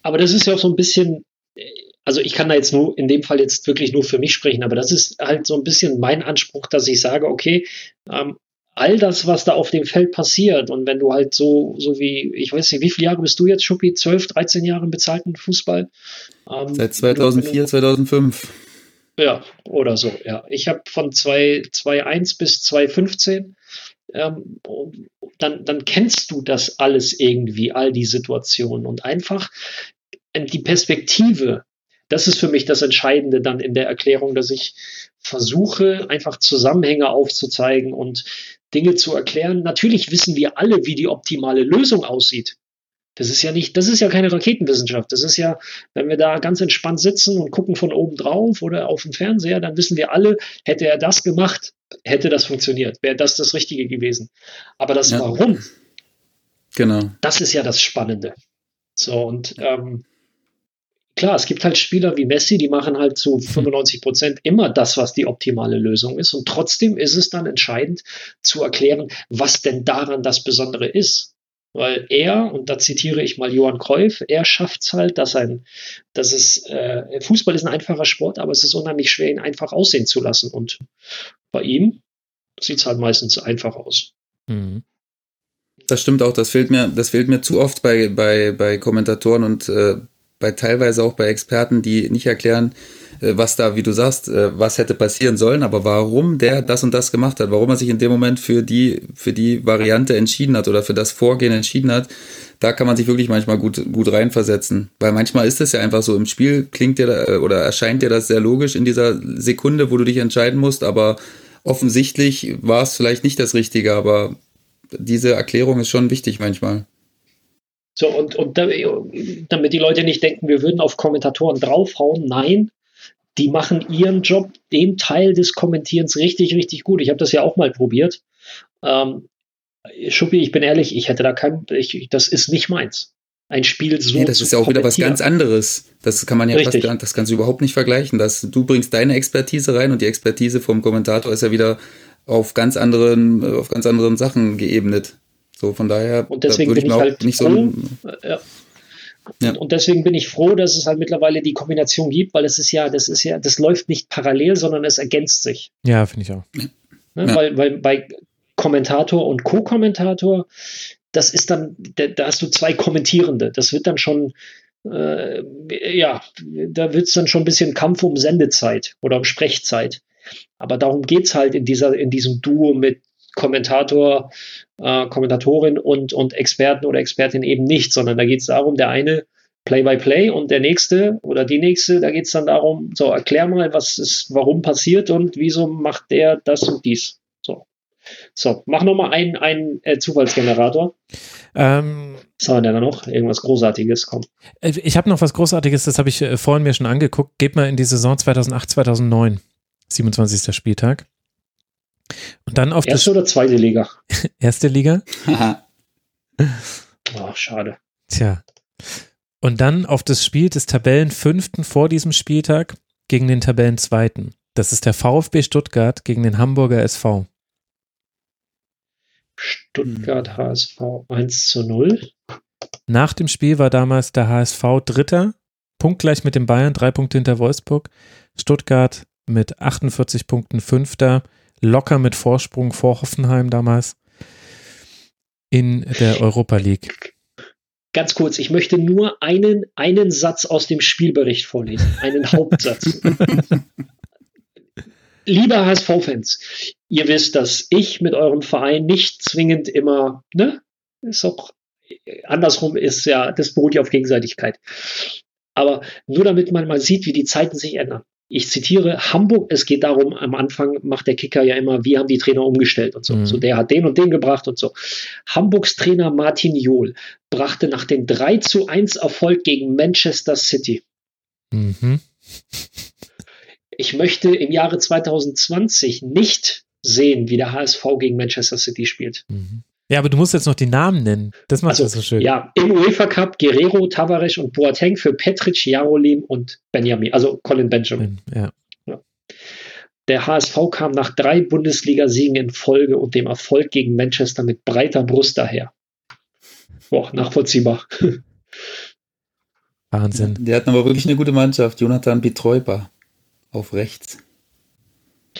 Aber das ist ja auch so ein bisschen, also ich kann da jetzt nur in dem Fall jetzt wirklich nur für mich sprechen, aber das ist halt so ein bisschen mein Anspruch, dass ich sage, okay, ähm, all das, was da auf dem Feld passiert und wenn du halt so, so wie, ich weiß nicht, wie viele Jahre bist du jetzt, Schuppi? 12, 13 Jahre im bezahlten Fußball? Ähm, Seit 2004, 2005. Ja, oder so, ja. Ich habe von 2.1 bis 2.15 ähm, dann, dann kennst du das alles irgendwie, all die Situationen und einfach ähm, die Perspektive, das ist für mich das Entscheidende dann in der Erklärung, dass ich versuche, einfach Zusammenhänge aufzuzeigen und Dinge zu erklären. Natürlich wissen wir alle, wie die optimale Lösung aussieht. Das ist ja nicht, das ist ja keine Raketenwissenschaft. Das ist ja, wenn wir da ganz entspannt sitzen und gucken von oben drauf oder auf dem Fernseher, dann wissen wir alle, hätte er das gemacht, hätte das funktioniert, wäre das das Richtige gewesen. Aber das ja. Warum, genau, das ist ja das Spannende. So und ähm, klar, es gibt halt Spieler wie Messi, die machen halt zu 95 Prozent immer das, was die optimale Lösung ist. Und trotzdem ist es dann entscheidend zu erklären, was denn daran das Besondere ist. Weil er, und da zitiere ich mal Johann Cruyff, er schafft es halt, dass ein, dass es, äh, Fußball ist ein einfacher Sport, aber es ist unheimlich schwer, ihn einfach aussehen zu lassen. Und bei ihm sieht es halt meistens einfach aus. Mhm. Das stimmt auch, das fehlt mir, das fehlt mir zu oft bei, bei, bei Kommentatoren und äh, bei teilweise auch bei Experten, die nicht erklären, äh, was da, wie du sagst, äh, was hätte passieren sollen, aber warum der das und das gemacht hat, warum er sich in dem Moment für die, für die Variante entschieden hat oder für das Vorgehen entschieden hat, da kann man sich wirklich manchmal gut, gut reinversetzen. Weil manchmal ist es ja einfach so, im Spiel klingt dir da, äh, oder erscheint dir das sehr logisch in dieser Sekunde, wo du dich entscheiden musst, aber offensichtlich war es vielleicht nicht das Richtige, aber diese Erklärung ist schon wichtig manchmal. So, und, und damit die Leute nicht denken, wir würden auf Kommentatoren draufhauen, nein, die machen ihren Job, den Teil des Kommentierens richtig, richtig gut. Ich habe das ja auch mal probiert. Ähm, Schuppi, ich bin ehrlich, ich hätte da kein, ich, das ist nicht meins. Ein Spiel so. Nee, das ist ja auch wieder was ganz anderes. Das kann man ja Richtig. fast, das kannst du überhaupt nicht vergleichen. Das, du bringst deine Expertise rein und die Expertise vom Kommentator ist ja wieder auf ganz anderen, auf ganz anderen Sachen geebnet. So, von daher. Und deswegen bin ich, ich halt nicht froh, so. Ja. Und deswegen bin ich froh, dass es halt mittlerweile die Kombination gibt, weil es ist ja, das ist ja, das läuft nicht parallel, sondern es ergänzt sich. Ja, finde ich auch. Ne? Ja. Weil, weil bei Kommentator und Co-Kommentator, das ist dann, da, da, hast du zwei Kommentierende. Das wird dann schon, äh, ja, da wird es dann schon ein bisschen Kampf um Sendezeit oder um Sprechzeit. Aber darum geht es halt in, dieser, in diesem Duo mit Kommentator, äh, Kommentatorin und, und Experten oder Expertin eben nicht, sondern da geht es darum, der eine Play-by-Play -play und der nächste oder die nächste, da geht es dann darum, so erklär mal, was ist, warum passiert und wieso macht der das und dies. So, so mach nochmal einen, einen äh, Zufallsgenerator. Ähm, was haben wir denn noch? Irgendwas Großartiges, komm. Äh, ich habe noch was Großartiges, das habe ich äh, vorhin mir schon angeguckt. Geht mal in die Saison 2008, 2009, 27. Spieltag. Und dann auf Erste oder zweite Liga? Erste Liga? oh, schade. Tja. Und dann auf das Spiel des Tabellenfünften vor diesem Spieltag gegen den Tabellenzweiten. Das ist der VfB Stuttgart gegen den Hamburger SV. Stuttgart HSV 1 zu 0. Nach dem Spiel war damals der HSV Dritter, punktgleich mit den Bayern, drei Punkte hinter Wolfsburg. Stuttgart mit 48 Punkten Fünfter, locker mit Vorsprung vor Hoffenheim damals in der Europa League. Ganz kurz, ich möchte nur einen, einen Satz aus dem Spielbericht vorlesen, einen Hauptsatz. Lieber HSV-Fans, ihr wisst, dass ich mit eurem Verein nicht zwingend immer, ne, ist auch andersrum ist ja, das beruht ja auf Gegenseitigkeit. Aber nur damit man mal sieht, wie die Zeiten sich ändern ich zitiere Hamburg, es geht darum, am Anfang macht der Kicker ja immer, wie haben die Trainer umgestellt und so. Mhm. So, der hat den und den gebracht und so. Hamburgs Trainer Martin Johl brachte nach dem 3 zu 1 Erfolg gegen Manchester City. Mhm. Ich möchte im Jahre 2020 nicht sehen, wie der HSV gegen Manchester City spielt. Mhm. Ja, aber du musst jetzt noch die Namen nennen. Das macht also, das so schön. Ja, im UEFA Cup Guerrero, Tavares und Boateng für Petric, Jarolim und Benjamin, also Colin Benjamin. Ja. ja. Der HSV kam nach drei Bundesliga-Siegen in Folge und dem Erfolg gegen Manchester mit breiter Brust daher. Boah, nachvollziehbar. Wahnsinn. Die hatten aber wirklich eine gute Mannschaft. Jonathan Betreuper auf rechts.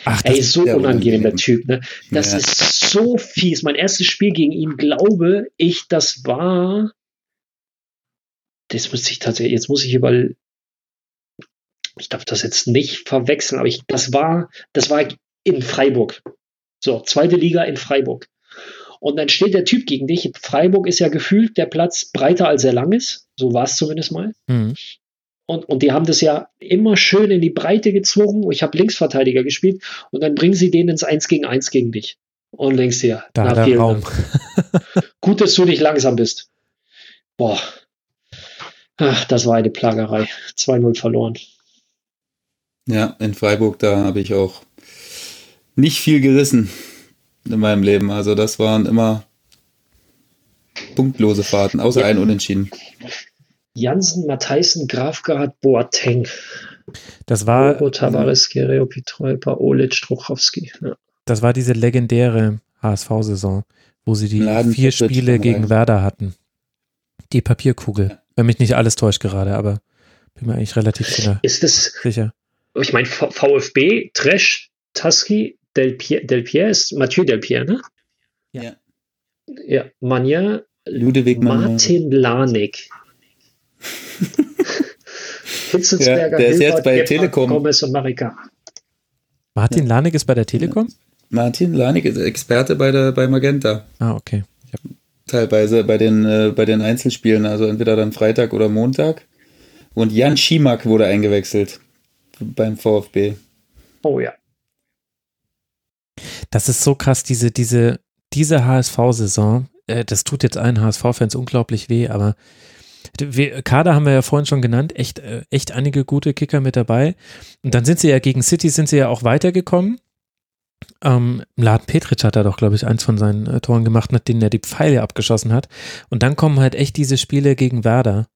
Ach, Ey, so unangenehm, der Typ. Ne? Das ja. ist so fies. Mein erstes Spiel gegen ihn, glaube ich, das war. Das muss ich tatsächlich, jetzt muss ich über. Ich darf das jetzt nicht verwechseln, aber ich, das war, das war in Freiburg. So, zweite Liga in Freiburg. Und dann steht der Typ gegen dich. Freiburg ist ja gefühlt der Platz breiter als er lang ist. So war es zumindest mal. Mhm. Und, und die haben das ja immer schön in die Breite gezwungen. Ich habe Linksverteidiger gespielt und dann bringen sie den ins 1 gegen 1 gegen dich. Und denkst dir, da na, der Raum. Gut, dass du nicht langsam bist. Boah. Ach, das war eine Plagerei. 2-0 verloren. Ja, in Freiburg, da habe ich auch nicht viel gerissen in meinem Leben. Also das waren immer punktlose Fahrten, außer ja. ein Unentschieden. Jansen, Matheisen, Grafgard, Boateng. Das war. Bobo, Tavares, Guerrero, Pitrojpa, Olic, Struchowski. Ja. Das war diese legendäre HSV-Saison, wo sie die Laden vier Spiele gegen Werder hatten. Die Papierkugel. Ja. Wenn mich nicht alles täuscht gerade, aber bin mir eigentlich relativ sicher. Ist das sicher? Ich meine, VfB, Tresch, Taski, Del Pierre, Del Pierre ist Mathieu Del Pierre, ne? Ja. Ja, Manja, Ludwig Martin Lanik. Hitzelsberger, ja, der ist jetzt bei Gebhardt, Telekom. Gomez und Marika. Martin ja. Lanik ist bei der Telekom? Martin Lanik ist Experte bei, der, bei Magenta. Ah, okay. Teilweise bei den, äh, bei den Einzelspielen, also entweder dann Freitag oder Montag. Und Jan Schimak wurde eingewechselt beim VfB. Oh ja. Das ist so krass, diese, diese, diese HSV-Saison. Äh, das tut jetzt allen HSV-Fans unglaublich weh, aber wir, Kader haben wir ja vorhin schon genannt, echt, äh, echt einige gute Kicker mit dabei. Und dann sind sie ja gegen City, sind sie ja auch weitergekommen. Ähm, Laden Petric hat da doch, glaube ich, eins von seinen äh, Toren gemacht, mit denen er die Pfeile abgeschossen hat. Und dann kommen halt echt diese Spiele gegen Werder,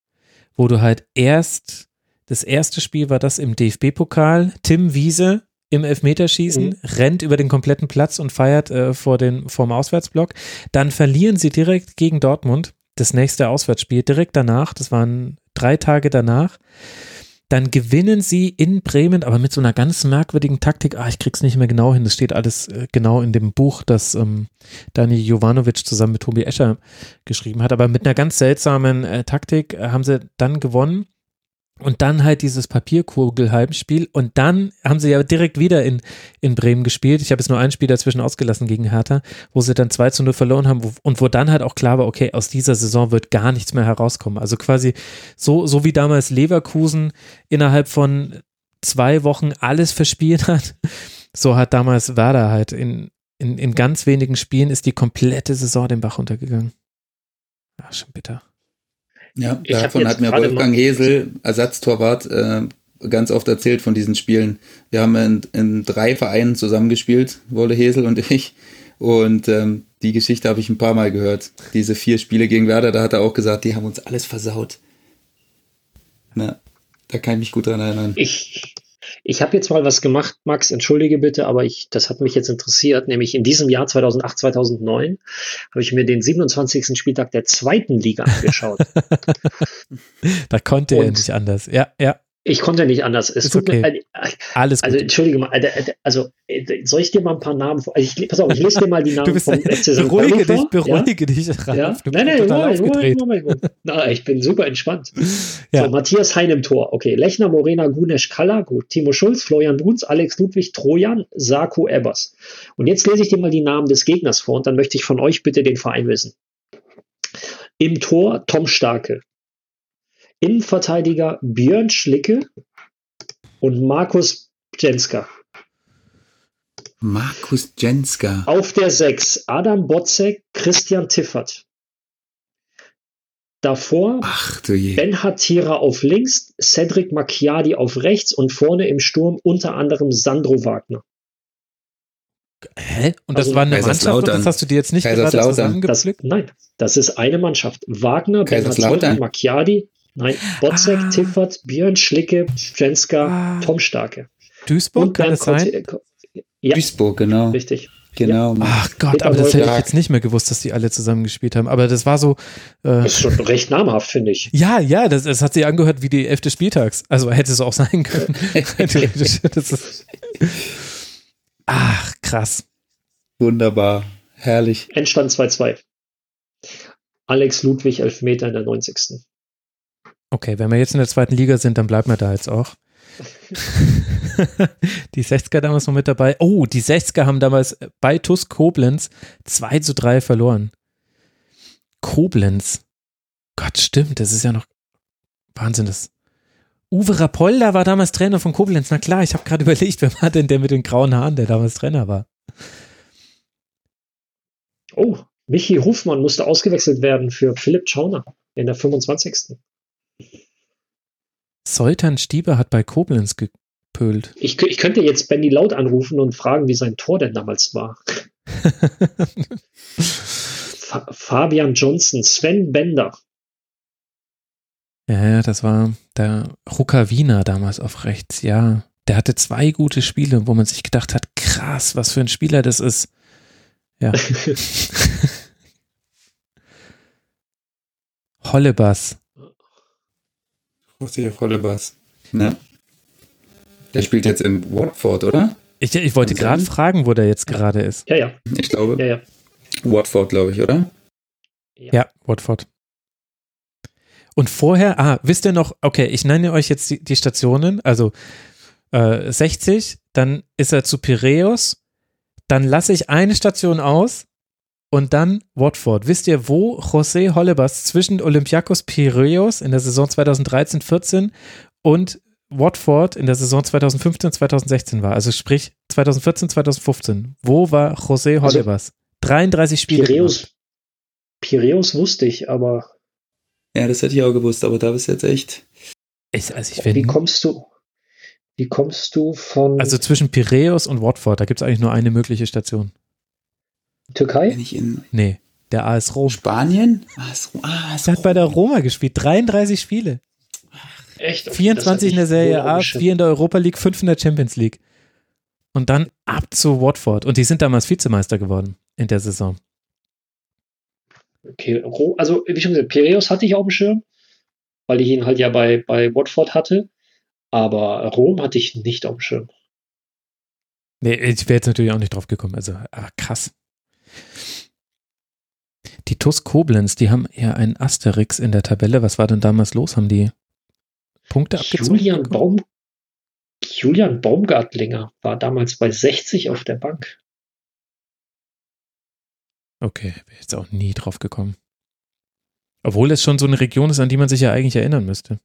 wo du halt erst, das erste Spiel war das im DFB-Pokal, Tim Wiese im Elfmeterschießen, mhm. rennt über den kompletten Platz und feiert äh, vor, den, vor dem Auswärtsblock. Dann verlieren sie direkt gegen Dortmund das nächste Auswärtsspiel direkt danach, das waren drei Tage danach. Dann gewinnen sie in Bremen, aber mit so einer ganz merkwürdigen Taktik. Ah, ich krieg's nicht mehr genau hin. Das steht alles äh, genau in dem Buch, das ähm, Dani Jovanovic zusammen mit Tobi Escher geschrieben hat. Aber mit einer ganz seltsamen äh, Taktik äh, haben sie dann gewonnen. Und dann halt dieses Papierkugel-Heimspiel. Und dann haben sie ja direkt wieder in, in Bremen gespielt. Ich habe jetzt nur ein Spiel dazwischen ausgelassen gegen Hertha, wo sie dann 2 zu 0 verloren haben wo, und wo dann halt auch klar war, okay, aus dieser Saison wird gar nichts mehr herauskommen. Also quasi so, so wie damals Leverkusen innerhalb von zwei Wochen alles verspielt hat, so hat damals Werder halt in, in, in ganz wenigen Spielen ist die komplette Saison den Bach runtergegangen. Ach, schon bitter. Ja, ich davon hat mir Wolfgang Hesel, Ersatztorwart, äh, ganz oft erzählt von diesen Spielen. Wir haben in, in drei Vereinen zusammengespielt, Wolle Hesel und ich. Und ähm, die Geschichte habe ich ein paar Mal gehört. Diese vier Spiele gegen Werder, da hat er auch gesagt, die haben uns alles versaut. Na, da kann ich mich gut dran erinnern. Ich, ich habe jetzt mal was gemacht, Max, entschuldige bitte, aber ich, das hat mich jetzt interessiert, nämlich in diesem Jahr 2008, 2009 habe ich mir den 27. Spieltag der zweiten Liga angeschaut. da konnte er nicht anders. Ja, ja. Ich konnte nicht anders. Es Ist tut okay. mir, Alles also gut. entschuldige mal, also äh, soll ich dir mal ein paar Namen vor? Also ich, pass auf, ich lese dir mal die Namen bist vom FC beruhige dich, vor. beruhige dich, Ja? Ralf. Ja? Du Nein, nein. Moment, Moment, Moment. Na, ich bin super entspannt. Ja. So, Matthias Hein im Tor. Okay, Lechner, Morena, Gunesch, Kalla, gut. Timo Schulz, Florian Bruns, Alex Ludwig, Trojan, Sarko Ebbers. Und jetzt lese ich dir mal die Namen des Gegners vor und dann möchte ich von euch bitte den Verein wissen. Im Tor Tom Starke. Innenverteidiger Björn Schlicke und Markus Jenska. Markus Jenska. Auf der 6 Adam Botzek, Christian Tiffert. Davor Ach du je. Ben Hatira auf links, Cedric Macchiadi auf rechts und vorne im Sturm unter anderem Sandro Wagner. Hä? Und das Also war eine Mannschaft, das hast du dir jetzt nicht gerade. Das, nein, das ist eine Mannschaft. Wagner, Ben. Hatira, Macchiadi, nein, Botzek, Ah. Tiffert, Björn Schlicke, Jenska, Ah. Tom Starke. Duisburg, kann das sein? Ja, Duisburg, genau. richtig. Genau. Ach Gott, Peter aber das hätte ich jetzt nicht mehr gewusst, dass die alle zusammengespielt haben. Aber das war so, äh, Das ist schon recht namhaft, finde ich. ja, ja, das, das hat sich angehört wie die elfte Spieltags. Also hätte es auch sein können. Ach, krass. Wunderbar. Herrlich. Endstand 2-2. Alex Ludwig, Elfmeter in der 90. Okay, wenn wir jetzt in der zweiten Liga sind, dann bleiben wir da jetzt auch. die 60er damals noch mit dabei. Oh, die 60er haben damals bei TuS Koblenz 2 zu 3 verloren. Koblenz. Gott, stimmt, das ist ja noch Wahnsinn. Das. Uwe Rapolda war damals Trainer von Koblenz. Na klar, ich habe gerade überlegt, wer war denn der mit den grauen Haaren, der damals Trainer war? Oh, Michi Hofmann musste ausgewechselt werden für Philipp Schauner in der 25. Soltan Stieber hat bei Koblenz gepölt. Ich, ich könnte jetzt Benny Laut anrufen und fragen, wie sein Tor denn damals war. Fa Fabian Johnson, Sven Bender. Ja, ja, das war der Rukavina damals auf rechts, ja. Der hatte zwei gute Spiele, wo man sich gedacht hat, krass, was für ein Spieler das ist. Ja. Hollebas. José Rollebas. Ne? Der spielt jetzt in Watford, oder? Ich, ich wollte gerade fragen, wo der jetzt gerade ist. Ja, ja, Ich glaube. ja, ja. Watford, glaube ich, oder? Ja, Watford. Und vorher, ah, wisst ihr noch, okay, ich nenne euch jetzt die, die Stationen, also äh, 60, dann ist er zu Piräus, dann lasse ich eine Station aus und dann Watford. Wisst ihr, wo José Hollebas zwischen Olympiakos Piräus in der Saison 2013-14 und Watford in der Saison 2015-2016 war? Also sprich 2014, 2015. Wo war José Also, Hollebas? 33 Spiele. Piräus, Piräus wusste ich, aber Ja, das hätte ich auch gewusst, aber da bist du jetzt echt. Ich, also ich wie kommst du, wie kommst du von also zwischen Piräus und Watford, da gibt es eigentlich nur eine mögliche Station. Türkei? Bin ich in Nee, der AS Rom. Spanien? Ah, so, ah, Der so. hat bei der Roma gespielt, 33 Spiele. Echt? Okay, 24 in der Serie A, unterschätzt. 4 in der Europa League, 5 in der Champions League. Und dann ab zu Watford. Und die sind damals Vizemeister geworden in der Saison. Okay, also wie schon gesagt, Piräus hatte ich auf dem Schirm, weil ich ihn halt ja bei, bei Watford hatte. Aber Rom hatte ich nicht auf dem Schirm. Nee, ich wäre jetzt natürlich auch nicht drauf gekommen. Also, ah, krass. Die TuS Koblenz, die haben ja einen Asterix in der Tabelle. Was war denn damals los? Haben die Punkte abgezogen? Julian? Baum, Julian Baumgartlinger war damals bei 60 auf der Bank. Okay, wäre jetzt auch nie drauf gekommen. Obwohl es schon so eine Region ist, an die man sich ja eigentlich erinnern müsste.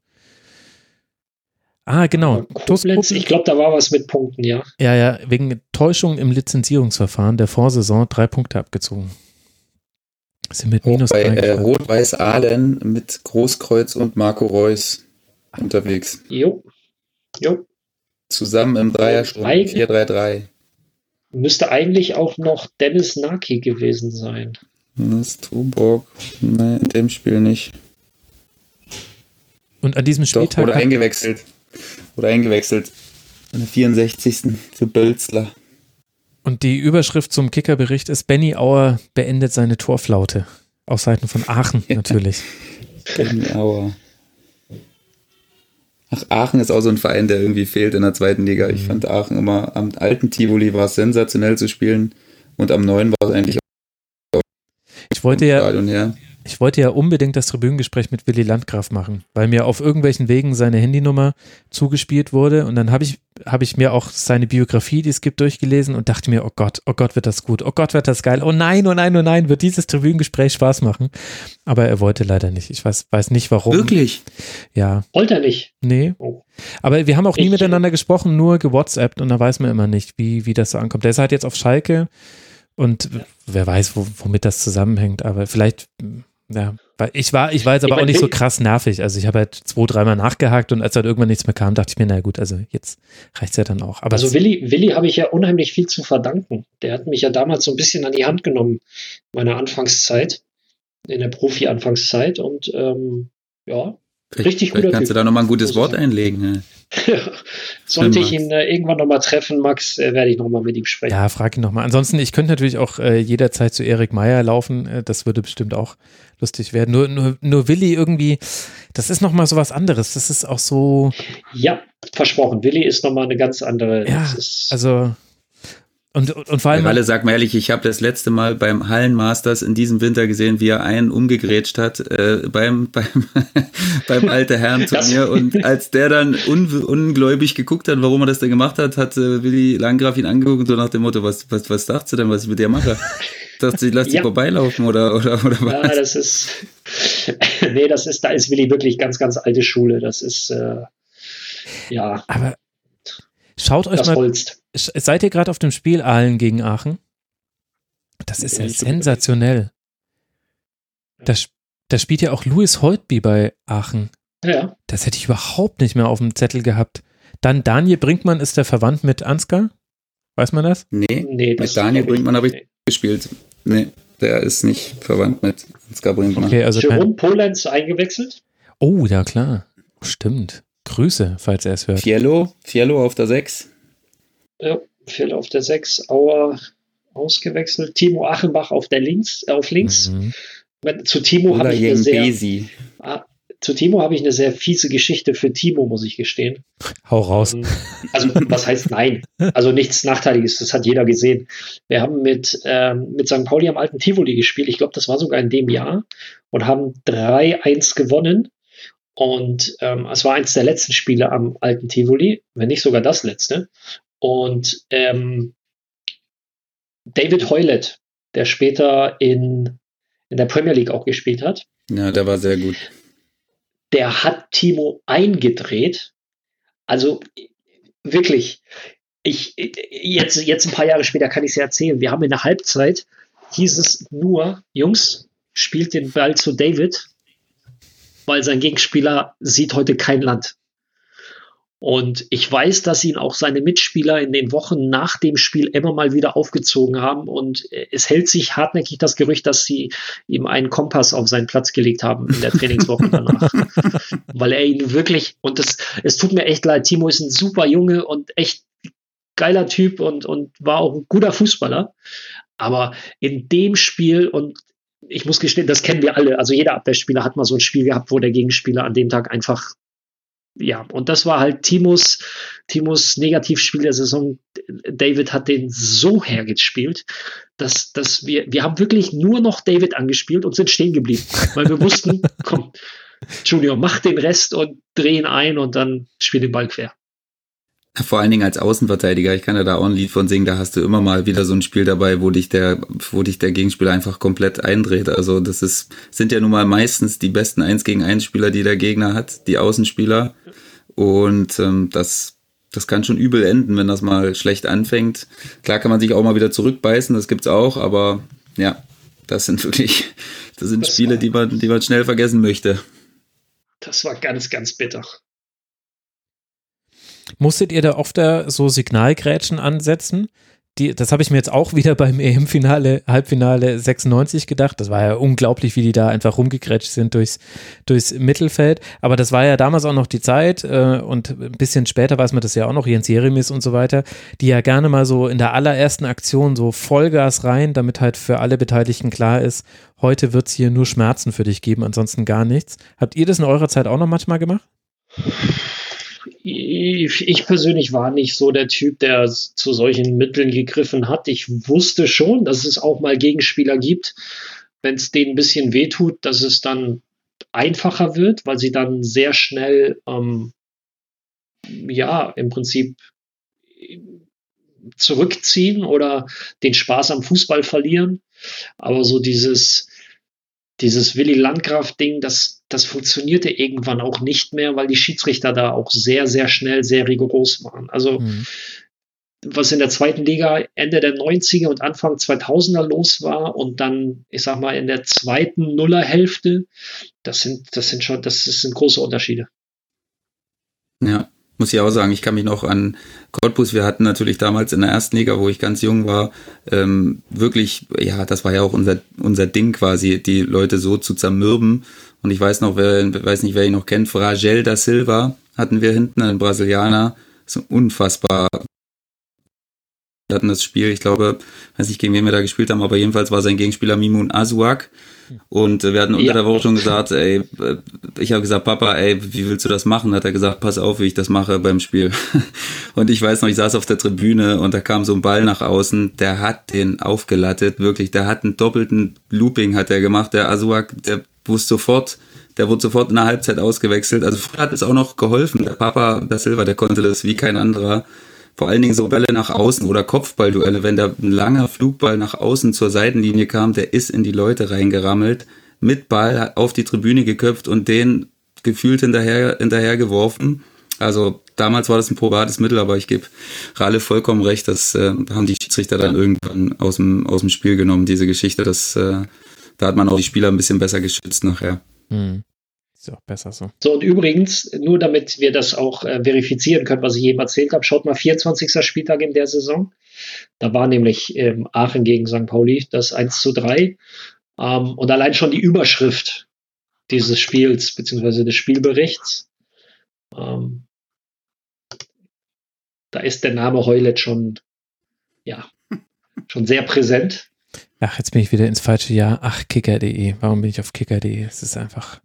Ah, genau. Koblenz, ich glaube, da war was mit Punkten, ja. Ja, ja, wegen Täuschung im Lizenzierungsverfahren der Vorsaison drei Punkte abgezogen. Sind mit minus bei äh. Rot-Weiß Aalen mit Großkreuz und Marco Reus unterwegs. Jo. Jo. Zusammen im Dreiersturm Eigentlich- 4-3-3. Müsste eigentlich auch noch Dennis Naki gewesen sein. Das ist Tuborg. Nee, in dem Spiel nicht. Und an diesem Doch, Spieltag wurde hat, eingewechselt. Wurde eingewechselt. An der 64. für Bölzler. Und die Überschrift zum Kickerbericht ist Benny Auer beendet seine Torflaute. Auf Seiten von Aachen natürlich. Benny Auer. Ach, Aachen ist auch so ein Verein, der irgendwie fehlt in der zweiten Liga. Ich mhm. fand Aachen immer am alten Tivoli war es sensationell zu spielen und am neuen war es eigentlich auch ich wollte ja, ich wollte ja unbedingt das Tribünengespräch mit Willy Landgraf machen, weil mir auf irgendwelchen Wegen seine Handynummer zugespielt wurde und dann habe ich, hab ich mir auch seine Biografie, die es gibt, durchgelesen und dachte mir, oh Gott, oh Gott, wird das gut, oh Gott, wird das geil, oh nein, oh nein, oh nein, wird dieses Tribünengespräch Spaß machen. Aber er wollte leider nicht. Ich weiß, weiß nicht warum. Wirklich? Ja. Wollte er nicht? Nee. Oh. Aber wir haben auch nie ich, miteinander gesprochen, nur gewhatsappt und da weiß man immer nicht, wie, wie das so ankommt. Der ist halt jetzt auf Schalke und wer weiß, wo, womit das zusammenhängt, aber vielleicht ja, ich war, ich war jetzt aber ich auch nicht so krass nervig. Also ich habe halt zwei, dreimal nachgehakt und als halt irgendwann nichts mehr kam, dachte ich mir, na gut, also jetzt reicht es ja dann auch. Aber also Willi, Willi habe ich ja unheimlich viel zu verdanken. Der hat mich ja damals so ein bisschen an die Hand genommen, meiner Anfangszeit, in der Profi-Anfangszeit und ähm, ja, richtig gut. Kannst typ. du da nochmal ein gutes Wort einlegen? Ja. Sollte ich ihn äh, irgendwann nochmal treffen, Max, äh, werde ich nochmal mit ihm sprechen. Ja, frag ihn nochmal. Ansonsten, ich könnte natürlich auch äh, jederzeit zu Erik Meyer laufen. Äh, das würde bestimmt auch lustig werden. Nur, nur, nur Willi irgendwie, das ist nochmal so was anderes. Das ist auch so. Ja, versprochen. Willi ist nochmal eine ganz andere. Ja, also und, und vor allem. Alle, sag mal ehrlich, ich habe das letzte Mal beim Hallenmasters in diesem Winter gesehen, wie er einen umgegrätscht hat äh, beim, beim, beim alte Herren-Turnier. Und als der dann un, ungläubig geguckt hat, warum er das denn gemacht hat, hat äh, Willi Landgraf ihn angeguckt, so nach dem Motto, was, was, was dachtest du denn, was ich mit dir mache? dachte, ich lass dich ja. vorbeilaufen oder, oder, oder was? Ja, das ist. nee, das ist, da ist Willi wirklich ganz, ganz alte Schule. Das ist. Äh, ja. Aber Schaut euch das mal. Holst. Seid ihr gerade auf dem Spiel Aalen gegen Aachen? Das ist ja sensationell. Da, da spielt ja auch Louis Holtby bei Aachen. Ja. Das hätte ich überhaupt nicht mehr auf dem Zettel gehabt. Dann Daniel Brinkmann ist der verwandt mit Ansgar? Weiß man das? Nee, nee mit Daniel Brinkmann habe ich nee. gespielt. Nee, der ist nicht verwandt mit Ansgar Brinkmann. Okay, also Jerome Polenz eingewechselt? Oh, ja klar. Stimmt. Grüße, falls er es hört. Fiello, Fiello auf der 6. Ja, Fiello auf der 6, Auer ausgewechselt, Timo Achenbach auf der links, äh, auf links. Mhm. Zu Timo habe ich eine sehr, ah, zu Timo habe ich eine sehr fiese Geschichte für Timo, muss ich gestehen. Hau raus. Ähm, also, was heißt nein? Also nichts Nachteiliges, das hat jeder gesehen. Wir haben mit, ähm, mit St. Pauli am alten Tivoli gespielt, ich glaube, das war sogar in dem Jahr, und haben 3-1 gewonnen. Und ähm, es war eins der letzten Spiele am alten Tivoli, wenn nicht sogar das letzte. Und ähm, David Hoylett, der später in, in der Premier League auch gespielt hat. Ja, der war sehr gut. Der hat Timo eingedreht. Also wirklich, ich, jetzt, jetzt ein paar Jahre später kann ich es ja erzählen. Wir haben in der Halbzeit, hieß es nur, Jungs, spielt den Ball zu David weil sein Gegenspieler sieht heute kein Land. Und ich weiß, dass ihn auch seine Mitspieler in den Wochen nach dem Spiel immer mal wieder aufgezogen haben. Und es hält sich hartnäckig das Gerücht, dass sie ihm einen Kompass auf seinen Platz gelegt haben in der Trainingswoche danach. Weil er ihn wirklich, und das, es tut mir echt leid, Timo ist ein super Junge und echt geiler Typ und, und war auch ein guter Fußballer. Aber in dem Spiel und ich muss gestehen, das kennen wir alle. Also jeder Abwehrspieler hat mal so ein Spiel gehabt, wo der Gegenspieler an dem Tag einfach ja, und das war halt Timos, Timos Negativspiel der Saison. David hat den so hergespielt, dass, dass wir, wir haben wirklich nur noch David angespielt und sind stehen geblieben, weil wir wussten, komm, Junior, mach den Rest und drehen ein und dann spiel den Ball quer. Vor allen Dingen als Außenverteidiger, ich kann ja da auch ein Lied von singen, da hast du immer mal wieder so ein Spiel dabei, wo dich der, wo dich der Gegenspieler einfach komplett eindreht. Also das ist, sind ja nun mal meistens die besten 1 gegen 1 Spieler, die der Gegner hat, die Außenspieler. Und ähm, das, das kann schon übel enden, wenn das mal schlecht anfängt. Klar kann man sich auch mal wieder zurückbeißen, das gibt's auch, aber ja, das sind wirklich, das sind das Spiele, die man, die man schnell vergessen möchte. Das war ganz, ganz bitter. Musstet ihr da oft so Signalgrätschen ansetzen? Die, das habe ich mir jetzt auch wieder beim EM-Finale, Halbfinale 96 gedacht. Das war ja unglaublich, wie die da einfach rumgegrätscht sind durchs, durchs Mittelfeld. Aber das war ja damals auch noch die Zeit äh, und ein bisschen später weiß man das ja auch noch, Jens Jeremis und so weiter, die ja gerne mal so in der allerersten Aktion so Vollgas rein, damit halt für alle Beteiligten klar ist, heute wird es hier nur Schmerzen für dich geben, ansonsten gar nichts. Habt ihr das in eurer Zeit auch noch manchmal gemacht? Ich, ich persönlich war nicht so der Typ, der zu solchen Mitteln gegriffen hat. Ich wusste schon, dass es auch mal Gegenspieler gibt, wenn es denen ein bisschen wehtut, dass es dann einfacher wird, weil sie dann sehr schnell, ähm, ja, im Prinzip zurückziehen oder den Spaß am Fußball verlieren. Aber so dieses, dieses Willy Landgraf-Ding, das, das funktionierte irgendwann auch nicht mehr, weil die Schiedsrichter da auch sehr, sehr schnell sehr rigoros waren. Also, mhm. was in der zweiten Liga Ende der 90er und Anfang 2000er los war und dann, ich sag mal, in der zweiten Nullerhälfte, das sind, das sind schon, das sind große Unterschiede. Ja, muss ich auch sagen, ich kann mich noch an Cottbus, wir hatten natürlich damals in der ersten Liga, wo ich ganz jung war, ähm, wirklich, ja, das war ja auch unser, unser Ding quasi, die Leute so zu zermürben. Und ich weiß noch, wer, weiß nicht, wer ihn noch kennt, Fragel da Silva hatten wir hinten, ein Brasilianer, so unfassbar wir hatten das Spiel, ich glaube, weiß nicht, gegen wen wir da gespielt haben, aber jedenfalls war sein Gegenspieler Mimun Azuak. Und wir hatten unter ja. der Woche schon gesagt, ey, ich habe gesagt, Papa, ey, wie willst du das machen? Hat er gesagt, pass auf, wie ich das mache beim Spiel. Und ich weiß noch, ich saß auf der Tribüne und da kam so ein Ball nach außen, der hat den aufgelattet, wirklich, der hat einen doppelten Looping hat er gemacht, der Azuak, der wusste sofort, der wurde sofort in der Halbzeit ausgewechselt. Also früher hat es auch noch geholfen. Der Papa, der Silva, der konnte das wie kein anderer vor allen Dingen so Bälle nach außen oder Kopfballduelle, wenn da ein langer Flugball nach außen zur Seitenlinie kam, der ist in die Leute reingerammelt, mit Ball auf die Tribüne geköpft und den gefühlt hinterher, hinterher geworfen. Also damals war das ein probates Mittel, aber ich gebe Ralle vollkommen recht, das äh, haben die Schiedsrichter dann irgendwann aus dem, aus dem Spiel genommen, diese Geschichte. Das, äh, da hat man auch die Spieler ein bisschen besser geschützt nachher. Hm. Ist auch besser so. So, und übrigens, nur damit wir das auch äh, verifizieren können, was ich eben erzählt habe, schaut mal 24. Spieltag in der Saison. Da war nämlich ähm, Aachen gegen St. Pauli das 1 zu 3. Ähm, und allein schon die Überschrift dieses Spiels, beziehungsweise des Spielberichts, ähm, da ist der Name Heulet schon, ja, schon sehr präsent. Ach, jetzt bin ich wieder ins falsche Jahr. Ach, kicker.de. Warum bin ich auf kicker.de? Es ist einfach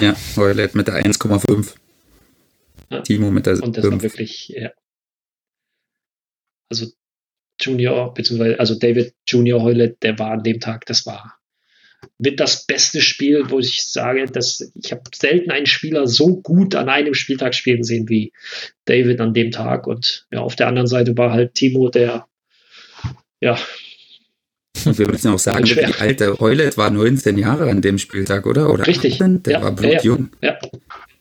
ja, Hoylet mit der 1,5. Ja. Timo mit der Und das 5. war wirklich, ja. Also Junior, beziehungsweise, also David Junior Hoylet, der war an dem Tag, das war mit das beste Spiel, wo ich sage, dass ich habe selten einen Spieler so gut an einem Spieltag spielen sehen wie David an dem Tag. Und ja, auf der anderen Seite war halt Timo, der ja und wir müssen auch sagen, wie alt der Heulet war 19 Jahre an dem Spieltag, oder? oder Richtig. 18? Der ja, war blutjung. Ja, ja.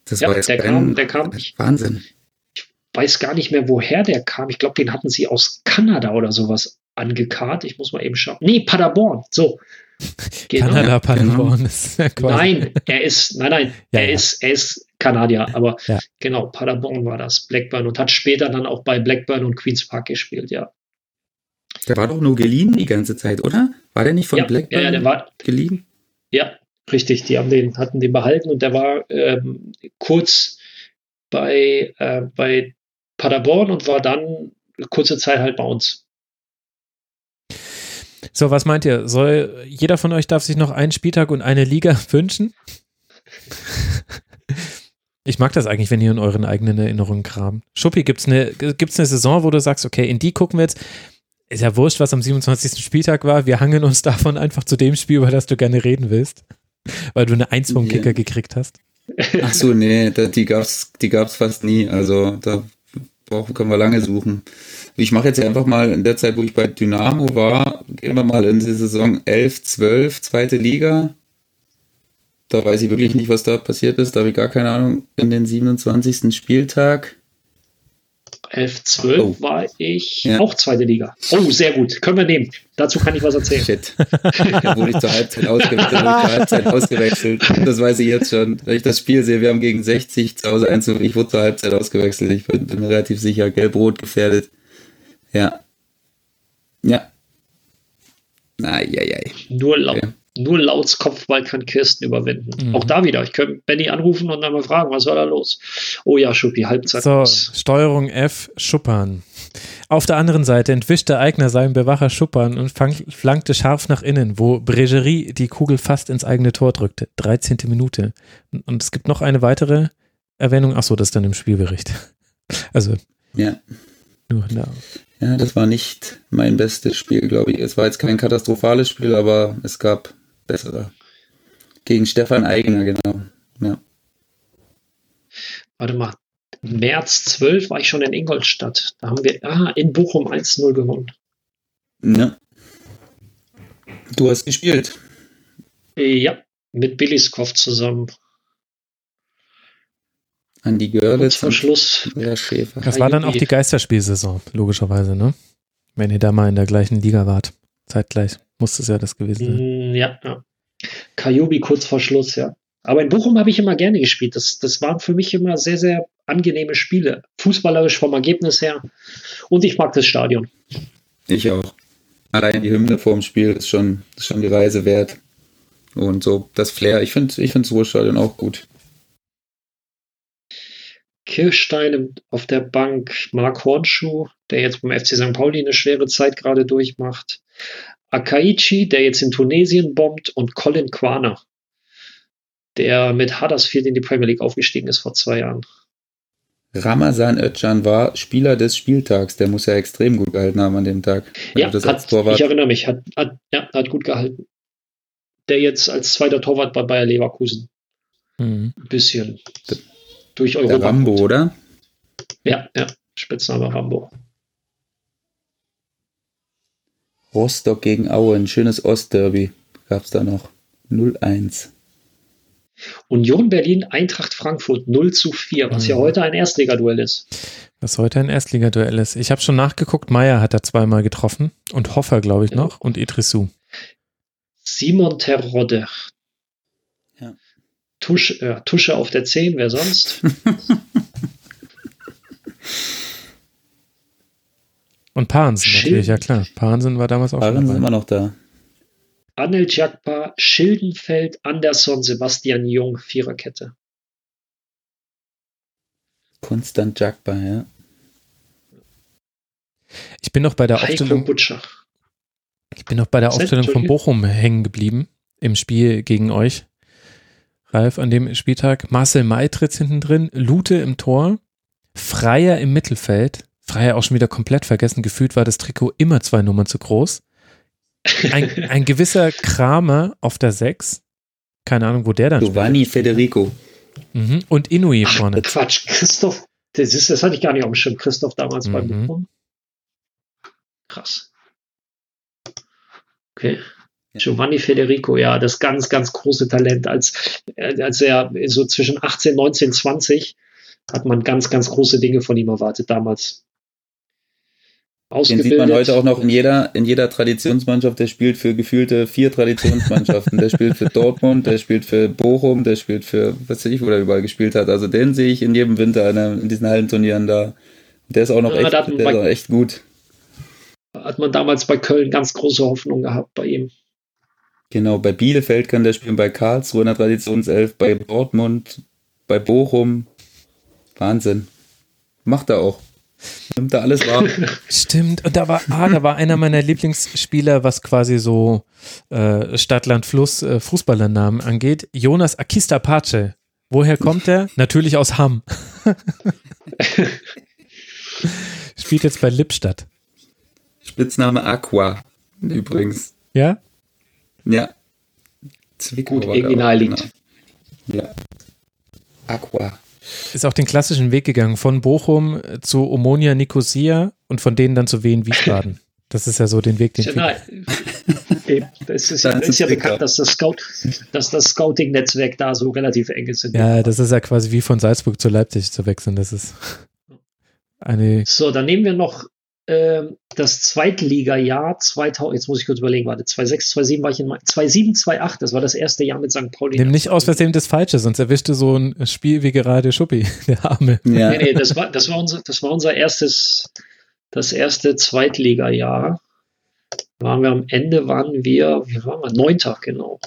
Das war jetzt der kam, der kam, Wahnsinn. Ich weiß gar nicht mehr, woher der kam. Ich glaube, den hatten sie aus Kanada oder sowas angekarrt. Ich muss mal eben schauen. Nee, Paderborn. So. Genau. Kanada, Paderborn. Genau. Ist nein, er ist, nein, nein, ja, er, Ist, er ist Kanadier, aber genau, Paderborn war das, Blackburn und hat später dann auch bei Blackburn und Queens Park gespielt, ja. Der war doch nur geliehen die ganze Zeit, oder? War der nicht von ja, Blackburn ja, der war, geliehen? Ja, richtig. Die haben den, hatten den behalten und der war ähm, kurz bei, äh, bei Paderborn und war dann kurze Zeit halt bei uns. So, was meint ihr? Soll jeder von euch darf sich noch einen Spieltag und eine Liga wünschen? Ich mag das eigentlich, wenn ihr in euren eigenen Erinnerungen kramt. Schuppi, gibt es eine, gibt's eine Saison, wo du sagst, okay, in die gucken wir jetzt, ist ja wurscht, was am 27. Spieltag war. Wir hangen uns davon einfach zu dem Spiel, über das du gerne reden willst. Weil du eine Eins vom yeah. Kicker gekriegt hast. Ach so, nee, die gab's, die gab's fast nie. Also da brauchen, können wir lange suchen. Ich mache jetzt einfach mal in der Zeit, wo ich bei Dynamo war, gehen wir mal in die Saison 11, 12, zweite Liga. Da weiß ich wirklich nicht, was da passiert ist. Da habe ich gar keine Ahnung. In den 27. Spieltag. 11, 12 oh. war ich ja. auch zweite Liga. Oh, sehr gut. Können wir nehmen. Dazu kann ich was erzählen. Shit. Da wurde ich zur Halbzeit ausgewechselt. zur Halbzeit ausgewechselt. Das weiß ich jetzt schon. Wenn ich das Spiel sehe, wir haben gegen 60 zu Hause einzu. Ich wurde zur Halbzeit ausgewechselt. Ich bin, bin relativ sicher gelb-rot gefährdet. Ja. Ja. Eieiei. Nur laut. Okay. Nur Lauts Kopfball kann Kirsten überwinden. Mhm. Auch da wieder. Ich könnte Benny anrufen und dann mal fragen, was war da los? Oh ja, Schuppi, Halbzeit. So, Steuerung F, Schuppern. Auf der anderen Seite entwischte Eigner seinen Bewacher Schuppern und flankte scharf nach innen, wo Bregerie die Kugel fast ins eigene Tor drückte. 13. Minute. Und es gibt noch eine weitere Erwähnung? Achso, das ist dann im Spielbericht. Also. Ja. Nur da. Ja, das war nicht mein bestes Spiel, glaube ich. Es war jetzt kein katastrophales Spiel, aber es gab bessere. Gegen Stefan Eigener, genau. Ja. Warte mal. März 12 war ich schon in Ingolstadt. Da haben wir ah, in Bochum 1-0 gewonnen. Ja. Du hast gespielt. Ja, mit Billiskov zusammen. Andi Görlitz. Zum Schluss. Ja, Schäfer. Das war dann auch die Geisterspielsaison, logischerweise, ne? Wenn ihr da mal in der gleichen Liga wart. Zeitgleich muss es ja das gewesen sein. Mm, Ja, ja. Kajubi kurz vor Schluss, ja. Aber in Bochum habe ich immer gerne gespielt. Das, das waren für mich immer sehr, sehr angenehme Spiele. Fußballerisch vom Ergebnis her. Und ich mag das Stadion. Ich auch. Allein die Hymne vorm Spiel ist schon, ist schon die Reise wert. Und so das Flair. Ich finde ich find das Ruhrstadion auch gut. Kirchstein auf der Bank, Mark Hornschuh, der jetzt beim FC St. Pauli eine schwere Zeit gerade durchmacht. Akaichi, der jetzt in Tunesien bombt und Colin Quaner, der mit Huddersfield in die Premier League aufgestiegen ist vor zwei Jahren. Ramazan Özcan war Spieler des Spieltags. Der muss ja extrem gut gehalten haben an dem Tag. Wenn Ja, du das hat, ich erinnere mich, hat, hat, ja, hat gut gehalten. Der jetzt als zweiter Torwart bei Bayer Leverkusen Mhm. ein bisschen durch der Europa. Rambo, kommt. oder? Ja, ja, Spitzname Rambo. Rostock gegen Aue, ein schönes Ostderby gab es da noch. 0-1. Union Berlin, Eintracht Frankfurt 0 zu 4, was ja Mhm. heute ein Erstligaduell ist. Was heute ein Erstligaduell ist. Ich habe schon nachgeguckt, Meier hat da zweimal getroffen und Hoffer, glaube ich, Ja. noch und Idrissou. Simon Terodde. Ja. Tusche, äh, Tusche auf der 10, wer sonst? Und Pahnsen Schild. natürlich, ja klar. Pahnsen war damals auch dabei. immer noch da. Anel Jakpa, Schildenfeld, Anderson, Sebastian Jung, Viererkette. Konstant Jagba, ja. Ich bin noch bei der Heiko Aufstellung, Butcher. ich bin noch bei der? Aufstellung von? Bochum hängen geblieben im Spiel gegen euch. Ralf, an dem Spieltag. Marcel Maitritz hinten drin, Lute im Tor, Freier im Mittelfeld. Freier auch schon wieder komplett vergessen. Gefühlt war das Trikot immer zwei Nummern zu groß. Ein, ein gewisser Kramer auf der 6. Keine Ahnung, wo der dann Giovanni Federico. Mhm. Und Inui Ach, vorne. Quatsch, Christoph. Das, ist, das hatte ich gar nicht auf dem Schirm. Christoph damals Mhm. Bochum. Krass. Okay. Giovanni Federico, ja, das ganz, ganz große Talent. Als, als er so zwischen 18, 19, 20 hat man ganz, ganz große Dinge von ihm erwartet damals. Den sieht man heute auch noch in jeder, in jeder Traditionsmannschaft. Der spielt für gefühlte vier Traditionsmannschaften. der spielt für Dortmund, der spielt für Bochum, der spielt für, was weiß ich, wo der überall gespielt hat. Also den sehe ich in jedem Winter in, diesen Hallenturnieren da. Der ist auch noch Ja, echt, der ist bei- auch echt gut. Hat man damals bei Köln ganz große Hoffnung gehabt bei ihm. Genau, bei Bielefeld kann der spielen, bei Karlsruhe in der Traditionself, bei Dortmund, bei Bochum. Wahnsinn. Macht er auch. Nimmt er alles wahr. Stimmt, und da war, ah, da war einer meiner Lieblingsspieler, was quasi so äh, Stadt, Land, Fluss, äh, Fußballernamen angeht. Jonas Akista Pace. Woher kommt er? Natürlich aus Hamm. Spielt jetzt bei Lippstadt. Spitzname Aqua. Übrigens. Ja? Ja. Zwickau Gut, irgendwie naheliegend. Ja. Aqua. Ist auch den klassischen Weg gegangen von Bochum zu Omonia Nicosia und von denen dann zu Wien Wiesbaden. Das ist ja so den Weg, den Ja, viele- nein. Das ist, ja- Das ist ja bekannt, dass das, Scout, dass das Scouting-Netzwerk da so relativ eng ist. Ja, das ist ja quasi wie von Salzburg zu Leipzig zu wechseln. Das ist eine. So, dann nehmen wir noch das Zweitliga-Jahr 2000. Jetzt muss ich kurz überlegen, warte, 2006, 2007 war ich in Ma- 2007, 2008, das war das erste Jahr mit St. Pauli. Nimm nicht aus Versehen das Falsche, sonst erwischte so ein Spiel wie gerade Schuppi, der Arme. Ja. Nee, nee, das war, das war unser, das war unser erstes, das erste Zweitliga-Jahr. Waren wir am Ende, waren wir, wie waren wir? Neunter, genau.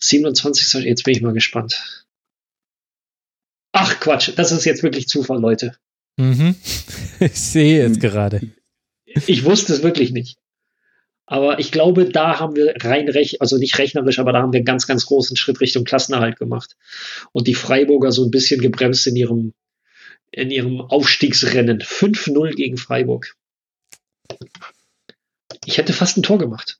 27. Jetzt bin ich mal gespannt. Ach Quatsch, das ist jetzt wirklich Zufall, Leute. Mhm. Ich sehe jetzt gerade. Ich wusste es wirklich nicht. Aber ich glaube, da haben wir rein recht, also nicht rechnerisch, aber da haben wir einen ganz, ganz großen Schritt Richtung Klassenerhalt gemacht. Und die Freiburger so ein bisschen gebremst in ihrem, in ihrem Aufstiegsrennen. 5-0 gegen Freiburg. Ich hätte fast ein Tor gemacht.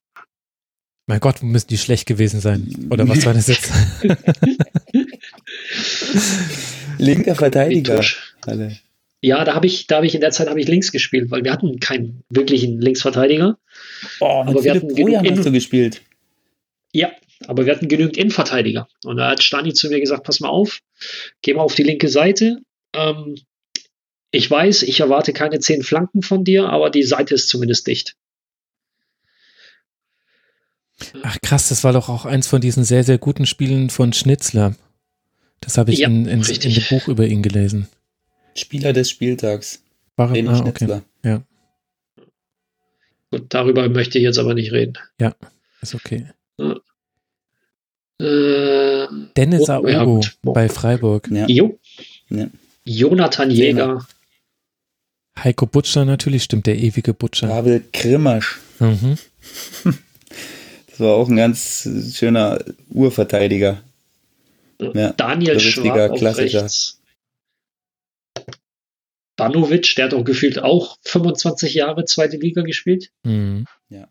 Mein Gott, müssen die schlecht gewesen sein? Oder was war das jetzt? Linker Verteidiger. Alle. Ja, da habe ich, da habe ich in der Zeit habe ich links gespielt, weil wir hatten keinen wirklichen Linksverteidiger. Oh, mit Aber wir hatten genug hast du gespielt. Ja, aber wir hatten genügend Innenverteidiger. Und da hat Stani zu mir gesagt, pass mal auf, geh mal auf die linke Seite. Ähm, ich weiß, ich erwarte keine zehn Flanken von dir, aber die Seite ist zumindest dicht. Ach krass, das war doch auch eins von diesen sehr, sehr guten Spielen von Schnitzler. Das habe ich Ja, in, in, in dem Buch über ihn gelesen. Spieler des Spieltags. War René ah, okay. Ja, Gut, darüber möchte ich jetzt aber nicht reden. ist okay. Äh, Dennis Oh, ja, Aogo gut. bei Freiburg. Ja. jo. Ja. Jonathan Jäger. Heiko Butcher natürlich, stimmt, der ewige Butcher. Pavel Krimasch. Mhm. Das war auch ein ganz schöner Urverteidiger. Ja, Daniel Schwab auf Klassiker. rechts. Banovic, der hat auch gefühlt auch 25 Jahre zweite Liga gespielt. Mhm. Ja.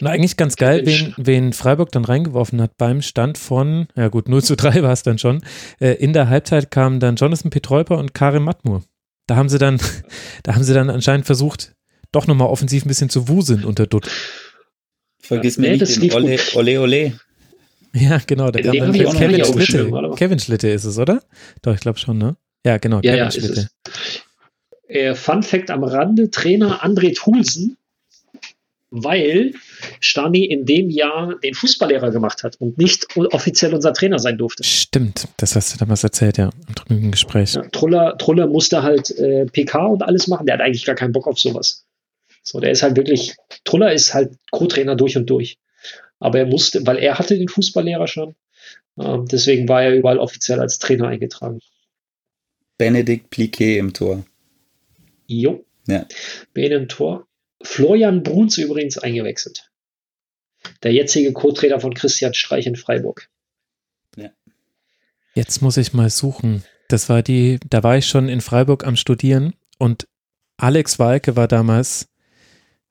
Und eigentlich ganz geil, wen, wen Freiburg dann reingeworfen hat beim Stand von, ja gut, 0 zu 3 war es dann schon. Äh, in der Halbzeit kamen dann Jonathan Petreuper und Karim Matmur. Da haben sie dann, da haben sie dann anscheinend versucht, doch nochmal offensiv ein bisschen zu wuseln unter Dutt. Vergiss Ja, mir nee, nicht den Ole. Ole Ole. Ja, genau, da kam dann Kevin Schlitte. Kevin Schlitte ist es, oder? Doch, ich glaube schon, ne? Ja, genau, Ja, Kevin ja, ist Schlitte. Äh, Fun Fact am Rande: Trainer André Thulsen, weil Stani in dem Jahr den Fußballlehrer gemacht hat und nicht offiziell unser Trainer sein durfte. Stimmt, das hast du damals erzählt, ja, im drüben Gespräch. Ja, Truller, Truller musste halt äh, PK und alles machen. Der hat eigentlich gar keinen Bock auf sowas. So, der ist halt wirklich, Truller ist halt Co-Trainer durch und durch. Aber er musste, weil er hatte den Fußballlehrer schon. Ähm, deswegen war er überall offiziell als Trainer eingetragen. Benedikt Pliquet im Tor. Jo. Ja. Benen Tor. Florian Bruns übrigens eingewechselt. Der jetzige Co-Trainer von Christian Streich in Freiburg. Jetzt muss ich mal suchen. Das war die, da war ich schon in Freiburg am Studieren und Alex Walke war damals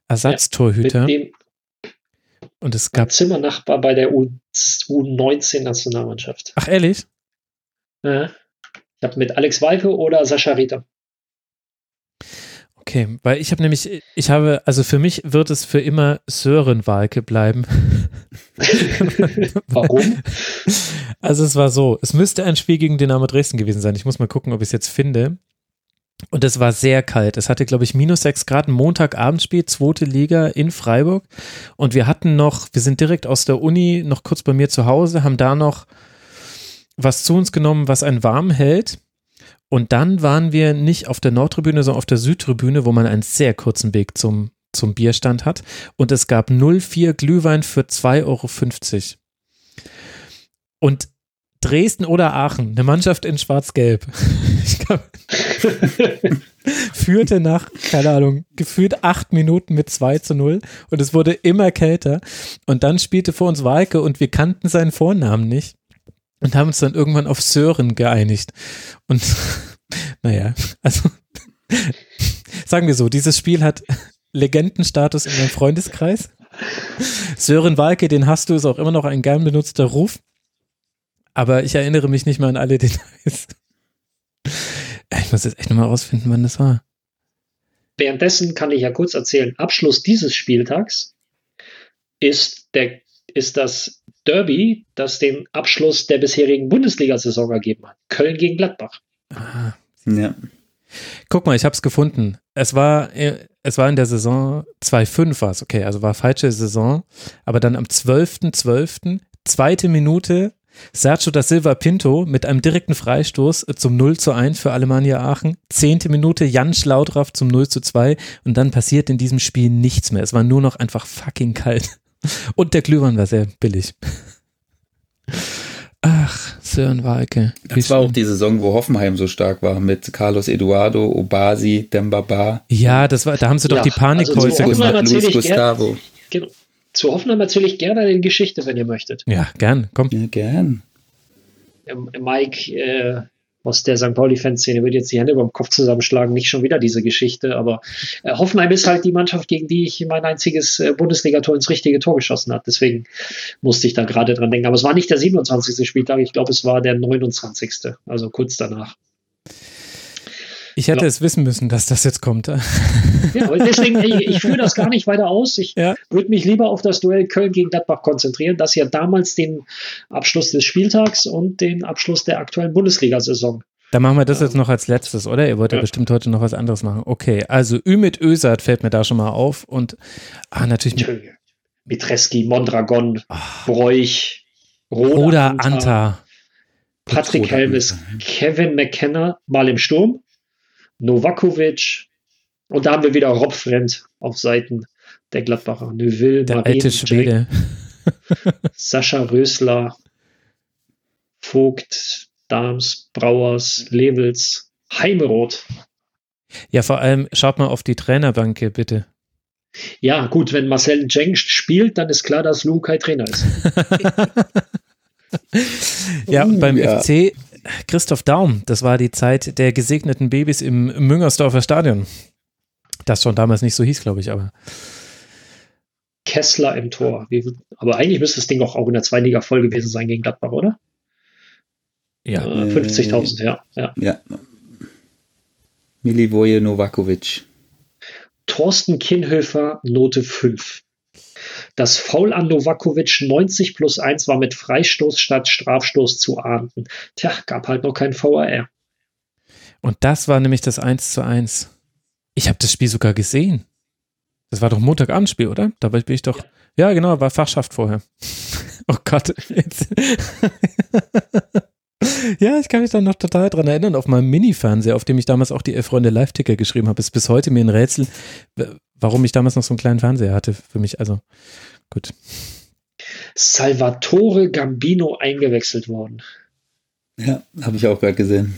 Ersatztorhüter dem und es gab, Zimmernachbar bei der U U19-Nationalmannschaft. ach ehrlich? Ja. Ich habe mit Alex Walke oder Sascha Rieter. Okay, weil ich habe nämlich, ich habe, also für mich wird es für immer Sören Walke bleiben. Warum? Also es war so, es müsste ein Spiel gegen Dynamo Dresden gewesen sein. Ich muss mal gucken, ob ich es jetzt finde. Und es war sehr kalt. Es hatte, glaube ich, minus sechs Grad, ein Montagabendspiel, zweite Liga in Freiburg. Und wir hatten noch, wir sind direkt aus der Uni, noch kurz bei mir zu Hause, haben da noch was zu uns genommen, was einen warm hält. Und dann waren wir nicht auf der Nordtribüne, sondern auf der Südtribüne, wo man einen sehr kurzen Weg zum, zum Bierstand hat. Und es gab 04 Glühwein für 2,50 Euro. Und Dresden oder Aachen, eine Mannschaft in Schwarz-Gelb, führte nach, keine Ahnung, gefühlt acht Minuten mit 2 zu 0 und es wurde immer kälter. Und dann spielte vor uns Walke und wir kannten seinen Vornamen nicht und haben uns dann irgendwann auf Sören geeinigt. Und naja, also sagen wir so, dieses Spiel hat Legendenstatus in meinem Freundeskreis. Sören Walke, den hast du, ist auch immer noch ein gern benutzter Ruf. Aber ich erinnere mich nicht mehr an alle Details. Ich muss jetzt echt nochmal rausfinden, wann das war. Währenddessen kann ich ja kurz erzählen, Abschluss dieses Spieltags ist, der, ist das Derby, das den Abschluss der bisherigen Bundesliga-Saison ergeben hat. Köln gegen Gladbach. Ah, Ja. Guck mal, ich habe es gefunden. Es war, äh, es war in der Saison 2-5 war es, okay, also war falsche Saison, aber dann am 12.12., zweite Minute, Sergio da Silva Pinto mit einem direkten Freistoß zum 0 zu 1 für Alemannia Aachen, zehnte Minute Jan Schlaudraff zum 0 zu 2 und dann passiert in diesem Spiel nichts mehr. Es war nur noch einfach fucking kalt. Und der Glühwein war sehr billig. Ach, Sören Walke. Wie Das war auch die Saison, wo Hoffenheim so stark war, mit Carlos Eduardo, Obasi, Dembaba, Ja, das war, da haben sie doch Ja, die Panikhäuser also zu gemacht. Luis. Gustavo. Genau. Zu Hoffenheim erzähle ich gerne eine Geschichte, wenn ihr möchtet. Ja, gern, komm. Ja, gern. Ähm, Mike äh, aus der St. Pauli-Fanszene würde jetzt die Hände über dem Kopf zusammenschlagen, nicht schon wieder diese Geschichte, aber äh, Hoffenheim ist halt die Mannschaft, gegen die ich mein einziges äh, Bundesligator ins richtige Tor geschossen habe. Deswegen musste ich da gerade dran denken. Aber es war nicht der 27. Spieltag, ich glaube, es war der 29. Also kurz danach. Ich hätte Ja. es wissen müssen, dass das jetzt kommt. Ja, und deswegen, ich, ich führe das gar nicht weiter aus. Ich Ja. würde mich lieber auf das Duell Köln gegen Gladbach konzentrieren, das ja damals den Abschluss des Spieltags und den Abschluss der aktuellen Bundesliga-Saison. Dann machen wir das jetzt noch als letztes, oder? Ihr wollt ja Ja. bestimmt heute noch was anderes machen. Okay, also Ümit Özat fällt mir da schon mal auf und ah, natürlich. Mitreski, Mondragon, Broich, Roda, Roda Anta, Anta. Patrick Roda Helmes, Anta. Kevin McKenna mal im Sturm, Novakovic und da haben wir wieder Rob Frendt auf Seiten der Gladbacher. Neuville, Der Marin, alte Schwede. Sascha Rösler, Vogt, Dahms, Brauers, Levels, Heimeroth. Ja, vor allem schaut mal auf die Trainerbank hier, bitte. Ja, gut, wenn Marcel Jengst spielt, dann ist klar, dass Lukai Trainer ist. Ja, Uh, beim ja. FC Christoph Daum, das war die Zeit der gesegneten Babys im Müngersdorfer Stadion. Das schon damals nicht so hieß, glaube ich, aber Kessler im Tor. Aber eigentlich müsste das Ding auch, auch in der Zweitliga voll gewesen sein gegen Gladbach, oder? ja. Äh, 50.000, ja, ja. Ja. Milivoje Novakovic. Thorsten Kinhöfer, Note 5. Das Foul an Novakovic 90 plus 1 war mit Freistoß statt Strafstoß zu ahnden. Tja, gab halt noch kein VAR. Und das war nämlich das 1 zu 1. Ich habe das Spiel sogar gesehen. Das war doch Montagabendspiel, oder? Da bin ich doch. Ja, genau, war Fachschaft vorher. Oh Gott. Ja, ich kann mich da noch total dran erinnern, auf meinem Mini-Fernseher, auf dem ich damals auch die Elf-Freunde Live-Ticker geschrieben habe. Ist bis heute mir ein Rätsel, warum ich damals noch so einen kleinen Fernseher hatte für mich. Also, gut. Salvatore Gambino eingewechselt worden. Ja, habe ich auch gerade gesehen.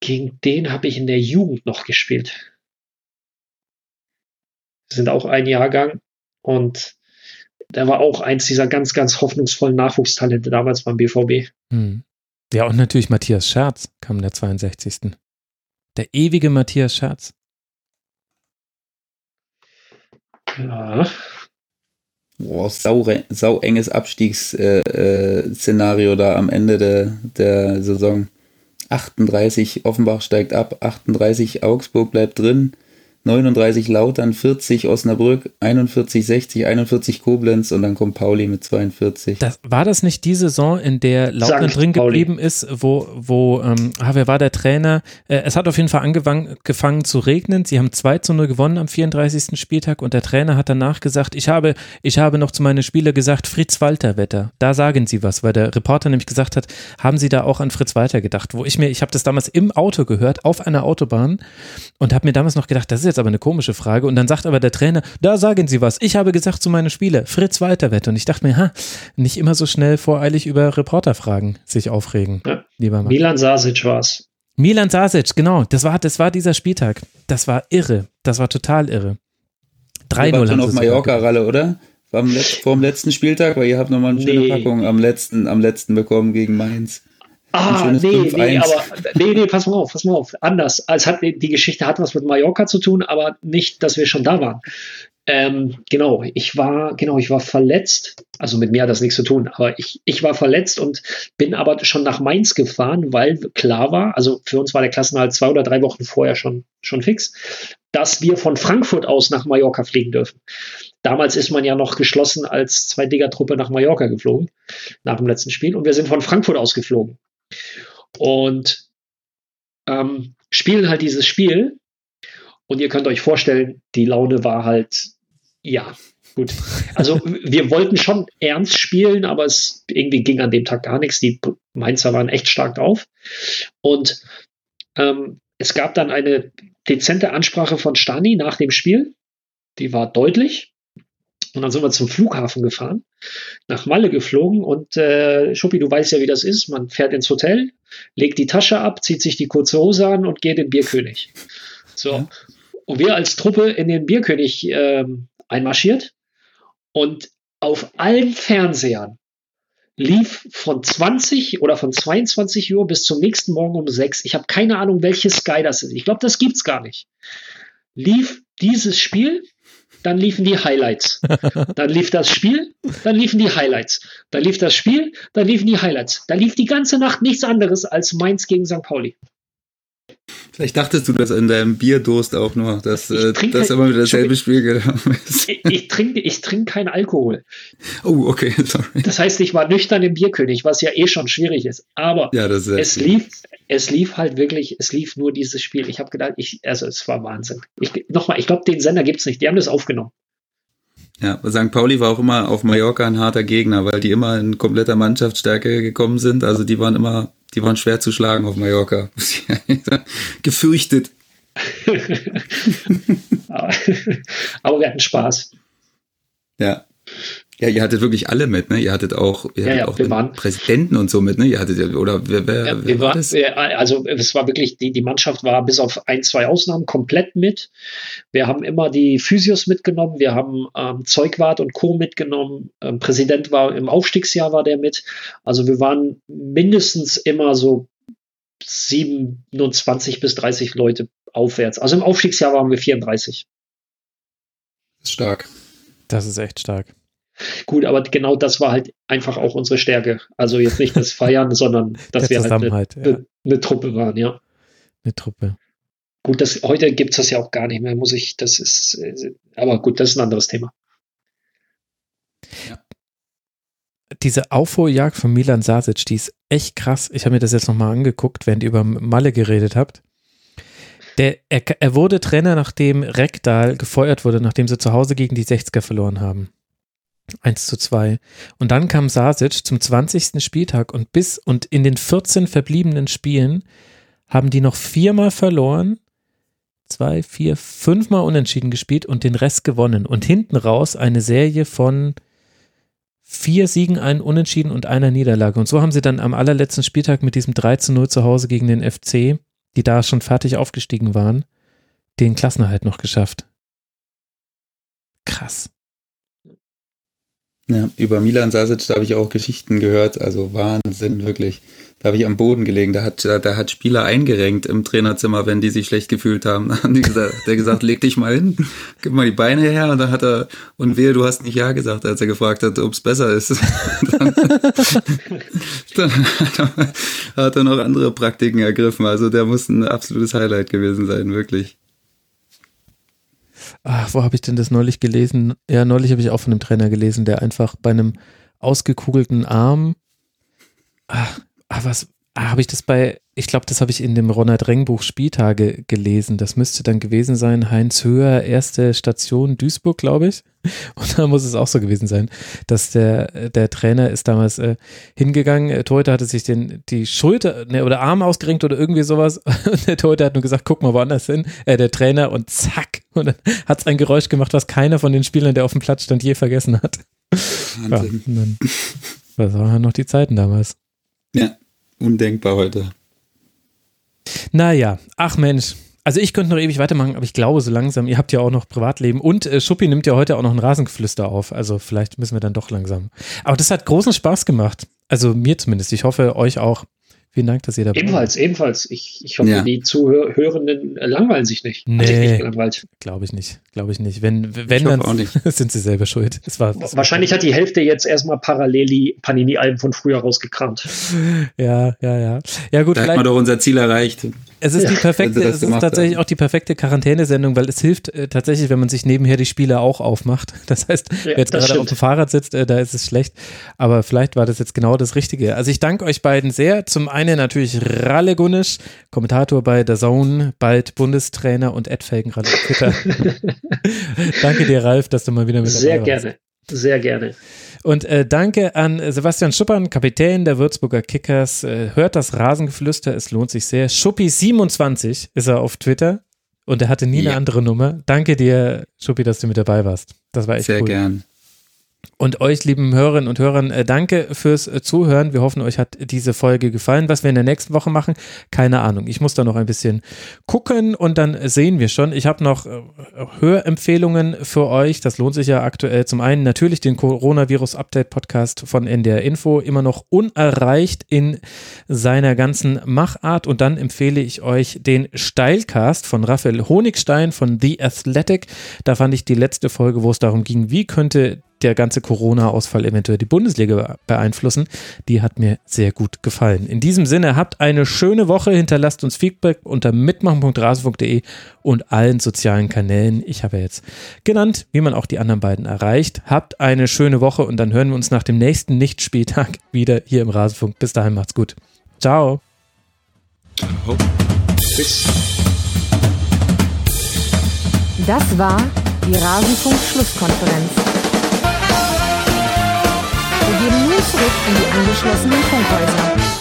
Gegen den habe ich in der Jugend noch gespielt. Wir sind auch ein Jahrgang und der war auch eins dieser ganz, ganz hoffnungsvollen Nachwuchstalente damals beim BVB. Hm. Ja, und natürlich Matthias Scherz kam in der 62. Der ewige Matthias Scherz. Ja, Boah, sau, enges Abstiegsszenario äh, da am Ende der, der Saison. 38 Offenbach steigt ab, 38 Augsburg bleibt drin, 39 Lautern, 40 Osnabrück, 41 60, 41 Koblenz und dann kommt Pauli mit 42. Das, war das nicht die Saison, in der Lautern Sankt drin Pauli. geblieben ist, wo, wo ähm, ah, wer war der Trainer? Äh, es hat auf jeden Fall angefangen zu regnen. Sie haben 2 zu 0 gewonnen am 34. Spieltag und der Trainer hat danach gesagt, ich habe, ich habe noch zu meinen Spielern gesagt, Fritz Walter Wetter. Da sagen Sie was, weil der Reporter nämlich gesagt hat, haben Sie da auch an Fritz Walter gedacht? Wo ich mir, ich habe das damals im Auto gehört, auf einer Autobahn und habe mir damals noch gedacht, das ist jetzt aber eine komische Frage. Und dann sagt aber der Trainer, da sagen Sie was. Ich habe gesagt zu meinen Spielern, Fritz Walter Wetter. Und ich dachte mir, ha, nicht immer so schnell voreilig über Reporterfragen sich aufregen, Ja. lieber Mann. Milan Sasic war es. Milan Sasic, genau, das war, das war dieser Spieltag. Das war irre. Das war total irre. 3-0 Ihr wart haben auf Mallorca-Ralle, oder? War am Letz-, vor dem letzten Spieltag, weil ihr habt nochmal eine schöne Nee. Packung am letzten, am letzten bekommen gegen Mainz. Ah, nee, nee, 5-1. aber nee, nee, pass mal auf, pass mal auf. Anders. Es hat, die Geschichte hat was mit Mallorca zu tun, aber nicht, dass wir schon da waren. Ähm, genau, ich war, genau, ich war verletzt. Also mit mir hat das nichts zu tun, aber ich, ich war verletzt und bin aber schon nach Mainz gefahren, weil klar war, also für uns war der Klassenhalt zwei oder drei Wochen vorher schon, schon fix, dass wir von Frankfurt aus nach Mallorca fliegen dürfen. Damals ist man ja noch geschlossen als Zweitligatruppe nach Mallorca geflogen, nach dem letzten Spiel. Und wir sind von Frankfurt aus geflogen. Und ähm, spielen halt dieses Spiel. Und ihr könnt euch vorstellen, die Laune war halt, ja, gut. Also wir wollten schon ernst spielen, aber es irgendwie ging an dem Tag gar nichts. Die Mainzer waren echt stark drauf. Und ähm, es gab dann eine dezente Ansprache von Stani nach dem Spiel. Die war deutlich. Und dann sind wir zum Flughafen gefahren, nach Malle geflogen und äh, Schuppi, du weißt ja, wie das ist. Man fährt ins Hotel, legt die Tasche ab, zieht sich die kurze Hose an und geht in Bierkönig. So. Ja. Und wir als Truppe in den Bierkönig ähm, einmarschiert und auf allen Fernsehern lief von 20 oder von 22 Uhr bis zum nächsten Morgen um 6. Ich habe keine Ahnung, welches Sky das ist. Ich glaube, das gibt's gar nicht. Lief dieses Spiel, dann liefen die Highlights. Dann lief das Spiel, dann liefen die Highlights. Dann lief das Spiel, dann liefen die Highlights. Da lief die ganze Nacht nichts anderes als Mainz gegen St. Pauli. Vielleicht dachtest du das in deinem Bierdurst auch nur, dass äh, trinke das immer wieder dasselbe Spiel gelaufen ist. Ich, ich trinke ich trink keinen Alkohol. Oh, okay, sorry. Das heißt, ich war nüchtern im Bierkönig, was ja eh schon schwierig ist. Aber Ja, ist es lief, es lief halt wirklich, es lief nur dieses Spiel. Ich habe gedacht, ich, also es war Wahnsinn. Ich, Nochmal, ich glaube, den Sender gibt's nicht. Die haben das aufgenommen. Ja, St. Pauli war auch immer auf Mallorca ein harter Gegner, weil die immer in kompletter Mannschaftsstärke gekommen sind. Also die waren immer, die waren schwer zu schlagen auf Mallorca. Gefürchtet. Aber, wir hatten Spaß. Ja. Ja, ihr hattet wirklich alle mit, ne? Ihr hattet auch, ihr Ja, hattet ja, auch wir den waren- Präsidenten und so mit, ne? Ihr hattet ja, oder wer, wer, Ja, wer wir war waren, das? also es war wirklich, die, die Mannschaft war bis auf ein, zwei Ausnahmen komplett mit. Wir haben immer die Physios mitgenommen, wir haben ähm, Zeugwart und Co. mitgenommen. Ähm, Präsident war im Aufstiegsjahr war der mit. Also wir waren mindestens immer so 27 bis 30 Leute aufwärts. Also im Aufstiegsjahr waren wir 34. Stark. Das ist echt stark. Gut, aber genau das war halt einfach auch unsere Stärke. Also jetzt nicht das Feiern, sondern dass wir halt eine, ja. eine, eine Truppe waren, ja. Eine Truppe. Gut, das, heute gibt es das ja auch gar nicht mehr, muss ich, das ist, äh, aber gut, das ist ein anderes Thema. Diese Aufholjagd von Milan Sasic, die ist echt krass. Ich habe mir das jetzt nochmal angeguckt, während ihr über Malle geredet habt. Der, er, er wurde Trainer, nachdem Rekdal gefeuert wurde, nachdem sie zu Hause gegen die 60er verloren haben. 1 zu 2. Und dann kam Sasic zum 20. Spieltag und bis und in den 14 verbliebenen Spielen haben die noch viermal verloren, zwei, vier, fünfmal unentschieden gespielt und den Rest gewonnen. Und hinten raus eine Serie von vier Siegen, einen Unentschieden und einer Niederlage. Und so haben sie dann am allerletzten Spieltag mit diesem 3 zu 0 zu Hause gegen den FC, die da schon fertig aufgestiegen waren, den Klassenerhalt noch geschafft. Krass. Ja, über Milan Sasic, da habe ich auch Geschichten gehört, also Wahnsinn, wirklich. Da habe ich am Boden gelegen, da hat, da hat Spieler eingerenkt im Trainerzimmer, wenn die sich schlecht gefühlt haben. Da haben die gesagt, der gesagt, leg dich mal hin, gib mal die Beine her und dann hat er, und wehe, du hast nicht Ja gesagt, als er gefragt hat, ob es besser ist. dann, dann hat, er, hat er noch andere Praktiken ergriffen, also der muss ein absolutes Highlight gewesen sein, wirklich. Ach, wo habe ich denn das neulich gelesen? Ja, neulich habe ich auch von einem Trainer gelesen, der einfach bei einem ausgekugelten Arm. Ach, ah, was? Ah, habe ich das bei, ich glaube, das habe ich in dem Ronald Reng Buch Spieltage gelesen. Das müsste dann gewesen sein, Heinz Höher, erste Station Duisburg, glaube ich. Und da muss es auch so gewesen sein, dass der, der Trainer ist damals äh, hingegangen, äh, Torhüter hatte sich den, die Schulter ne, oder Arm ausgerenkt oder irgendwie sowas und der Torhüter hat nur gesagt, guck mal woanders hin, äh, der Trainer und zack und dann hat es ein Geräusch gemacht, was keiner von den Spielern, der auf dem Platz stand, je vergessen hat. Ja, Wahnsinn. und dann, das waren ja noch die Zeiten damals. Ja, undenkbar heute. Naja, ach Mensch. Also ich könnte noch ewig weitermachen, aber ich glaube so langsam, ihr habt ja auch noch Privatleben und äh, Schuppi nimmt ja heute auch noch ein Rasengeflüster auf, also vielleicht müssen wir dann doch langsam. Aber das hat großen Spaß gemacht, also mir zumindest, ich hoffe euch auch. Vielen Dank, dass ihr dabei Ebenfalls, ebenfalls. Ich, ich hoffe, Ja. die Zuhörenden äh, langweilen sich nicht. Nee. Glaube ich nicht, glaube ich nicht. Wenn, wenn dann auch nicht. sind sie selber schuld. Es war, es war- Wahrscheinlich hat die Hälfte jetzt erstmal parallel die Panini-Alben von früher rausgekramt. Ja, ja, ja. Ja gut, Da hat man doch unser Ziel erreicht. Es ist die wenn perfekte, es ist tatsächlich haben. auch die perfekte Quarantänesendung, weil es hilft äh, tatsächlich, wenn man sich nebenher die Spiele auch aufmacht. Das heißt, Ja, wer jetzt gerade auf dem Fahrrad sitzt, äh, da ist es schlecht. Aber vielleicht war das jetzt genau das Richtige. Also ich danke euch beiden sehr. Zum einen natürlich Ralle Gunnisch, Kommentator bei der Zone, bald Bundestrainer und Ed Felgenrad auf Twitter. danke dir, Ralf, dass du mal wieder mit dabei Sehr warst. gerne. Sehr gerne. Und äh, danke an Sebastian Schuppern, Kapitän der Würzburger Kickers. Äh, hört das Rasengeflüster, es lohnt sich sehr. Schuppi27 ist er auf Twitter und er hatte nie Ja. eine andere Nummer. Danke dir, Schuppi, dass du mit dabei warst. Das war echt Sehr cool. gern. Und euch, lieben Hörerinnen und Hörern, äh, danke fürs äh, Zuhören. Wir hoffen, euch hat diese Folge gefallen. Was wir in der nächsten Woche machen, keine Ahnung. Ich muss da noch ein bisschen gucken und dann sehen wir schon. Ich habe noch äh, Hörempfehlungen für euch. Das lohnt sich ja aktuell. Zum einen natürlich den Coronavirus-Update-Podcast von NDR Info, immer noch unerreicht in seiner ganzen Machart. Und dann empfehle ich euch den Steilcast von Raphael Honigstein von The Athletic. Da fand ich die letzte Folge, wo es darum ging, wie könnte der ganze Corona-Ausfall eventuell die Bundesliga beeinflussen. Die hat mir sehr gut gefallen. In diesem Sinne, habt eine schöne Woche. Hinterlasst uns Feedback unter mitmachen.rasen.de und allen sozialen Kanälen. Ich habe ja jetzt genannt, wie man auch die anderen beiden erreicht. Habt eine schöne Woche und dann hören wir uns nach dem nächsten Nicht-Spieltag wieder hier im Rasenfunk. Bis dahin, macht's gut. Ciao. Das war die Rasenfunk-Schlusskonferenz. Wir gehen nun zurück in die angeschlossenen Funkhäuser.